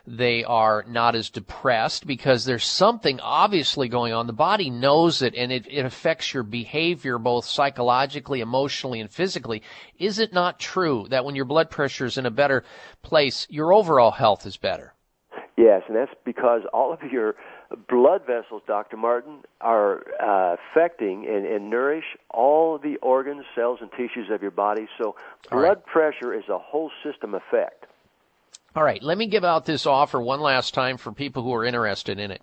they are not as depressed because there's something obviously going on. The body knows it and it, it affects your behavior both psychologically, emotionally, and physically. Is it not true that when your blood pressure is in a better place, your overall health is better? Yes, and that's because all of your blood vessels, Dr. Martin, are uh, affecting and, and nourish all the organs, cells, and tissues of your body. So, blood right. pressure is a whole system effect. All right, let me give out this offer one last time for people who are interested in it.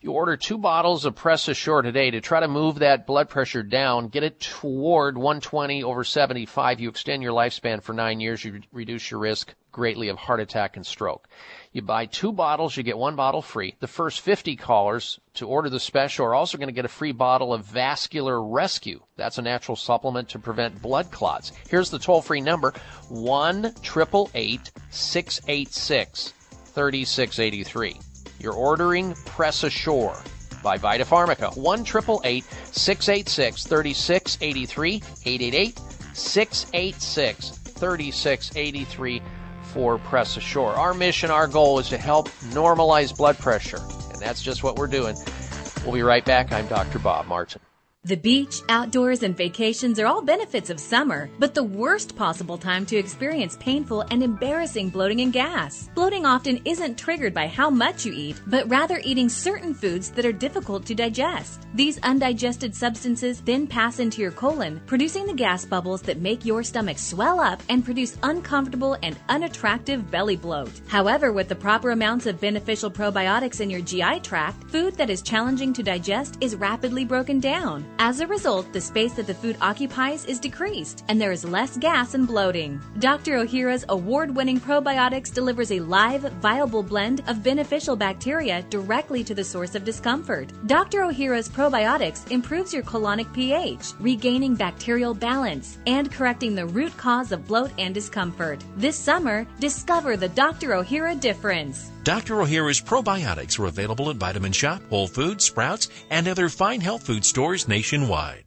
You order two bottles of Press Assure today to try to move that blood pressure down, get it toward 120 over 75. You extend your lifespan for nine years. You reduce your risk greatly of heart attack and stroke. You buy two bottles, you get one bottle free. The first 50 callers to order the special are also going to get a free bottle of Vascular Rescue. That's a natural supplement to prevent blood clots. Here's the toll free number 1 888 686 3683. You're ordering Press Assure by Vita Pharmica. 1 686 3683 888 686 3683 for Press Assure. Our mission, our goal is to help normalize blood pressure, and that's just what we're doing. We'll be right back. I'm Dr. Bob Martin. The beach, outdoors, and vacations are all benefits of summer, but the worst possible time to experience painful and embarrassing bloating and gas. Bloating often isn't triggered by how much you eat, but rather eating certain foods that are difficult to digest. These undigested substances then pass into your colon, producing the gas bubbles that make your stomach swell up and produce uncomfortable and unattractive belly bloat. However, with the proper amounts of beneficial probiotics in your GI tract, food that is challenging to digest is rapidly broken down. As a result, the space that the food occupies is decreased, and there is less gas and bloating. Dr. Ohhira's award winning probiotics delivers a live, viable blend of beneficial bacteria directly to the source of discomfort. Dr. Ohhira's probiotics improves your colonic pH, regaining bacterial balance, and correcting the root cause of bloat and discomfort. This summer, discover the Dr. Ohhira difference. Dr. Ohhira's probiotics are available at Vitamin Shoppe, Whole Foods, Sprouts, and other fine health food stores nationwide.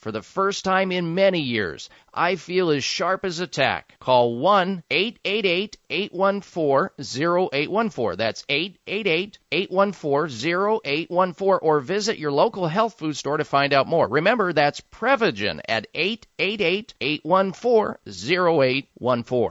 For the first time in many years, I feel as sharp as a tack. Call 1 888 814 0814. That's 888 814 0814 or visit your local health food store to find out more. Remember, that's Prevagen at 888 814 0814.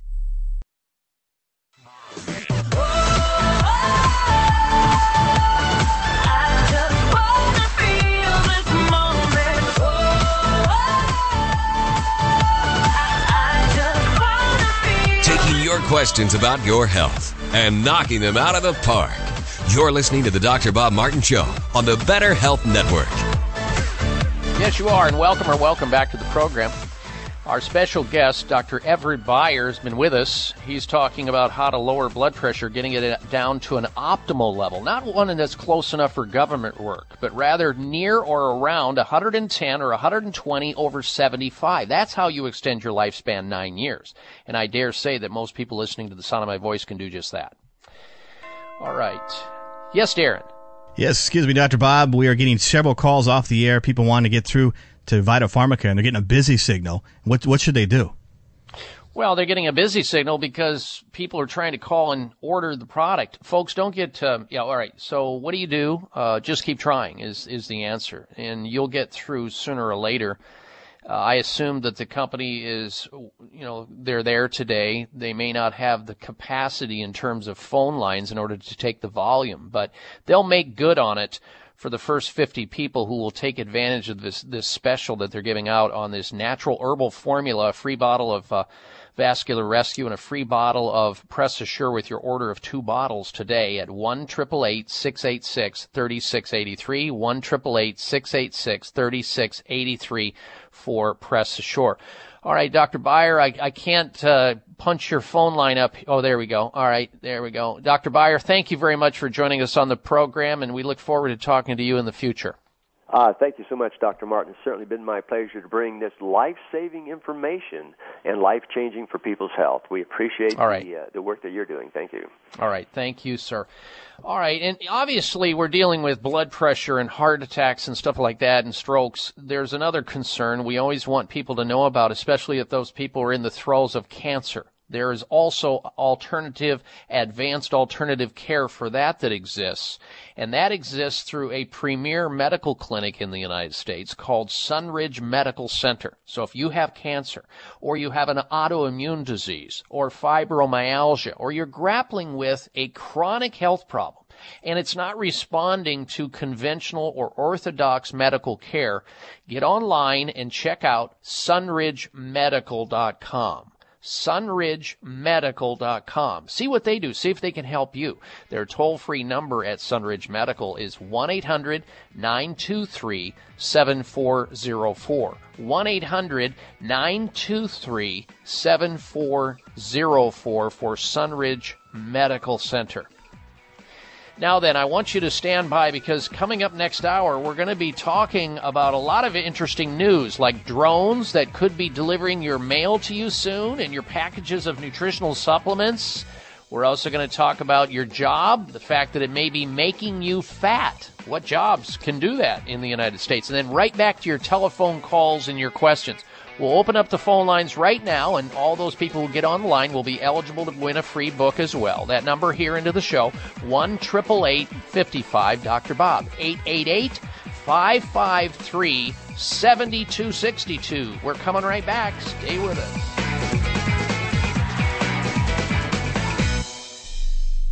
Questions about your health and knocking them out of the park. You're listening to the Dr. Bob Martin Show on the Better Health Network. Yes, you are, and welcome or welcome back to the program. Our special guest, Dr. Everett Beyer, has been with us. He's talking about how to lower blood pressure, getting it down to an optimal level, not one that's close enough for government work, but rather near or around 110 or 120 over 75. That's how you extend your lifespan nine years. And I dare say that most people listening to the sound of my voice can do just that. All right. Yes, Darren. Yes, excuse me, Dr. Bob. We are getting several calls off the air. People want to get through to Vita Pharmaca, and they're getting a busy signal. What what should they do? Well, they're getting a busy signal because people are trying to call and order the product. Folks, don't get uh, yeah. All right. So what do you do? Uh, just keep trying is is the answer, and you'll get through sooner or later. Uh, I assume that the company is, you know, they're there today. They may not have the capacity in terms of phone lines in order to take the volume, but they'll make good on it for the first 50 people who will take advantage of this this special that they're giving out on this natural herbal formula, a free bottle of uh, Vascular Rescue and a free bottle of Press Assure with your order of two bottles today at 1 686 3683 1 686 3683 for Press Assure. All right, Dr. Beyer, I, I can't uh, punch your phone line up. Oh, there we go. All right, there we go. Dr. Beyer, thank you very much for joining us on the program, and we look forward to talking to you in the future. Uh, thank you so much, Dr. Martin. It's certainly been my pleasure to bring this life saving information and life changing for people's health. We appreciate All right. the, uh, the work that you're doing. Thank you. All right, thank you, sir. All right, and obviously we're dealing with blood pressure and heart attacks and stuff like that and strokes. There's another concern we always want people to know about, especially if those people are in the throes of cancer. There is also alternative, advanced alternative care for that that exists. And that exists through a premier medical clinic in the United States called Sunridge Medical Center. So if you have cancer, or you have an autoimmune disease, or fibromyalgia, or you're grappling with a chronic health problem, and it's not responding to conventional or orthodox medical care, get online and check out sunridgemedical.com sunridgemedical.com. See what they do. See if they can help you. Their toll free number at Sunridge Medical is 1 800 923 7404. 1 800 923 7404 for Sunridge Medical Center. Now then, I want you to stand by because coming up next hour, we're going to be talking about a lot of interesting news, like drones that could be delivering your mail to you soon and your packages of nutritional supplements. We're also going to talk about your job, the fact that it may be making you fat. What jobs can do that in the United States? And then right back to your telephone calls and your questions. We'll open up the phone lines right now, and all those people who get on the line will be eligible to win a free book as well. That number here into the show, 1 55 Dr. Bob, 888 553 7262. We're coming right back. Stay with us.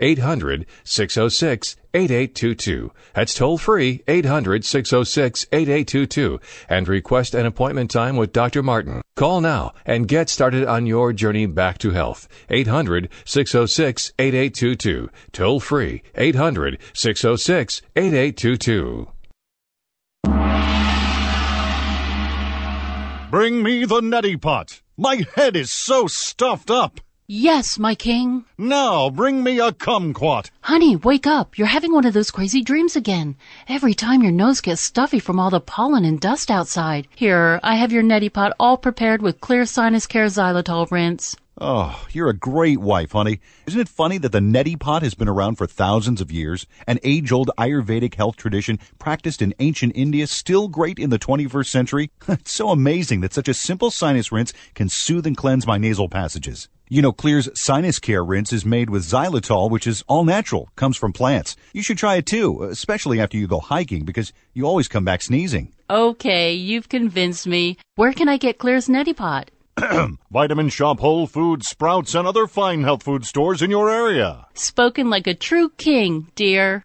800 606 8822. That's toll free 800 606 8822 and request an appointment time with Dr. Martin. Call now and get started on your journey back to health. 800 606 8822. Toll free 800 606 8822. Bring me the neti pot. My head is so stuffed up. Yes, my king. Now bring me a kumquat. Honey, wake up. You're having one of those crazy dreams again. Every time your nose gets stuffy from all the pollen and dust outside. Here, I have your neti pot all prepared with Xlear sinus care xylitol rinse. Oh, you're a great wife, honey. Isn't it funny that the neti pot has been around for thousands of years? An age-old Ayurvedic health tradition practiced in ancient India, still great in the 21st century? it's so amazing that such a simple sinus rinse can soothe and cleanse my nasal passages. You know, Xlear's sinus care rinse is made with xylitol, which is all natural, comes from plants. You should try it too, especially after you go hiking because you always come back sneezing. Okay, you've convinced me. Where can I get Xlear's neti pot? Vitamin Shoppe, Whole Foods, Sprouts, and other fine health food stores in your area. Spoken like a true king, dear.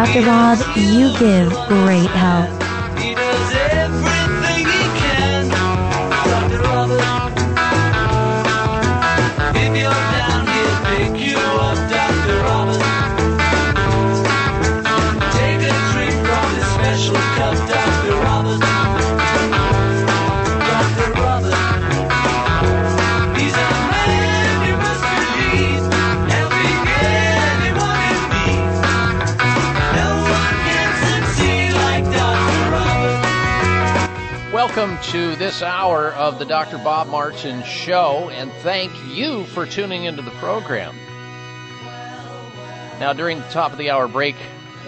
Dr. Bob, you give great help. To this hour of the Dr. Bob Martin Show, and thank you for tuning into the program. Now, during the top of the hour break,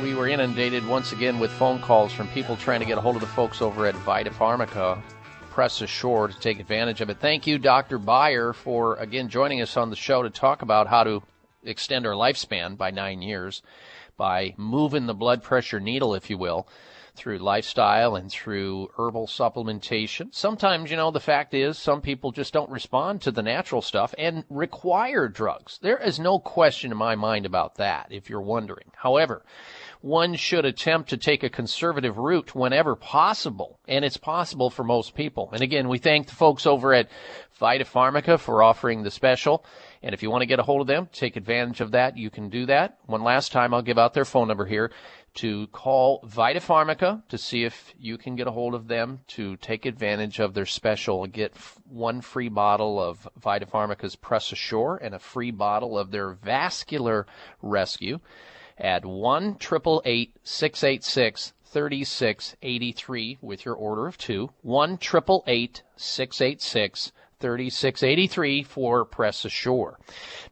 we were inundated once again with phone calls from people trying to get a hold of the folks over at Vita Pharmaca. Press Assure to take advantage of it. Thank you, Dr. Beyer, for again joining us on the show to talk about how to extend our lifespan by nine years by moving the blood pressure needle, if you will through lifestyle and through herbal supplementation. Sometimes, you know, the fact is some people just don't respond to the natural stuff and require drugs. There is no question in my mind about that, if you're wondering. However, one should attempt to take a conservative route whenever possible, and it's possible for most people. And again, we thank the folks over at Vita Pharmaca for offering the special. And if you want to get a hold of them, take advantage of that, you can do that. One last time, I'll give out their phone number here to call Vita Pharmaca to see if you can get a hold of them to take advantage of their special. And get one free bottle of Vita Pharmaca's Press Assure and a free bottle of their Vascular Rescue at 1 686 3683 with your order of two. 1 686 3683 for Press Assure.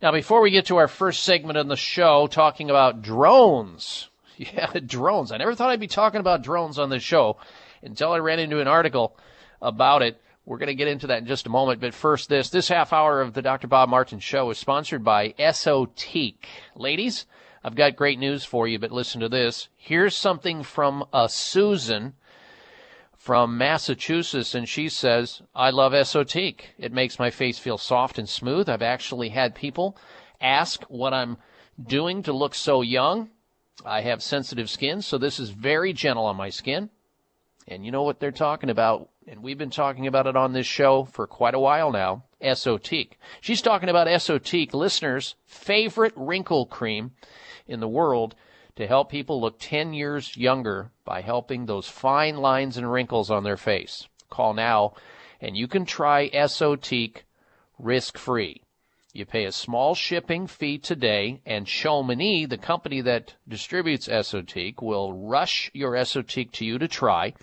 Now, before we get to our first segment on the show, talking about drones, Yeah, drones. I never thought I'd be talking about drones on this show until I ran into an article about it. We're going to get into that in just a moment. But first, this. This half hour of the Dr. Bob Martin Show is sponsored by Esotique. Ladies, I've got great news for you, but listen to this. Here's something from a Susan from Massachusetts, and she says, I love Esotique. It makes my face feel soft and smooth. I've actually had people ask what I'm doing to look so young. I have sensitive skin, so this is very gentle on my skin. And you know what they're talking about, and we've been talking about it on this show for quite a while now. Esotique. She's talking about Esotique, listeners' favorite wrinkle cream in the world to help people look 10 years younger by helping those fine lines and wrinkles on their face. Call now and you can try Esotique risk free. You pay a small shipping fee today, and Chamonix, the company that distributes Esotique, will rush your Esotique to you to try.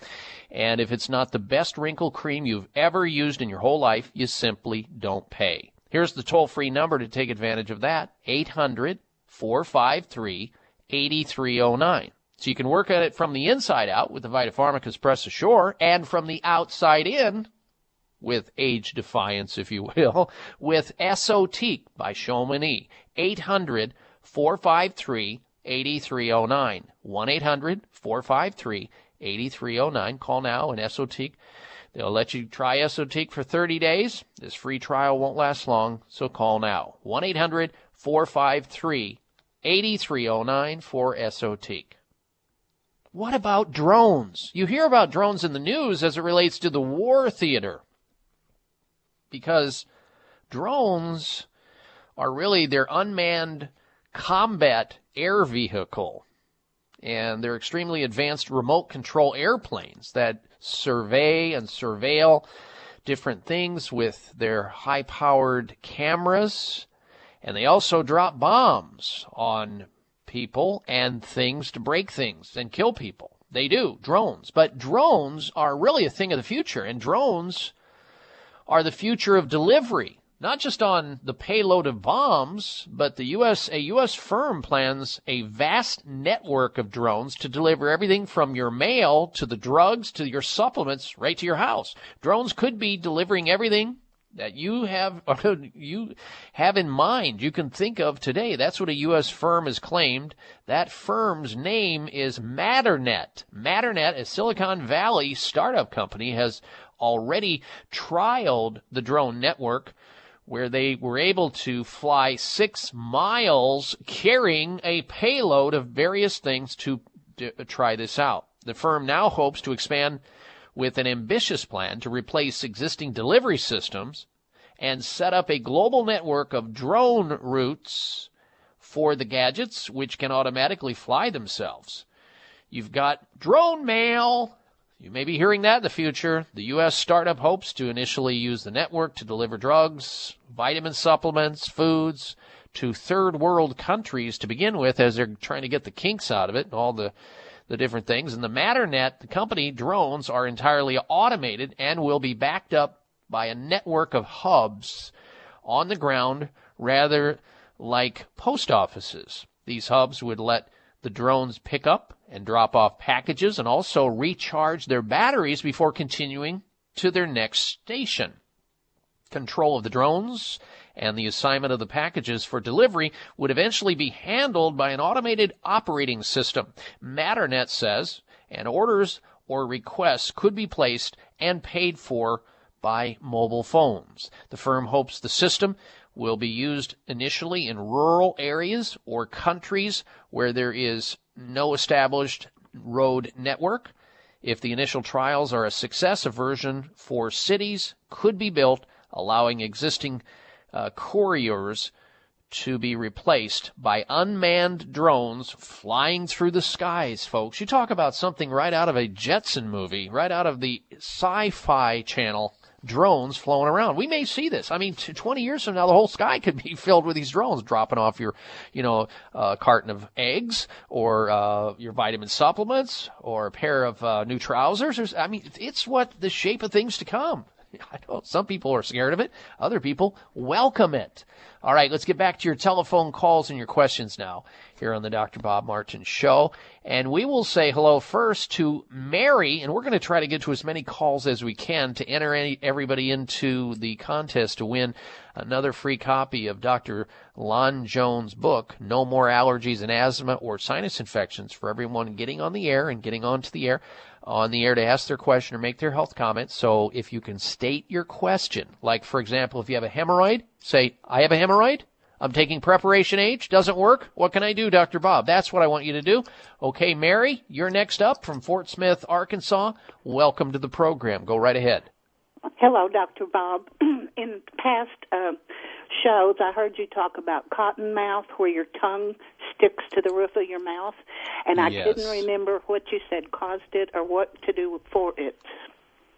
And if it's not the best wrinkle cream you've ever used in your whole life, you simply don't pay. Here's the toll free number to take advantage of that 800 453 8309. So you can work at it from the inside out with the Vita Pharmaca's Press Assure and from the outside in with age defiance, if you will, with Esotique by Chamonix. 800 453 8309. 1 800 453 8309. Call now and Esotique. They'll let you try Esotique for 30 days. This free trial won't last long, so call now. 1 800 453 8309 for Esotique. What about drones? You hear about drones in the news as it relates to the war theater because drones are really their unmanned combat air vehicle. And they're extremely advanced remote control airplanes that survey and surveil different things with their high powered cameras. And they also drop bombs on people and things to break things and kill people. They do, drones. But drones are really a thing of the future. And drones are the future of delivery, not just on the payload of bombs, but the US a US firm plans a vast network of drones to deliver everything from your mail to the drugs to your supplements right to your house. Drones could be delivering everything that you have you have in mind you can think of today. That's what a US firm has claimed. That firm's name is Matternet. Matternet a Silicon Valley startup company has already trialed the drone network where they were able to fly six miles carrying a payload of various things to d- uh, try this out. The firm now hopes to expand with an ambitious plan to replace existing delivery systems and set up a global network of drone routes for the gadgets which can automatically fly themselves. You've got drone mail, you may be hearing that in the future. The U.S. startup hopes to initially use the network to deliver drugs, vitamin supplements, foods to third world countries to begin with as they're trying to get the kinks out of it and all the the different things. And the Matternet, the company drones are entirely automated and will be backed up by a network of hubs on the ground rather like post offices. These hubs would let the drones pick up and drop off packages and also recharge their batteries before continuing to their next station. Control of the drones and the assignment of the packages for delivery would eventually be handled by an automated operating system. Matternet says, and orders or requests could be placed and paid for by mobile phones. The firm hopes the system will be used initially in rural areas or countries where there is no established road network. If the initial trials are a success, a version for cities could be built, allowing existing uh, couriers to be replaced by unmanned drones flying through the skies, folks. You talk about something right out of a Jetson movie, right out of the sci fi channel drones flowing around. We may see this. I mean, 20 years from now, the whole sky could be filled with these drones dropping off your, you know, uh, carton of eggs or uh, your vitamin supplements or a pair of uh, new trousers. I mean, it's what the shape of things to come. I know some people are scared of it. Other people welcome it. All right, let's get back to your telephone calls and your questions now here on the Dr. Bob Martin Show. And we will say hello first to Mary, and we're going to try to get to as many calls as we can to enter any, everybody into the contest to win another free copy of Dr. Lon Jones' book, No More Allergies and Asthma or Sinus Infections, for everyone getting on the air and getting onto the air on the air to ask their question or make their health comment. So if you can state your question, like for example, if you have a hemorrhoid, say, I have a hemorrhoid. I'm taking preparation H. Doesn't work. What can I do, Dr. Bob? That's what I want you to do. Okay, Mary, you're next up from Fort Smith, Arkansas. Welcome to the program. Go right ahead. Hello, Dr. Bob. In past uh, shows, I heard you talk about cotton mouth, where your tongue sticks to the roof of your mouth, and I Yes. couldn't remember what you said caused it or what to do for it.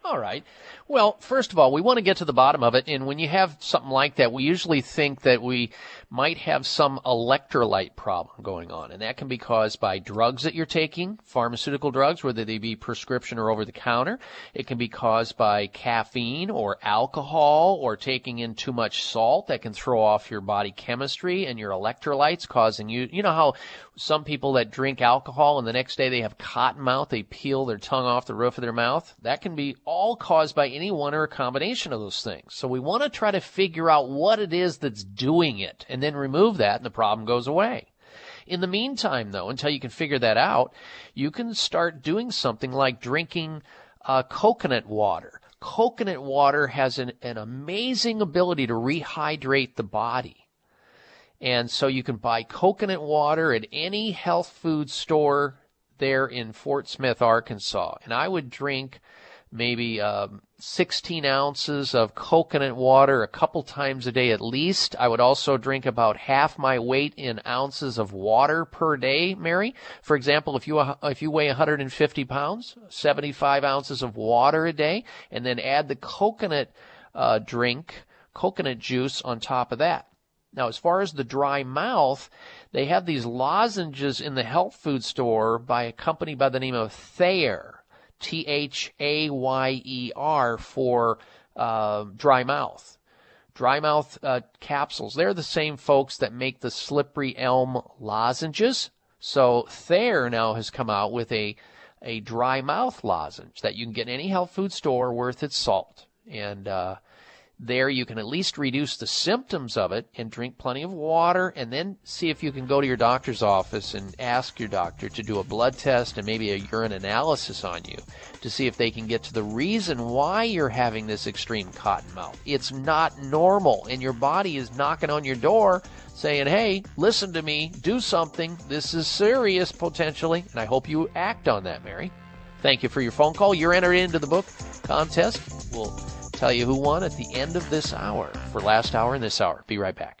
All right. Well, first of all, we want to get to the bottom of it. And when you have something like that, we usually think that we might have some electrolyte problem going on. And that can be caused by drugs that you're taking, pharmaceutical drugs, whether they be prescription or over the counter. It can be caused by caffeine or alcohol or taking in too much salt that can throw off your body chemistry and your electrolytes, causing you, you know how some people that drink alcohol and the next day they have cotton mouth, they peel their tongue off the roof of their mouth? That can be all caused by any one or a combination of those things. So we want to try to figure out what it is that's doing it and then remove that and the problem goes away. In the meantime, though, until you can figure that out, you can start doing something like drinking uh, coconut water. Coconut water has an, an amazing ability to rehydrate the body. And so you can buy coconut water at any health food store there in Fort Smith, Arkansas. And I would drink maybe um, 16 ounces of coconut water a couple times a day at least. I would also drink about half my weight in ounces of water per day, Mary. For example, if you if you weigh 150 pounds, 75 ounces of water a day, and then add the coconut uh, drink, coconut juice on top of that. Now, as far as the dry mouth, they have these lozenges in the health food store by a company by the name of Thayer. T H A Y E R for uh, dry mouth. Dry mouth uh, capsules. They're the same folks that make the slippery elm lozenges. So Thayer now has come out with a a dry mouth lozenge that you can get in any health food store worth its salt. And uh, there you can at least reduce the symptoms of it and drink plenty of water and then see if you can go to your doctor's office and ask your doctor to do a blood test and maybe a urine analysis on you to see if they can get to the reason why you're having this extreme cotton mouth. It's not normal and your body is knocking on your door saying, "Hey, listen to me, do something. This is serious potentially." And I hope you act on that, Mary. Thank you for your phone call. You're entered into the book contest. We'll tell you who won at the end of this hour for last hour and this hour. Be right back.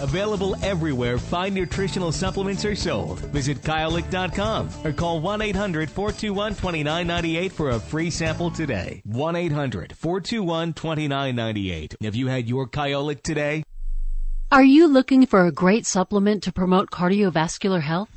Available everywhere fine nutritional supplements are sold. Visit Kyolic.com or call 1 800 421 2998 for a free sample today. 1 800 421 2998. Have you had your Kyolic today? Are you looking for a great supplement to promote cardiovascular health?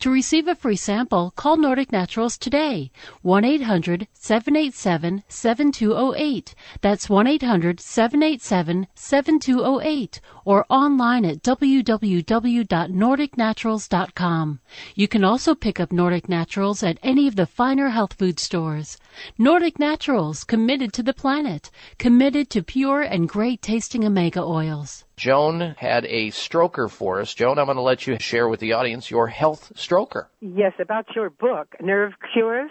To receive a free sample, call Nordic Naturals today. 1-800-787-7208. That's 1-800-787-7208 or online at www.nordicnaturals.com. You can also pick up Nordic Naturals at any of the finer health food stores. Nordic Naturals, committed to the planet, committed to pure and great tasting omega oils. Joan had a stroker for us. Joan, I'm going to let you share with the audience your health stroker. Yes, about your book, Nerve Cures.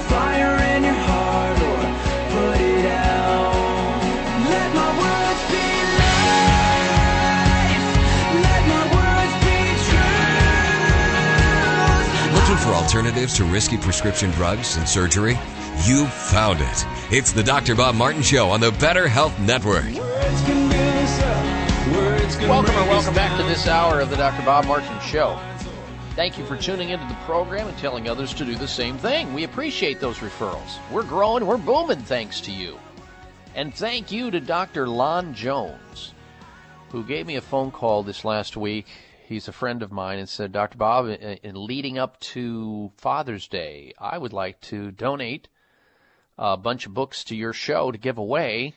alternatives to risky prescription drugs and surgery? You found it. It's the Dr. Bob Martin Show on the Better Health Network. Welcome or welcome back to this hour of the Dr. Bob Martin Show. Thank you for tuning into the program and telling others to do the same thing. We appreciate those referrals. We're growing, we're booming thanks to you. And thank you to Dr. Lon Jones, who gave me a phone call this last week. He's a friend of mine and said, Dr. Bob, in in leading up to Father's Day, I would like to donate a bunch of books to your show to give away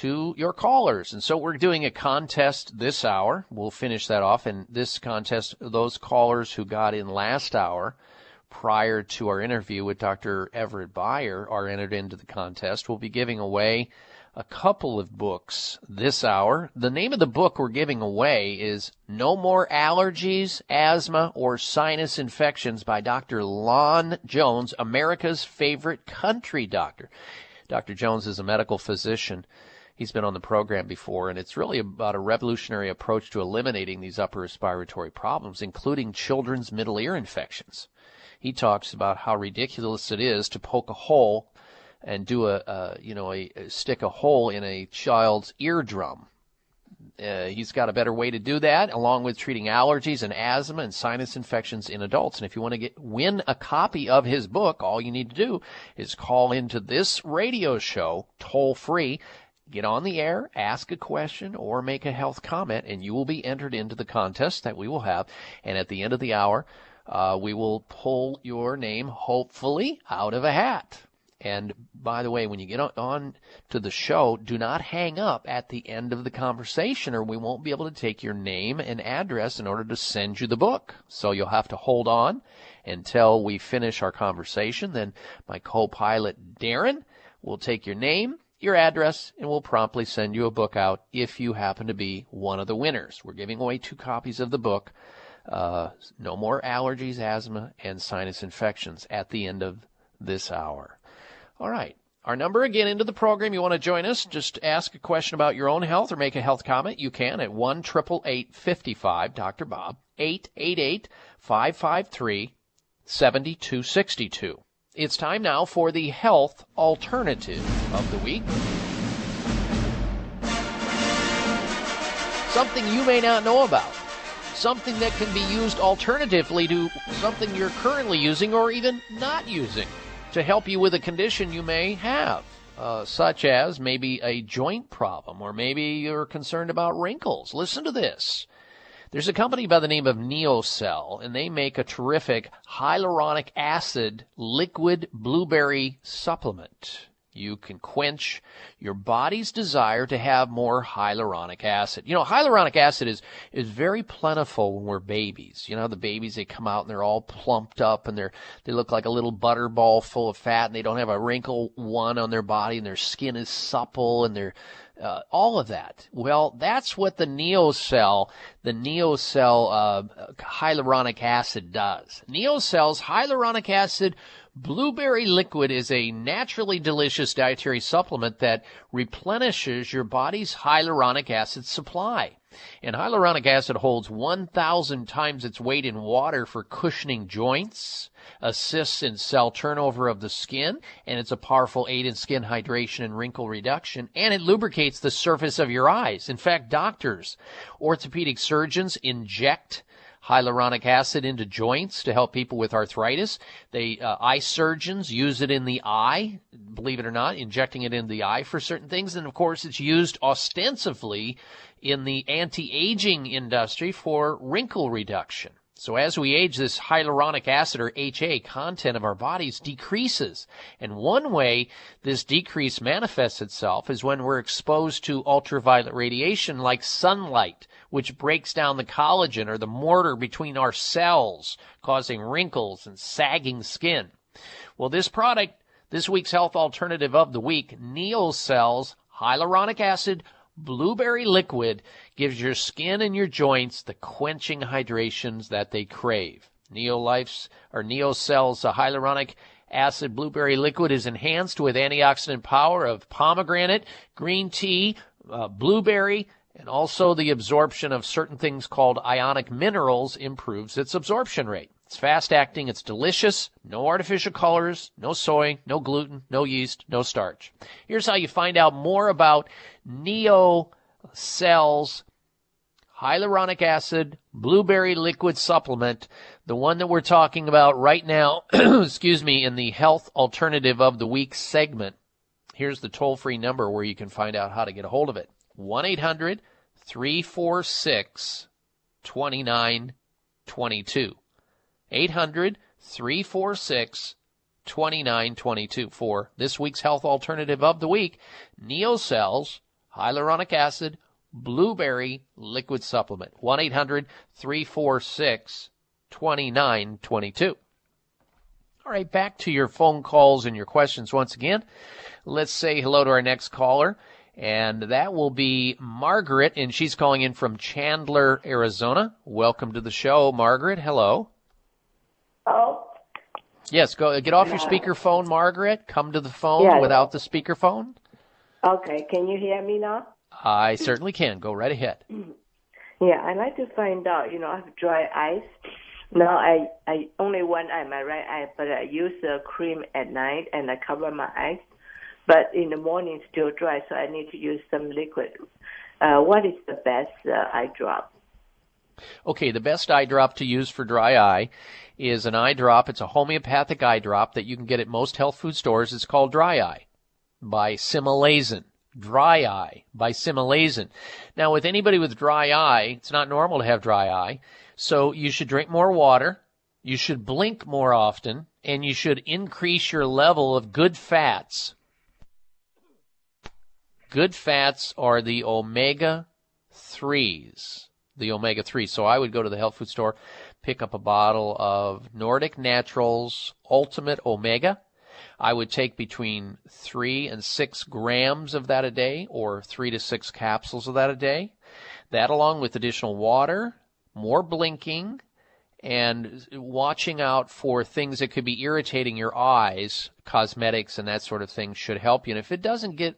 to your callers. And so we're doing a contest this hour. We'll finish that off. And this contest, those callers who got in last hour prior to our interview with Dr. Everett Beyer are entered into the contest. We'll be giving away a couple of books this hour. The name of the book we're giving away is No More Allergies, Asthma, or Sinus Infections by Dr. Lon Jones, America's favorite country doctor. Dr. Jones is a medical physician. He's been on the program before, and it's really about a revolutionary approach to eliminating these upper respiratory problems, including children's middle ear infections. He talks about how ridiculous it is to poke a hole and do a, a you know, a, a stick a hole in a child's eardrum. Uh, he's got a better way to do that, along with treating allergies and asthma and sinus infections in adults. And if you want to get win a copy of his book, all you need to do is call into this radio show toll free get on the air, ask a question, or make a health comment, and you will be entered into the contest that we will have. And at the end of the hour, uh, we will pull your name, hopefully, out of a hat. And by the way, when you get on to the show, do not hang up at the end of the conversation or we won't be able to take your name and address in order to send you the book. So you'll have to hold on until we finish our conversation. Then my co-pilot Darren will take your name, your address, and we'll promptly send you a book out if you happen to be one of the winners. We're giving away two copies of the book. Uh, no more allergies, asthma, and sinus infections at the end of this hour. All right. Our number again into the program. You want to join us? Just ask a question about your own health or make a health comment. You can at 1 55 Dr. Bob, 888 553 7262. It's time now for the health alternative of the week. Something you may not know about. Something that can be used alternatively to something you're currently using or even not using to help you with a condition you may have, uh, such as maybe a joint problem, or maybe you're concerned about wrinkles. Listen to this. There's a company by the name of NeoCell, and they make a terrific hyaluronic acid liquid blueberry supplement you can quench your body's desire to have more hyaluronic acid. You know, hyaluronic acid is, is very plentiful when we're babies. You know, the babies, they come out and they're all plumped up and they're, they look like a little butterball full of fat and they don't have a wrinkle one on their body and their skin is supple and they're, uh, all of that. Well, that's what the NeoCell, the NeoCell uh, hyaluronic acid does. NeoCell's hyaluronic acid Blueberry liquid is a naturally delicious dietary supplement that replenishes your body's hyaluronic acid supply. And hyaluronic acid holds 1,000 times its weight in water for cushioning joints, assists in cell turnover of the skin, and it's a powerful aid in skin hydration and wrinkle reduction, and it lubricates the surface of your eyes. In fact, doctors, orthopedic surgeons inject hyaluronic acid into joints to help people with arthritis. They uh, eye surgeons use it in the eye, believe it or not, injecting it in the eye for certain things. And of course, it's used ostensibly in the anti-aging industry for wrinkle reduction. So as we age, this hyaluronic acid or HA content of our bodies decreases. And one way this decrease manifests itself is when we're exposed to ultraviolet radiation like sunlight which breaks down the collagen or the mortar between our cells, causing wrinkles and sagging skin. Well, this product, this week's health alternative of the week, NeoCell's hyaluronic acid blueberry liquid gives your skin and your joints the quenching hydrations that they crave. Neolife's or NeoCell's uh, hyaluronic acid blueberry liquid is enhanced with antioxidant power of pomegranate, green tea, uh, blueberry, and also the absorption of certain things called ionic minerals improves its absorption rate. It's fast acting, it's delicious, no artificial colors, no soy, no gluten, no yeast, no starch. Here's how you find out more about Neo Cells hyaluronic acid blueberry liquid supplement, the one that we're talking about right now, excuse me, in the health alternative of the week segment. Here's the toll free number where you can find out how to get a hold of it. 1 800 346 2922. 800 346 2922 for this week's health alternative of the week NeoCell's hyaluronic acid blueberry liquid supplement. 1-800-346-2922 all right back to your phone calls and your questions once again. Let's say hello to our next caller and that will be Margaret, and she's calling in from Chandler, Arizona. Welcome to the show, Margaret. Hello. Oh. Yes, go get off your speakerphone, Margaret. Come to the phone Yes. without the speakerphone. Okay, can you hear me now? I certainly can. Go right ahead. Yeah, I'd like to find out, you know, I have dry eyes. Now I, I only one eye, my right eye, but I use the cream at night and I cover my eyes. But in the morning still dry, so I need to use some liquid. Uh, what is the best uh, eye drop? Okay, the best eye drop to use for dry eye is an eye drop. It's a homeopathic eye drop that you can get at most health food stores. It's called Dry Eye by Similasan. Dry Eye by Similasan. Now, with anybody with dry eye, it's not normal to have dry eye, so you should drink more water, you should blink more often, and you should increase your level of good fats. Good fats are the omega 3s. The omega 3s. So I would go to the health food store, pick up a bottle of Nordic Naturals Ultimate Omega. I would take between three and six grams of that a day, or three to six capsules of that a day. That, along with additional water, more blinking, and watching out for things that could be irritating your eyes, cosmetics and that sort of thing should help you. And if it doesn't get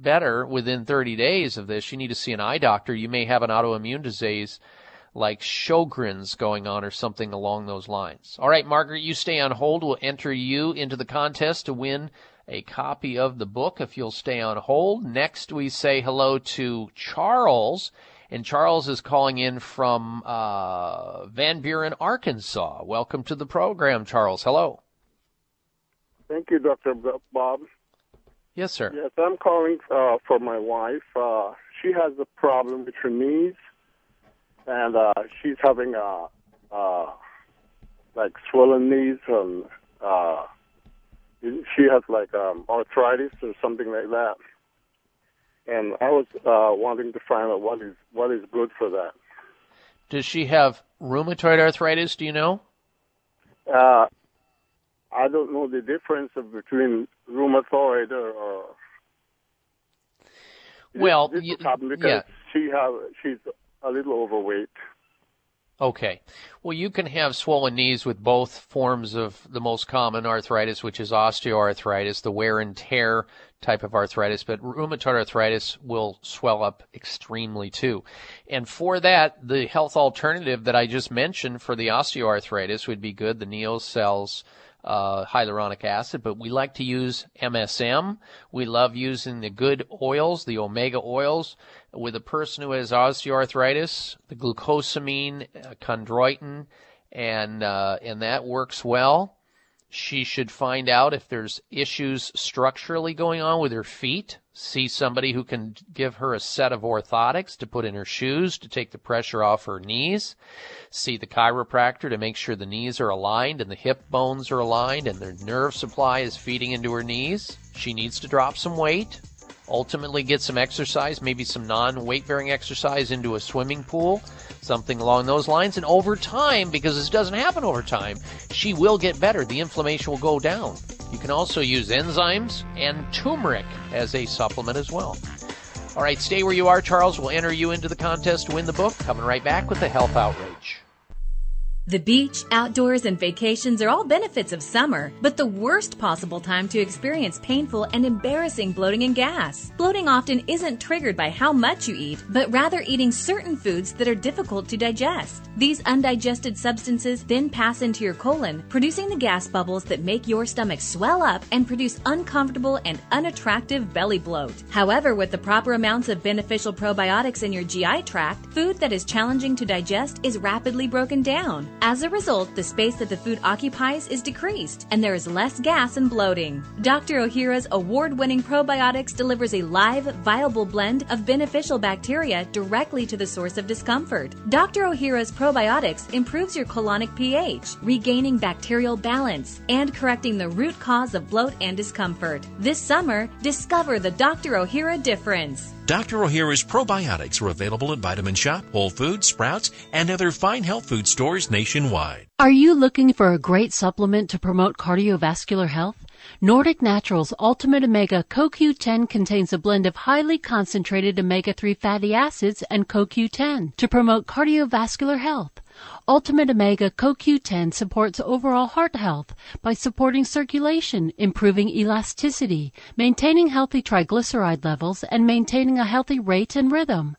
better within 30 days of this, you need to see an eye doctor. You may have an autoimmune disease like Sjogren's going on or something along those lines. All right, Margaret, you stay on hold. We'll enter you into the contest to win a copy of the book if you'll stay on hold. Next, we say hello to Charles. And Charles is calling in from uh, Van Buren, Arkansas. Welcome to the program, Charles. Hello. Thank you, Dr. Bob. Yes, sir. Yes, I'm calling uh, for my wife. Uh, she has a problem with her knees, and uh, she's having uh, uh, like swollen knees, and uh, she has like um, arthritis or something like that. And I was uh, wanting to find out what is what is good for that. Does she have rheumatoid arthritis? Do you know? Uh, I don't know the difference of between rheumatoid or. or well, this you, yeah. she have she's a little overweight. Okay. Well, you can have swollen knees with both forms of the most common arthritis, which is osteoarthritis, the wear and tear type of arthritis, but rheumatoid arthritis will swell up extremely too. And for that, the health alternative that I just mentioned for the osteoarthritis would be good, the NeoCell's uh, hyaluronic acid, but we like to use MSM. We love using the good oils, the omega oils. With a person who has osteoarthritis, the glucosamine, uh, chondroitin, and uh, and that works well. She should find out if there's issues structurally going on with her feet. See somebody who can give her a set of orthotics to put in her shoes to take the pressure off her knees. See the chiropractor to make sure the knees are aligned and the hip bones are aligned and the nerve supply is feeding into her knees. She needs to drop some weight ultimately get some exercise, maybe some non weight bearing exercise into a swimming pool, something along those lines. And over time, because this doesn't happen over time, she will get better. The inflammation will go down. You can also use enzymes and turmeric as a supplement as well. All right, stay where you are, Charles. We'll enter you into the contest to win the book. Coming right back with the Health Outrage. The beach, outdoors, and vacations are all benefits of summer, but the worst possible time to experience painful and embarrassing bloating and gas. Bloating often isn't triggered by how much you eat, but rather eating certain foods that are difficult to digest. These undigested substances then pass into your colon, producing the gas bubbles that make your stomach swell up and produce uncomfortable and unattractive belly bloat. However, with the proper amounts of beneficial probiotics in your GI tract, food that is challenging to digest is rapidly broken down. As a result, the space that the food occupies is decreased, and there is less gas and bloating. Dr. Ohhira's award winning probiotics delivers a live, viable blend of beneficial bacteria directly to the source of discomfort. Dr. Ohhira's probiotics improves your colonic pH, regaining bacterial balance, and correcting the root cause of bloat and discomfort. This summer, discover the Dr. Ohhira difference. Dr. Ohhira's probiotics are available at Vitamin Shoppe, Whole Foods, Sprouts, and other fine health food stores nationwide. Are you looking for a great supplement to promote cardiovascular health? Nordic Naturals Ultimate Omega CoQ10 contains a blend of highly concentrated omega-3 fatty acids and CoQ10 to promote cardiovascular health. Ultimate Omega CoQ10 supports overall heart health by supporting circulation, improving elasticity, maintaining healthy triglyceride levels, and maintaining a healthy rate and rhythm.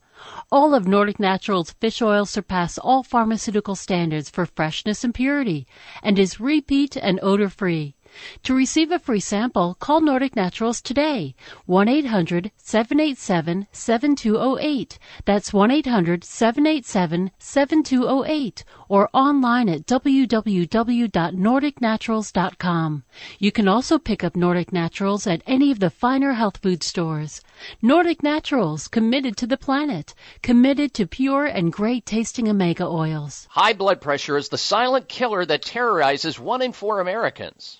All of Nordic Naturals fish oil surpass all pharmaceutical standards for freshness and purity and is repeat and odor free. To receive a free sample, call Nordic Naturals today. 1-800-787-7208. That's 1-800-787-7208 or online at www.nordicnaturals.com. You can also pick up Nordic Naturals at any of the finer health food stores. Nordic Naturals, committed to the planet, committed to pure and great tasting omega oils. High blood pressure is the silent killer that terrorizes one in four Americans.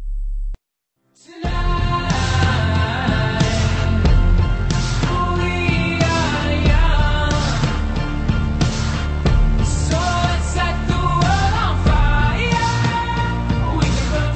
Tonight.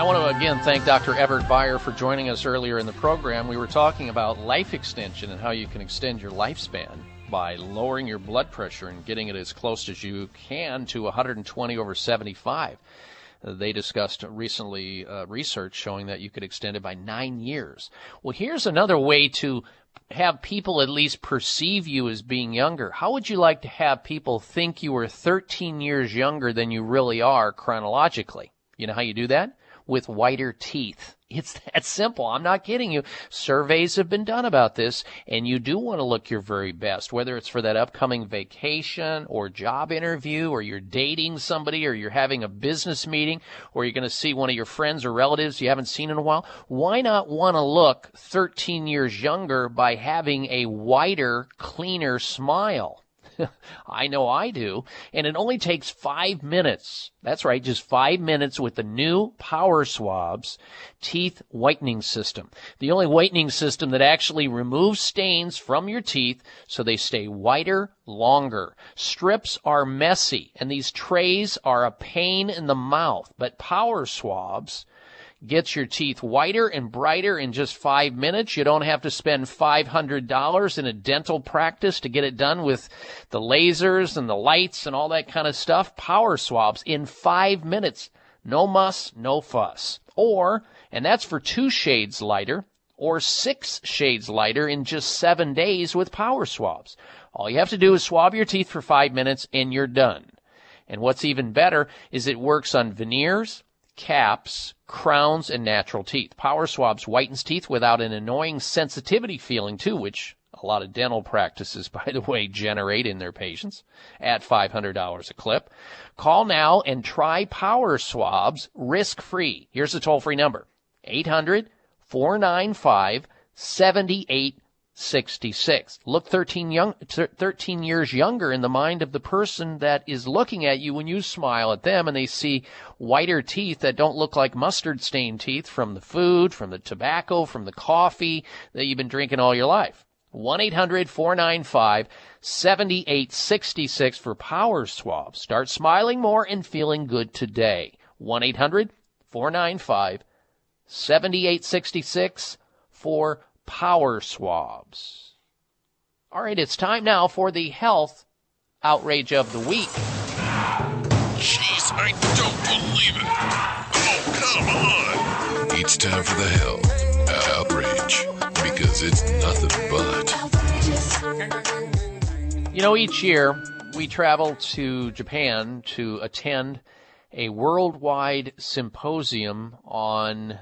I want to again thank Dr. Everett Beyer for joining us earlier in the program. We were talking about life extension and how you can extend your lifespan by lowering your blood pressure and getting it as close as you can to 120 over 75. Uh, they discussed recently uh, research showing that you could extend it by nine years. Well, here's another way to have people at least perceive you as being younger. How would you like to have people think you were 13 years younger than you really are chronologically? You know how you do that? With whiter teeth. It's that simple. I'm not kidding you. Surveys have been done about this, and you do want to look your very best, whether it's for that upcoming vacation or job interview, or you're dating somebody, or you're having a business meeting, or you're going to see one of your friends or relatives you haven't seen in a while. Why not want to look 13 years younger by having a whiter, cleaner smile? I know I do. And it only takes five minutes. That's right, just five minutes with the new Power Swabs teeth whitening system. The only whitening system that actually removes stains from your teeth so they stay whiter longer. Strips are messy and these trays are a pain in the mouth, but Power Swabs gets your teeth whiter and brighter in just five minutes. You don't have to spend $500 in a dental practice to get it done with the lasers and the lights and all that kind of stuff. Power swabs in five minutes. No muss, no fuss. Or, and that's for two shades lighter, or six shades lighter in just seven days with power swabs. All you have to do is swab your teeth for five minutes and you're done. And what's even better is it works on veneers, caps, crowns, and natural teeth. Power Swabs whitens teeth without an annoying sensitivity feeling too, which a lot of dental practices, by the way, generate in their patients at $500 a clip. Call now and try Power Swabs risk free. Here's the toll free number 800 495 78 66. Look 13 young 13 years younger in the mind of the person that is looking at you when you smile at them and they see whiter teeth that don't look like mustard stained teeth from the food, from the tobacco, from the coffee that you've been drinking all your life. 1-800-495-7866 for power swabs. Start smiling more and feeling good today. 1-800-495-7866 for power swabs. All right, it's time now for the health outrage of the week. Jeez, I don't believe it. Oh, come on. It's time for the health outrage because it's nothing but. You know, each year we travel to Japan to attend a worldwide symposium on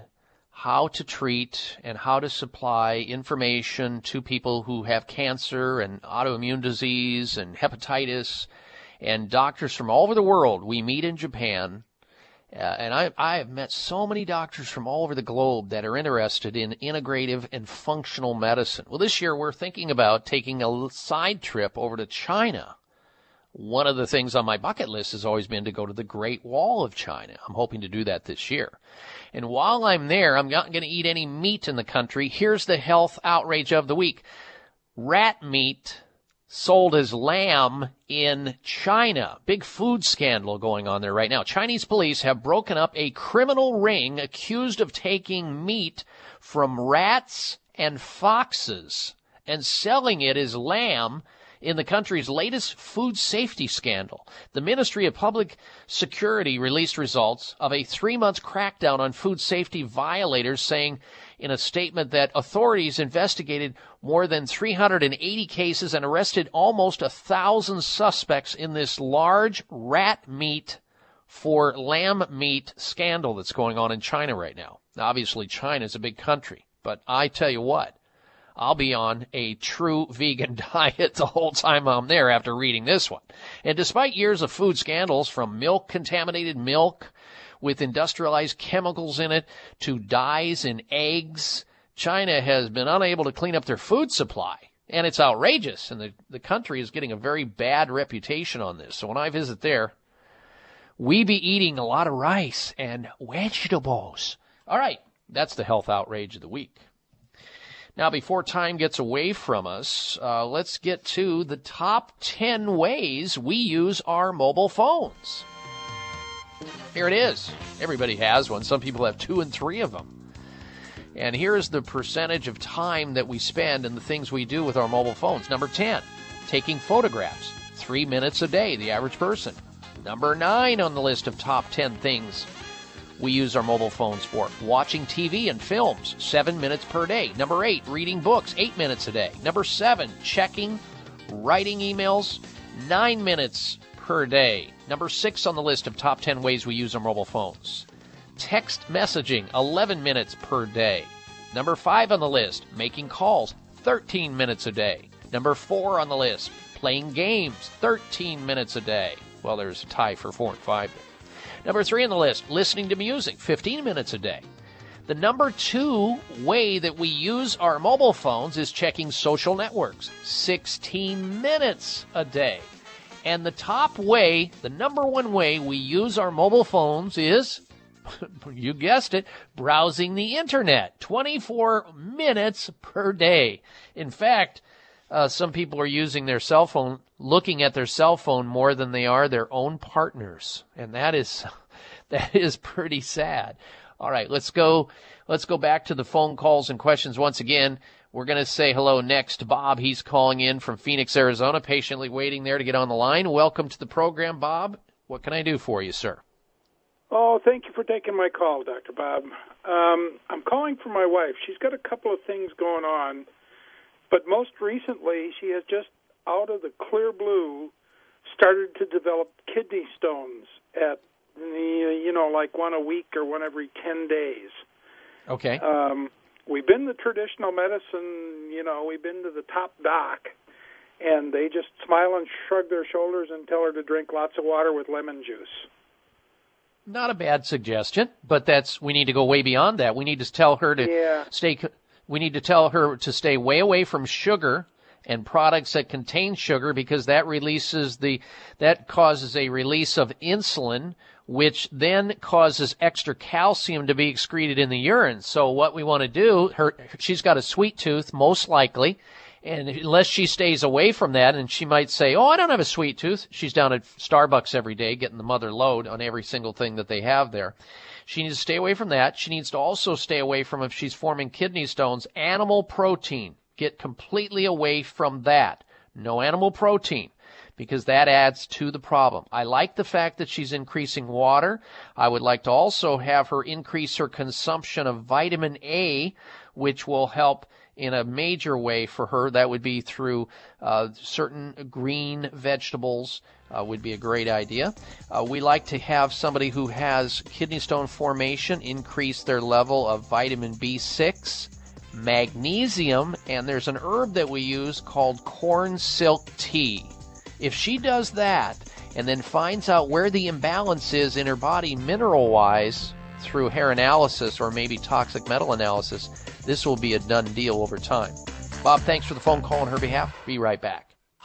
how to treat and how to supply information to people who have cancer and autoimmune disease and hepatitis and doctors from all over the world. We meet in Japan. Uh, and I, I have met so many doctors from all over the globe that are interested in integrative and functional medicine. Well, this year we're thinking about taking a side trip over to China one of the things on my bucket list has always been to go to the Great Wall of China. I'm hoping to do that this year. And while I'm there, I'm not going to eat any meat in the country. Here's the health outrage of the week. Rat meat sold as lamb in China. Big food scandal going on there right now. Chinese police have broken up a criminal ring accused of taking meat from rats and foxes and selling it as lamb in the country's latest food safety scandal. The Ministry of Public Security released results of a three month crackdown on food safety violators, saying in a statement that authorities investigated more than 380 cases and arrested almost a thousand suspects in this large rat meat for lamb meat scandal that's going on in China right now. Obviously, China is a big country, but I tell you what, I'll be on a true vegan diet the whole time I'm there after reading this one. And despite years of food scandals from milk contaminated milk with industrialized chemicals in it to dyes in eggs, China has been unable to clean up their food supply. And it's outrageous, and the, the country is getting a very bad reputation on this. So when I visit there, we be eating a lot of rice and vegetables. All right, that's the health outrage of the week. Now, before time gets away from us, uh, let's get to the top 10 ways we use our mobile phones. Here it is. Everybody has one. Some people have two and three of them. And here's the percentage of time that we spend in the things we do with our mobile phones. Number 10, taking photographs. Three minutes a day, the average person. Number 9 on the list of top 10 things we use our mobile phones for. Watching TV and films, seven minutes per day. Number eight, reading books, eight minutes a day. Number seven, checking, writing emails, nine minutes per day. Number six on the list of top 10 ways we use our mobile phones. Text messaging, 11 minutes per day. Number five on the list, making calls, 13 minutes a day. Number four on the list, playing games, 13 minutes a day. Well, there's a tie for four and five there. Number three on the list, listening to music, 15 minutes a day. The number two way that we use our mobile phones is checking social networks, 16 minutes a day. And the top way, the number one way we use our mobile phones is, you guessed it, browsing the internet, 24 minutes per day. In fact, uh, some people are using their cell phone, looking at their cell phone more than they are their own partners, and that is that is pretty sad. All right, let's go. Let's go back to the phone calls and questions once again. We're going to say hello next to Bob. He's calling in from Phoenix, Arizona, patiently waiting there to get on the line. Welcome to the program, Bob. What can I do for you, sir? Oh, thank you for taking my call, Dr. Bob. Um, I'm calling for my wife. She's got a couple of things going on but most recently, she has just out of the clear blue started to develop kidney stones at the you know like one a week or one every 10 days. Okay. Um we've been the traditional medicine, you know, we've been to the top doc and they just smile and shrug their shoulders and tell her to drink lots of water with lemon juice. Not a bad suggestion, but that's we need to go way beyond that. We need to tell her to yeah. stay we need to tell her to stay way away from sugar and products that contain sugar because that releases the that causes a release of insulin which then causes extra calcium to be excreted in the urine. So what we want to do, her she's got a sweet tooth most likely, and unless she stays away from that and she might say, "Oh, I don't have a sweet tooth." She's down at Starbucks every day getting the mother load on every single thing that they have there. She needs to stay away from that. She needs to also stay away from if she's forming kidney stones, animal protein. Get completely away from that. No animal protein because that adds to the problem. I like the fact that she's increasing water. I would like to also have her increase her consumption of vitamin A, which will help in a major way for her. That would be through uh, certain green vegetables. Uh, would be a great idea. Uh, we like to have somebody who has kidney stone formation increase their level of vitamin B6, magnesium, and there's an herb that we use called corn silk tea. If she does that and then finds out where the imbalance is in her body mineral wise through hair analysis or maybe toxic metal analysis, this will be a done deal over time. Bob, thanks for the phone call on her behalf. Be right back.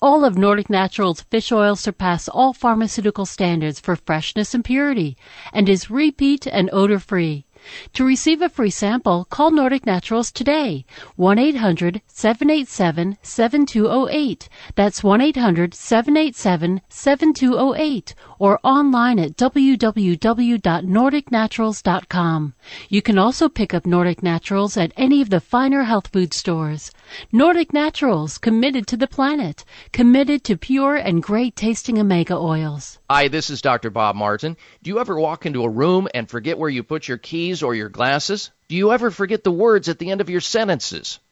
All of Nordic Naturals fish oil surpass all pharmaceutical standards for freshness and purity and is repeat and odor free. To receive a free sample, call Nordic Naturals today. 1-800-787-7208. That's 1-800-787-7208 or online at www.nordicnaturals.com. You can also pick up Nordic Naturals at any of the finer health food stores. Nordic Naturals, committed to the planet, committed to pure and great tasting omega oils. Hi, this is Dr. Bob Martin. Do you ever walk into a room and forget where you put your keys or your glasses? Do you ever forget the words at the end of your sentences?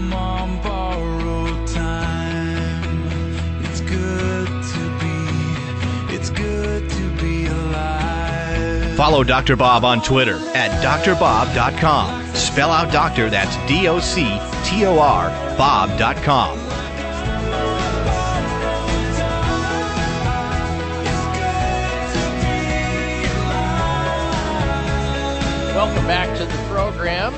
I'm on borrowed time. It's good to be, it's good to be alive. Follow Dr. Bob on Twitter at drbob.com. Spell out doctor, that's D O C T O R, Bob.com. Welcome back to the program.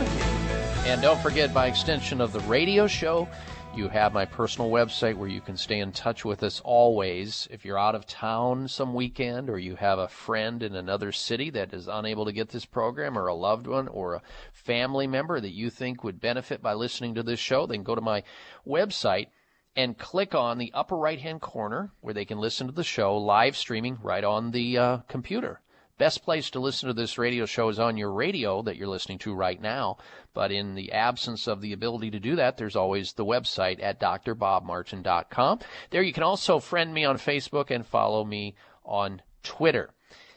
And don't forget, by extension of the radio show, you have my personal website where you can stay in touch with us always. If you're out of town some weekend or you have a friend in another city that is unable to get this program or a loved one or a family member that you think would benefit by listening to this show, then go to my website and click on the upper right hand corner where they can listen to the show live streaming right on the uh, computer. Best place to listen to this radio show is on your radio that you're listening to right now. But in the absence of the ability to do that, there's always the website at drbobmartin.com. There you can also friend me on Facebook and follow me on Twitter.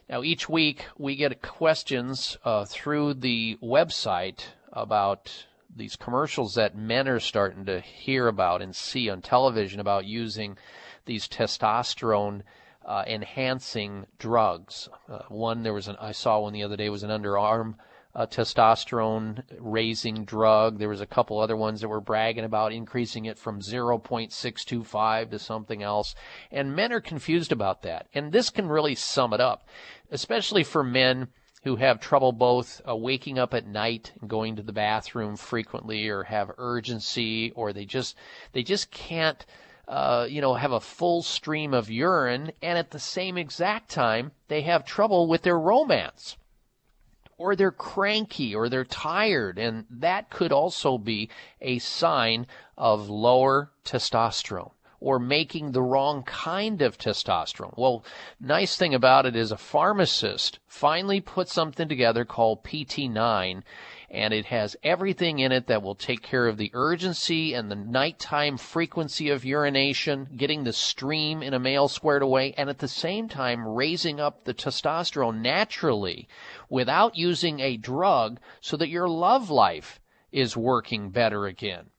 Now, each week we get questions uh, through the website about these commercials that men are starting to hear about and see on television about using these testosterone uh, enhancing drugs. Uh, one there was an I saw one the other day was an underarm uh, testosterone raising drug. There was a couple other ones that were bragging about increasing it from 0.625 to something else. And men are confused about that. And this can really sum it up, especially for men who have trouble both uh, waking up at night and going to the bathroom frequently or have urgency or they just they just can't uh, you know have a full stream of urine and at the same exact time they have trouble with their romance or they're cranky or they're tired and that could also be a sign of lower testosterone or making the wrong kind of testosterone. Well, nice thing about it is a pharmacist finally put something together called PT9 and it has everything in it that will take care of the urgency and the nighttime frequency of urination, getting the stream in a male squared away, and at the same time raising up the testosterone naturally without using a drug so that your love life is working better again.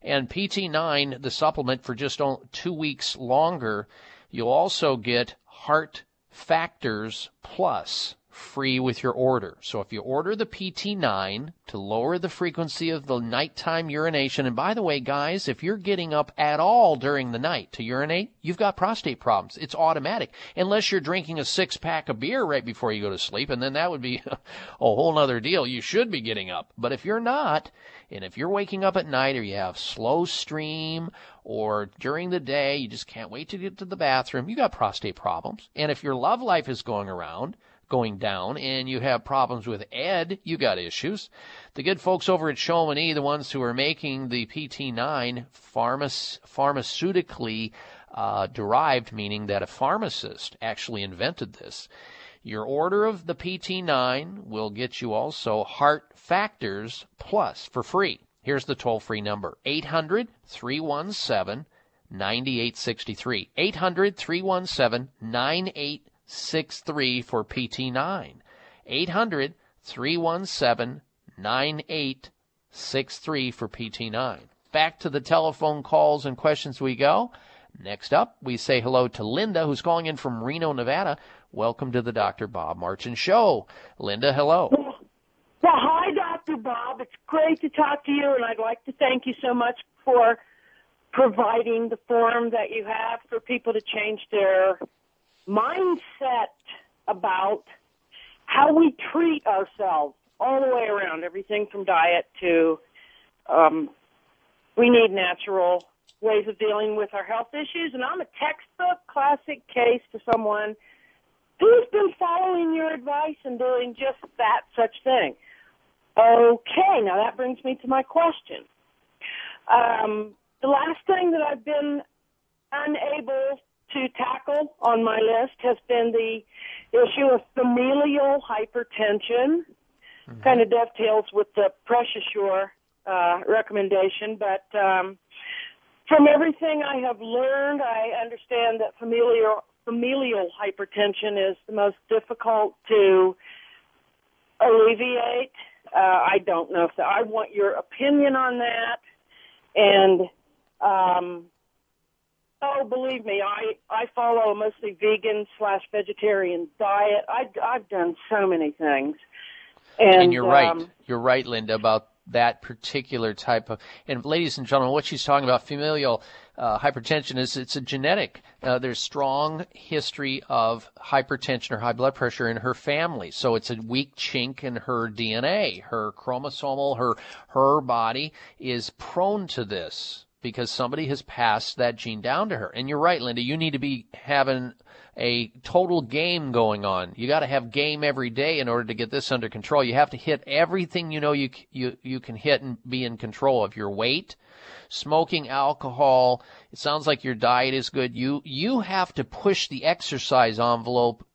And PT9, the supplement for just two weeks longer, you'll also get Heart Factors Plus free with your order. So if you order the PT9 to lower the frequency of the nighttime urination, and by the way, guys, if you're getting up at all during the night to urinate, you've got prostate problems. It's automatic. Unless you're drinking a six pack of beer right before you go to sleep, and then that would be a whole nother deal. You should be getting up. But if you're not, and if you're waking up at night or you have slow stream or during the day, you just can't wait to get to the bathroom, you got prostate problems. And if your love life is going around, going down and you have problems with Ed, you got issues. The good folks over at Chamonix, the ones who are making the PT9 pharma- pharmaceutically uh, derived, meaning that a pharmacist actually invented this. Your order of the PT9 will get you also Heart Factors Plus for free. Here's the toll free number 800 317 9863. 800 317 9863. 63 for PT9. 800 317 9863 for PT9. Back to the telephone calls and questions we go. Next up, we say hello to Linda, who's calling in from Reno, Nevada. Welcome to the Dr. Bob Martin Show. Linda, hello. Well, hi, Dr. Bob. It's great to talk to you, and I'd like to thank you so much for providing the forum that you have for people to change their mindset about how we treat ourselves all the way around, everything from diet to um, we need natural ways of dealing with our health issues. And I'm a textbook classic case for someone who's been following your advice and doing just that such thing. Okay, now that brings me to my question. Um, the last thing that I've been unable to tackle on my list has been the issue of familial hypertension. Mm-hmm. Kind of dovetails with the Press Assure uh, recommendation, but um, from everything I have learned, I understand that familial familial hypertension is the most difficult to alleviate. Uh, I don't know if the, I want your opinion on that, and um, Oh, believe me, I I follow a mostly vegan slash vegetarian diet. I I've done so many things, and, and you're um, right. You're right, Linda, about that particular type of. And ladies and gentlemen, what she's talking about, familial uh, hypertension, is it's a genetic. Uh, there's strong history of hypertension or high blood pressure in her family, so it's a weak chink in her DNA. Her chromosomal, her her body is prone to this because somebody has passed that gene down to her. And you're right, Linda, you need to be having a total game going on. You got to have game every day in order to get this under control. You have to hit everything you know you you you can hit and be in control of your weight, smoking, alcohol. It sounds like your diet is good. You you have to push the exercise envelope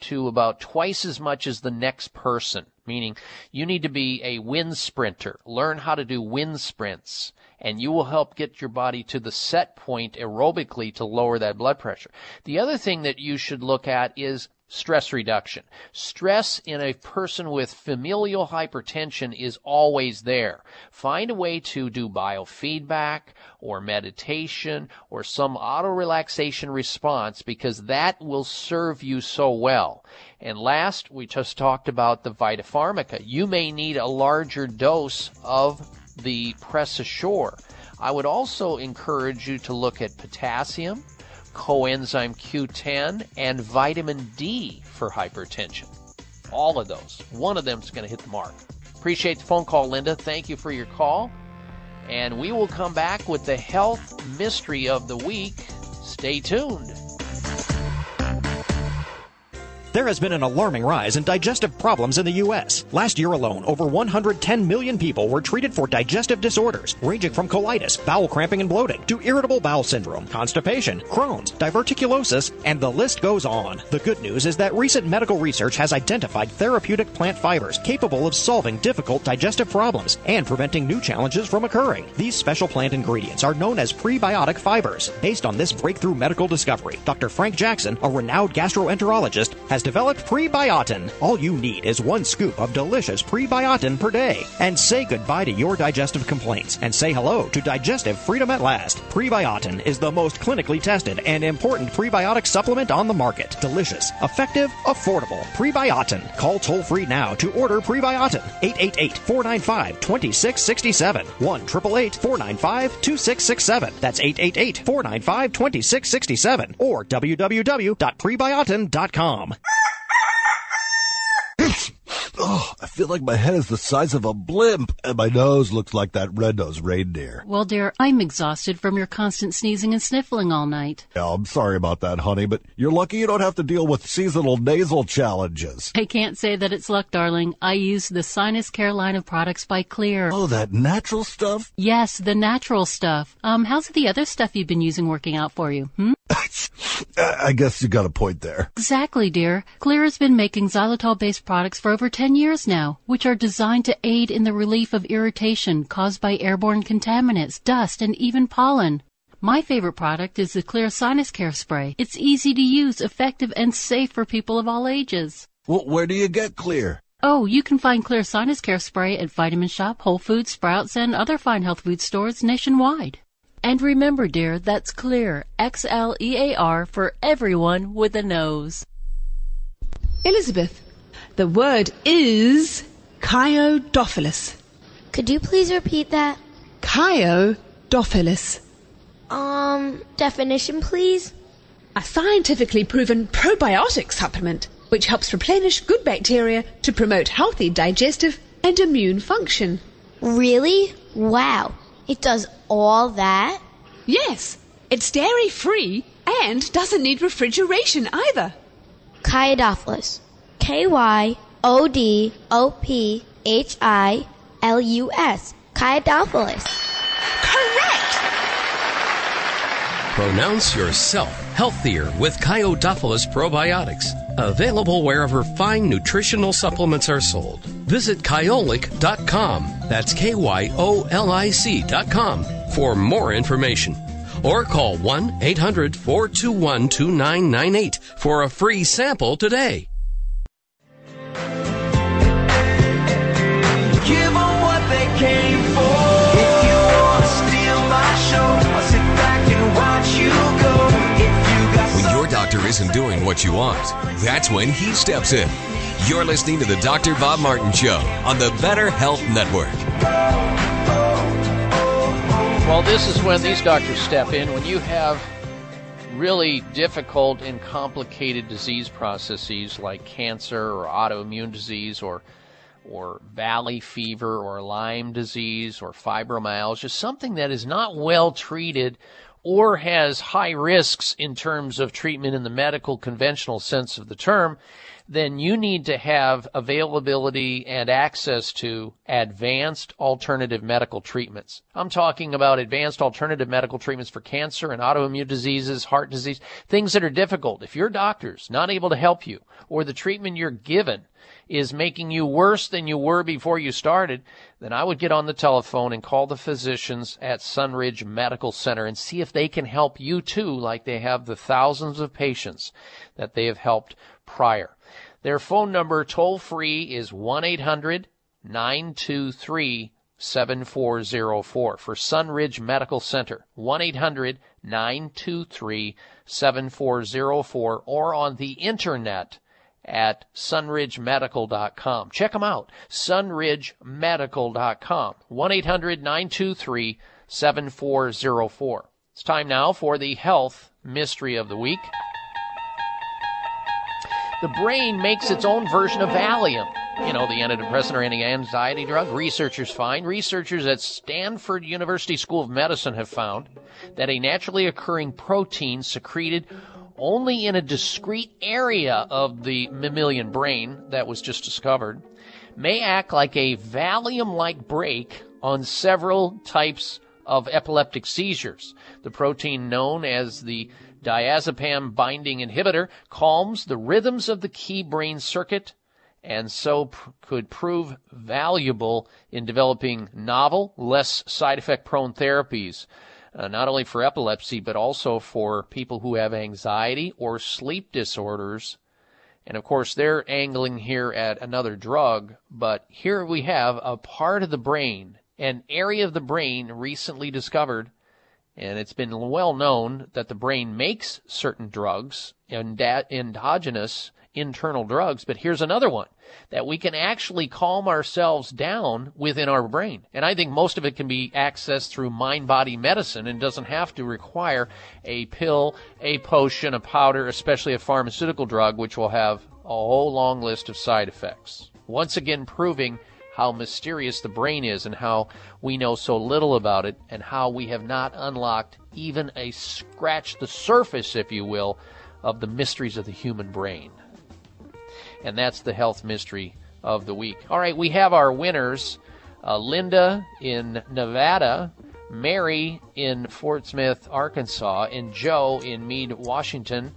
to about twice as much as the next person, meaning you need to be a wind sprinter. Learn how to do wind sprints and you will help get your body to the set point aerobically to lower that blood pressure. The other thing that you should look at is stress reduction. Stress in a person with familial hypertension is always there. Find a way to do biofeedback or meditation or some auto relaxation response because that will serve you so well. And last, we just talked about the Vitapharmica. You may need a larger dose of the Press Assure. I would also encourage you to look at potassium, coenzyme Q10, and vitamin D for hypertension. All of those. One of them is going to hit the mark. Appreciate the phone call, Linda. Thank you for your call. And we will come back with the health mystery of the week. Stay tuned. There has been an alarming rise in digestive problems in the U.S. Last year alone, over 110 million people were treated for digestive disorders, ranging from colitis, bowel cramping and bloating, to irritable bowel syndrome, constipation, Crohn's, diverticulosis, and the list goes on. The good news is that recent medical research has identified therapeutic plant fibers capable of solving difficult digestive problems and preventing new challenges from occurring. These special plant ingredients are known as prebiotic fibers. Based on this breakthrough medical discovery, Dr. Frank Jackson, a renowned gastroenterologist, has developed Prebiotin. All you need is one scoop of delicious Prebiotin per day. And say goodbye to your digestive complaints and say hello to digestive freedom at last. Prebiotin is the most clinically tested and important prebiotic supplement on the market. Delicious, effective, affordable. Prebiotin. Call toll free now to order Prebiotin. 888 495 2667. 1 888 495 2667. That's 888 495 2667. Or www.prebiotin.com. Oh, I feel like my head is the size of a blimp, and my nose looks like that red-nosed reindeer. Well, dear, I'm exhausted from your constant sneezing and sniffling all night. Yeah, I'm sorry about that, honey, but you're lucky you don't have to deal with seasonal nasal challenges. I can't say that it's luck, darling. I use the Sinus Care line of products by Xlear. Oh, that natural stuff? Yes, the natural stuff. Um, how's the other stuff you've been using working out for you? Hmm? I guess you got a point there. Exactly, dear. Xlear has been making xylitol-based products for over 10 years now, which are designed to aid in the relief of irritation caused by airborne contaminants, dust, and even pollen. My favorite product is the Xlear Sinus Care Spray. It's easy to use, effective, and safe for people of all ages. Well, where do you get Xlear? Oh, you can find Xlear Sinus Care Spray at Vitamin Shoppe, Whole Foods, Sprouts, and other fine health food stores nationwide. And remember, dear, that's Xlear. X L E A R for everyone with a nose. Elizabeth, the word is Kyo-Dophilus. Could you please repeat that? Kyo-Dophilus. Um, definition, please? A scientifically proven probiotic supplement which helps replenish good bacteria to promote healthy digestive and immune function. Really? Wow. It does all that? Yes. It's dairy free and doesn't need refrigeration either. Kyo-Dophilus. K Y O D O P H I L U S. Kyo-Dophilus. Correct! Pronounce yourself healthier with Kyo-Dophilus probiotics. Available wherever fine nutritional supplements are sold. Visit kyolic.com. That's K Y O L I C.com for more information. Or call 1 800 421 2998 for a free sample today. Give them what they came isn't doing what you want, that's when he steps in. You're listening to the Dr. Bob Martin Show on the Better Health Network. Well, this is when these doctors step in. When you have really difficult and complicated disease processes like cancer or autoimmune disease or or valley fever or Lyme disease or fibromyalgia, something that is not well treated or has high risks in terms of treatment in the medical conventional sense of the term, then you need to have availability and access to advanced alternative medical treatments. I'm talking about advanced alternative medical treatments for cancer and autoimmune diseases, heart disease, things that are difficult. If your doctor's not able to help you or the treatment you're given is making you worse than you were before you started, then I would get on the telephone and call the physicians at Sunridge Medical Center and see if they can help you too, like they have the thousands of patients that they have helped prior. Their phone number toll free is 1 800 923 7404 for Sunridge Medical Center. 1 800 923 7404 or on the internet at sunridgemedical.com. Check them out. sunridgemedical.com. 1-800-923-7404. It's time now for the health mystery of the week. The brain makes its own version of Valium. You know, the antidepressant or anti-anxiety drug. Researchers find, researchers at Stanford University School of Medicine have found that a naturally occurring protein secreted only in a discrete area of the mammalian brain that was just discovered may act like a Valium like brake on several types of epileptic seizures. The protein known as the diazepam binding inhibitor calms the rhythms of the key brain circuit and so pr- could prove valuable in developing novel, less side effect prone therapies uh, not only for epilepsy, but also for people who have anxiety or sleep disorders. And of course, they're angling here at another drug, but here we have a part of the brain, an area of the brain recently discovered, and it's been well known that the brain makes certain drugs, endogenous internal drugs, but here's another one that we can actually calm ourselves down within our brain. And I think most of it can be accessed through mind body medicine and doesn't have to require a pill, a potion, a powder, especially a pharmaceutical drug, which will have a whole long list of side effects. Once again, proving how mysterious the brain is and how we know so little about it and how we have not unlocked even a scratch the surface, if you will, of the mysteries of the human brain and that's the health mystery of the week. All right, we have our winners uh, Linda in Nevada, Mary in Fort Smith, Arkansas, and Joe in Mead, Washington.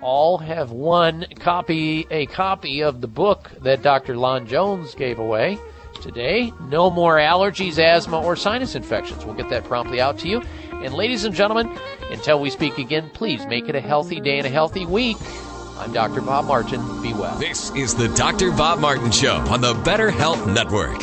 All have won copy a copy of the book that Dr. Lon Jones gave away today. No more allergies, asthma, or sinus infections. We'll get that promptly out to you. And ladies and gentlemen, until we speak again, please make it a healthy day and a healthy week. I'm Dr. Bob Martin. Be well. This is the Dr. Bob Martin Show on the Better Health Network.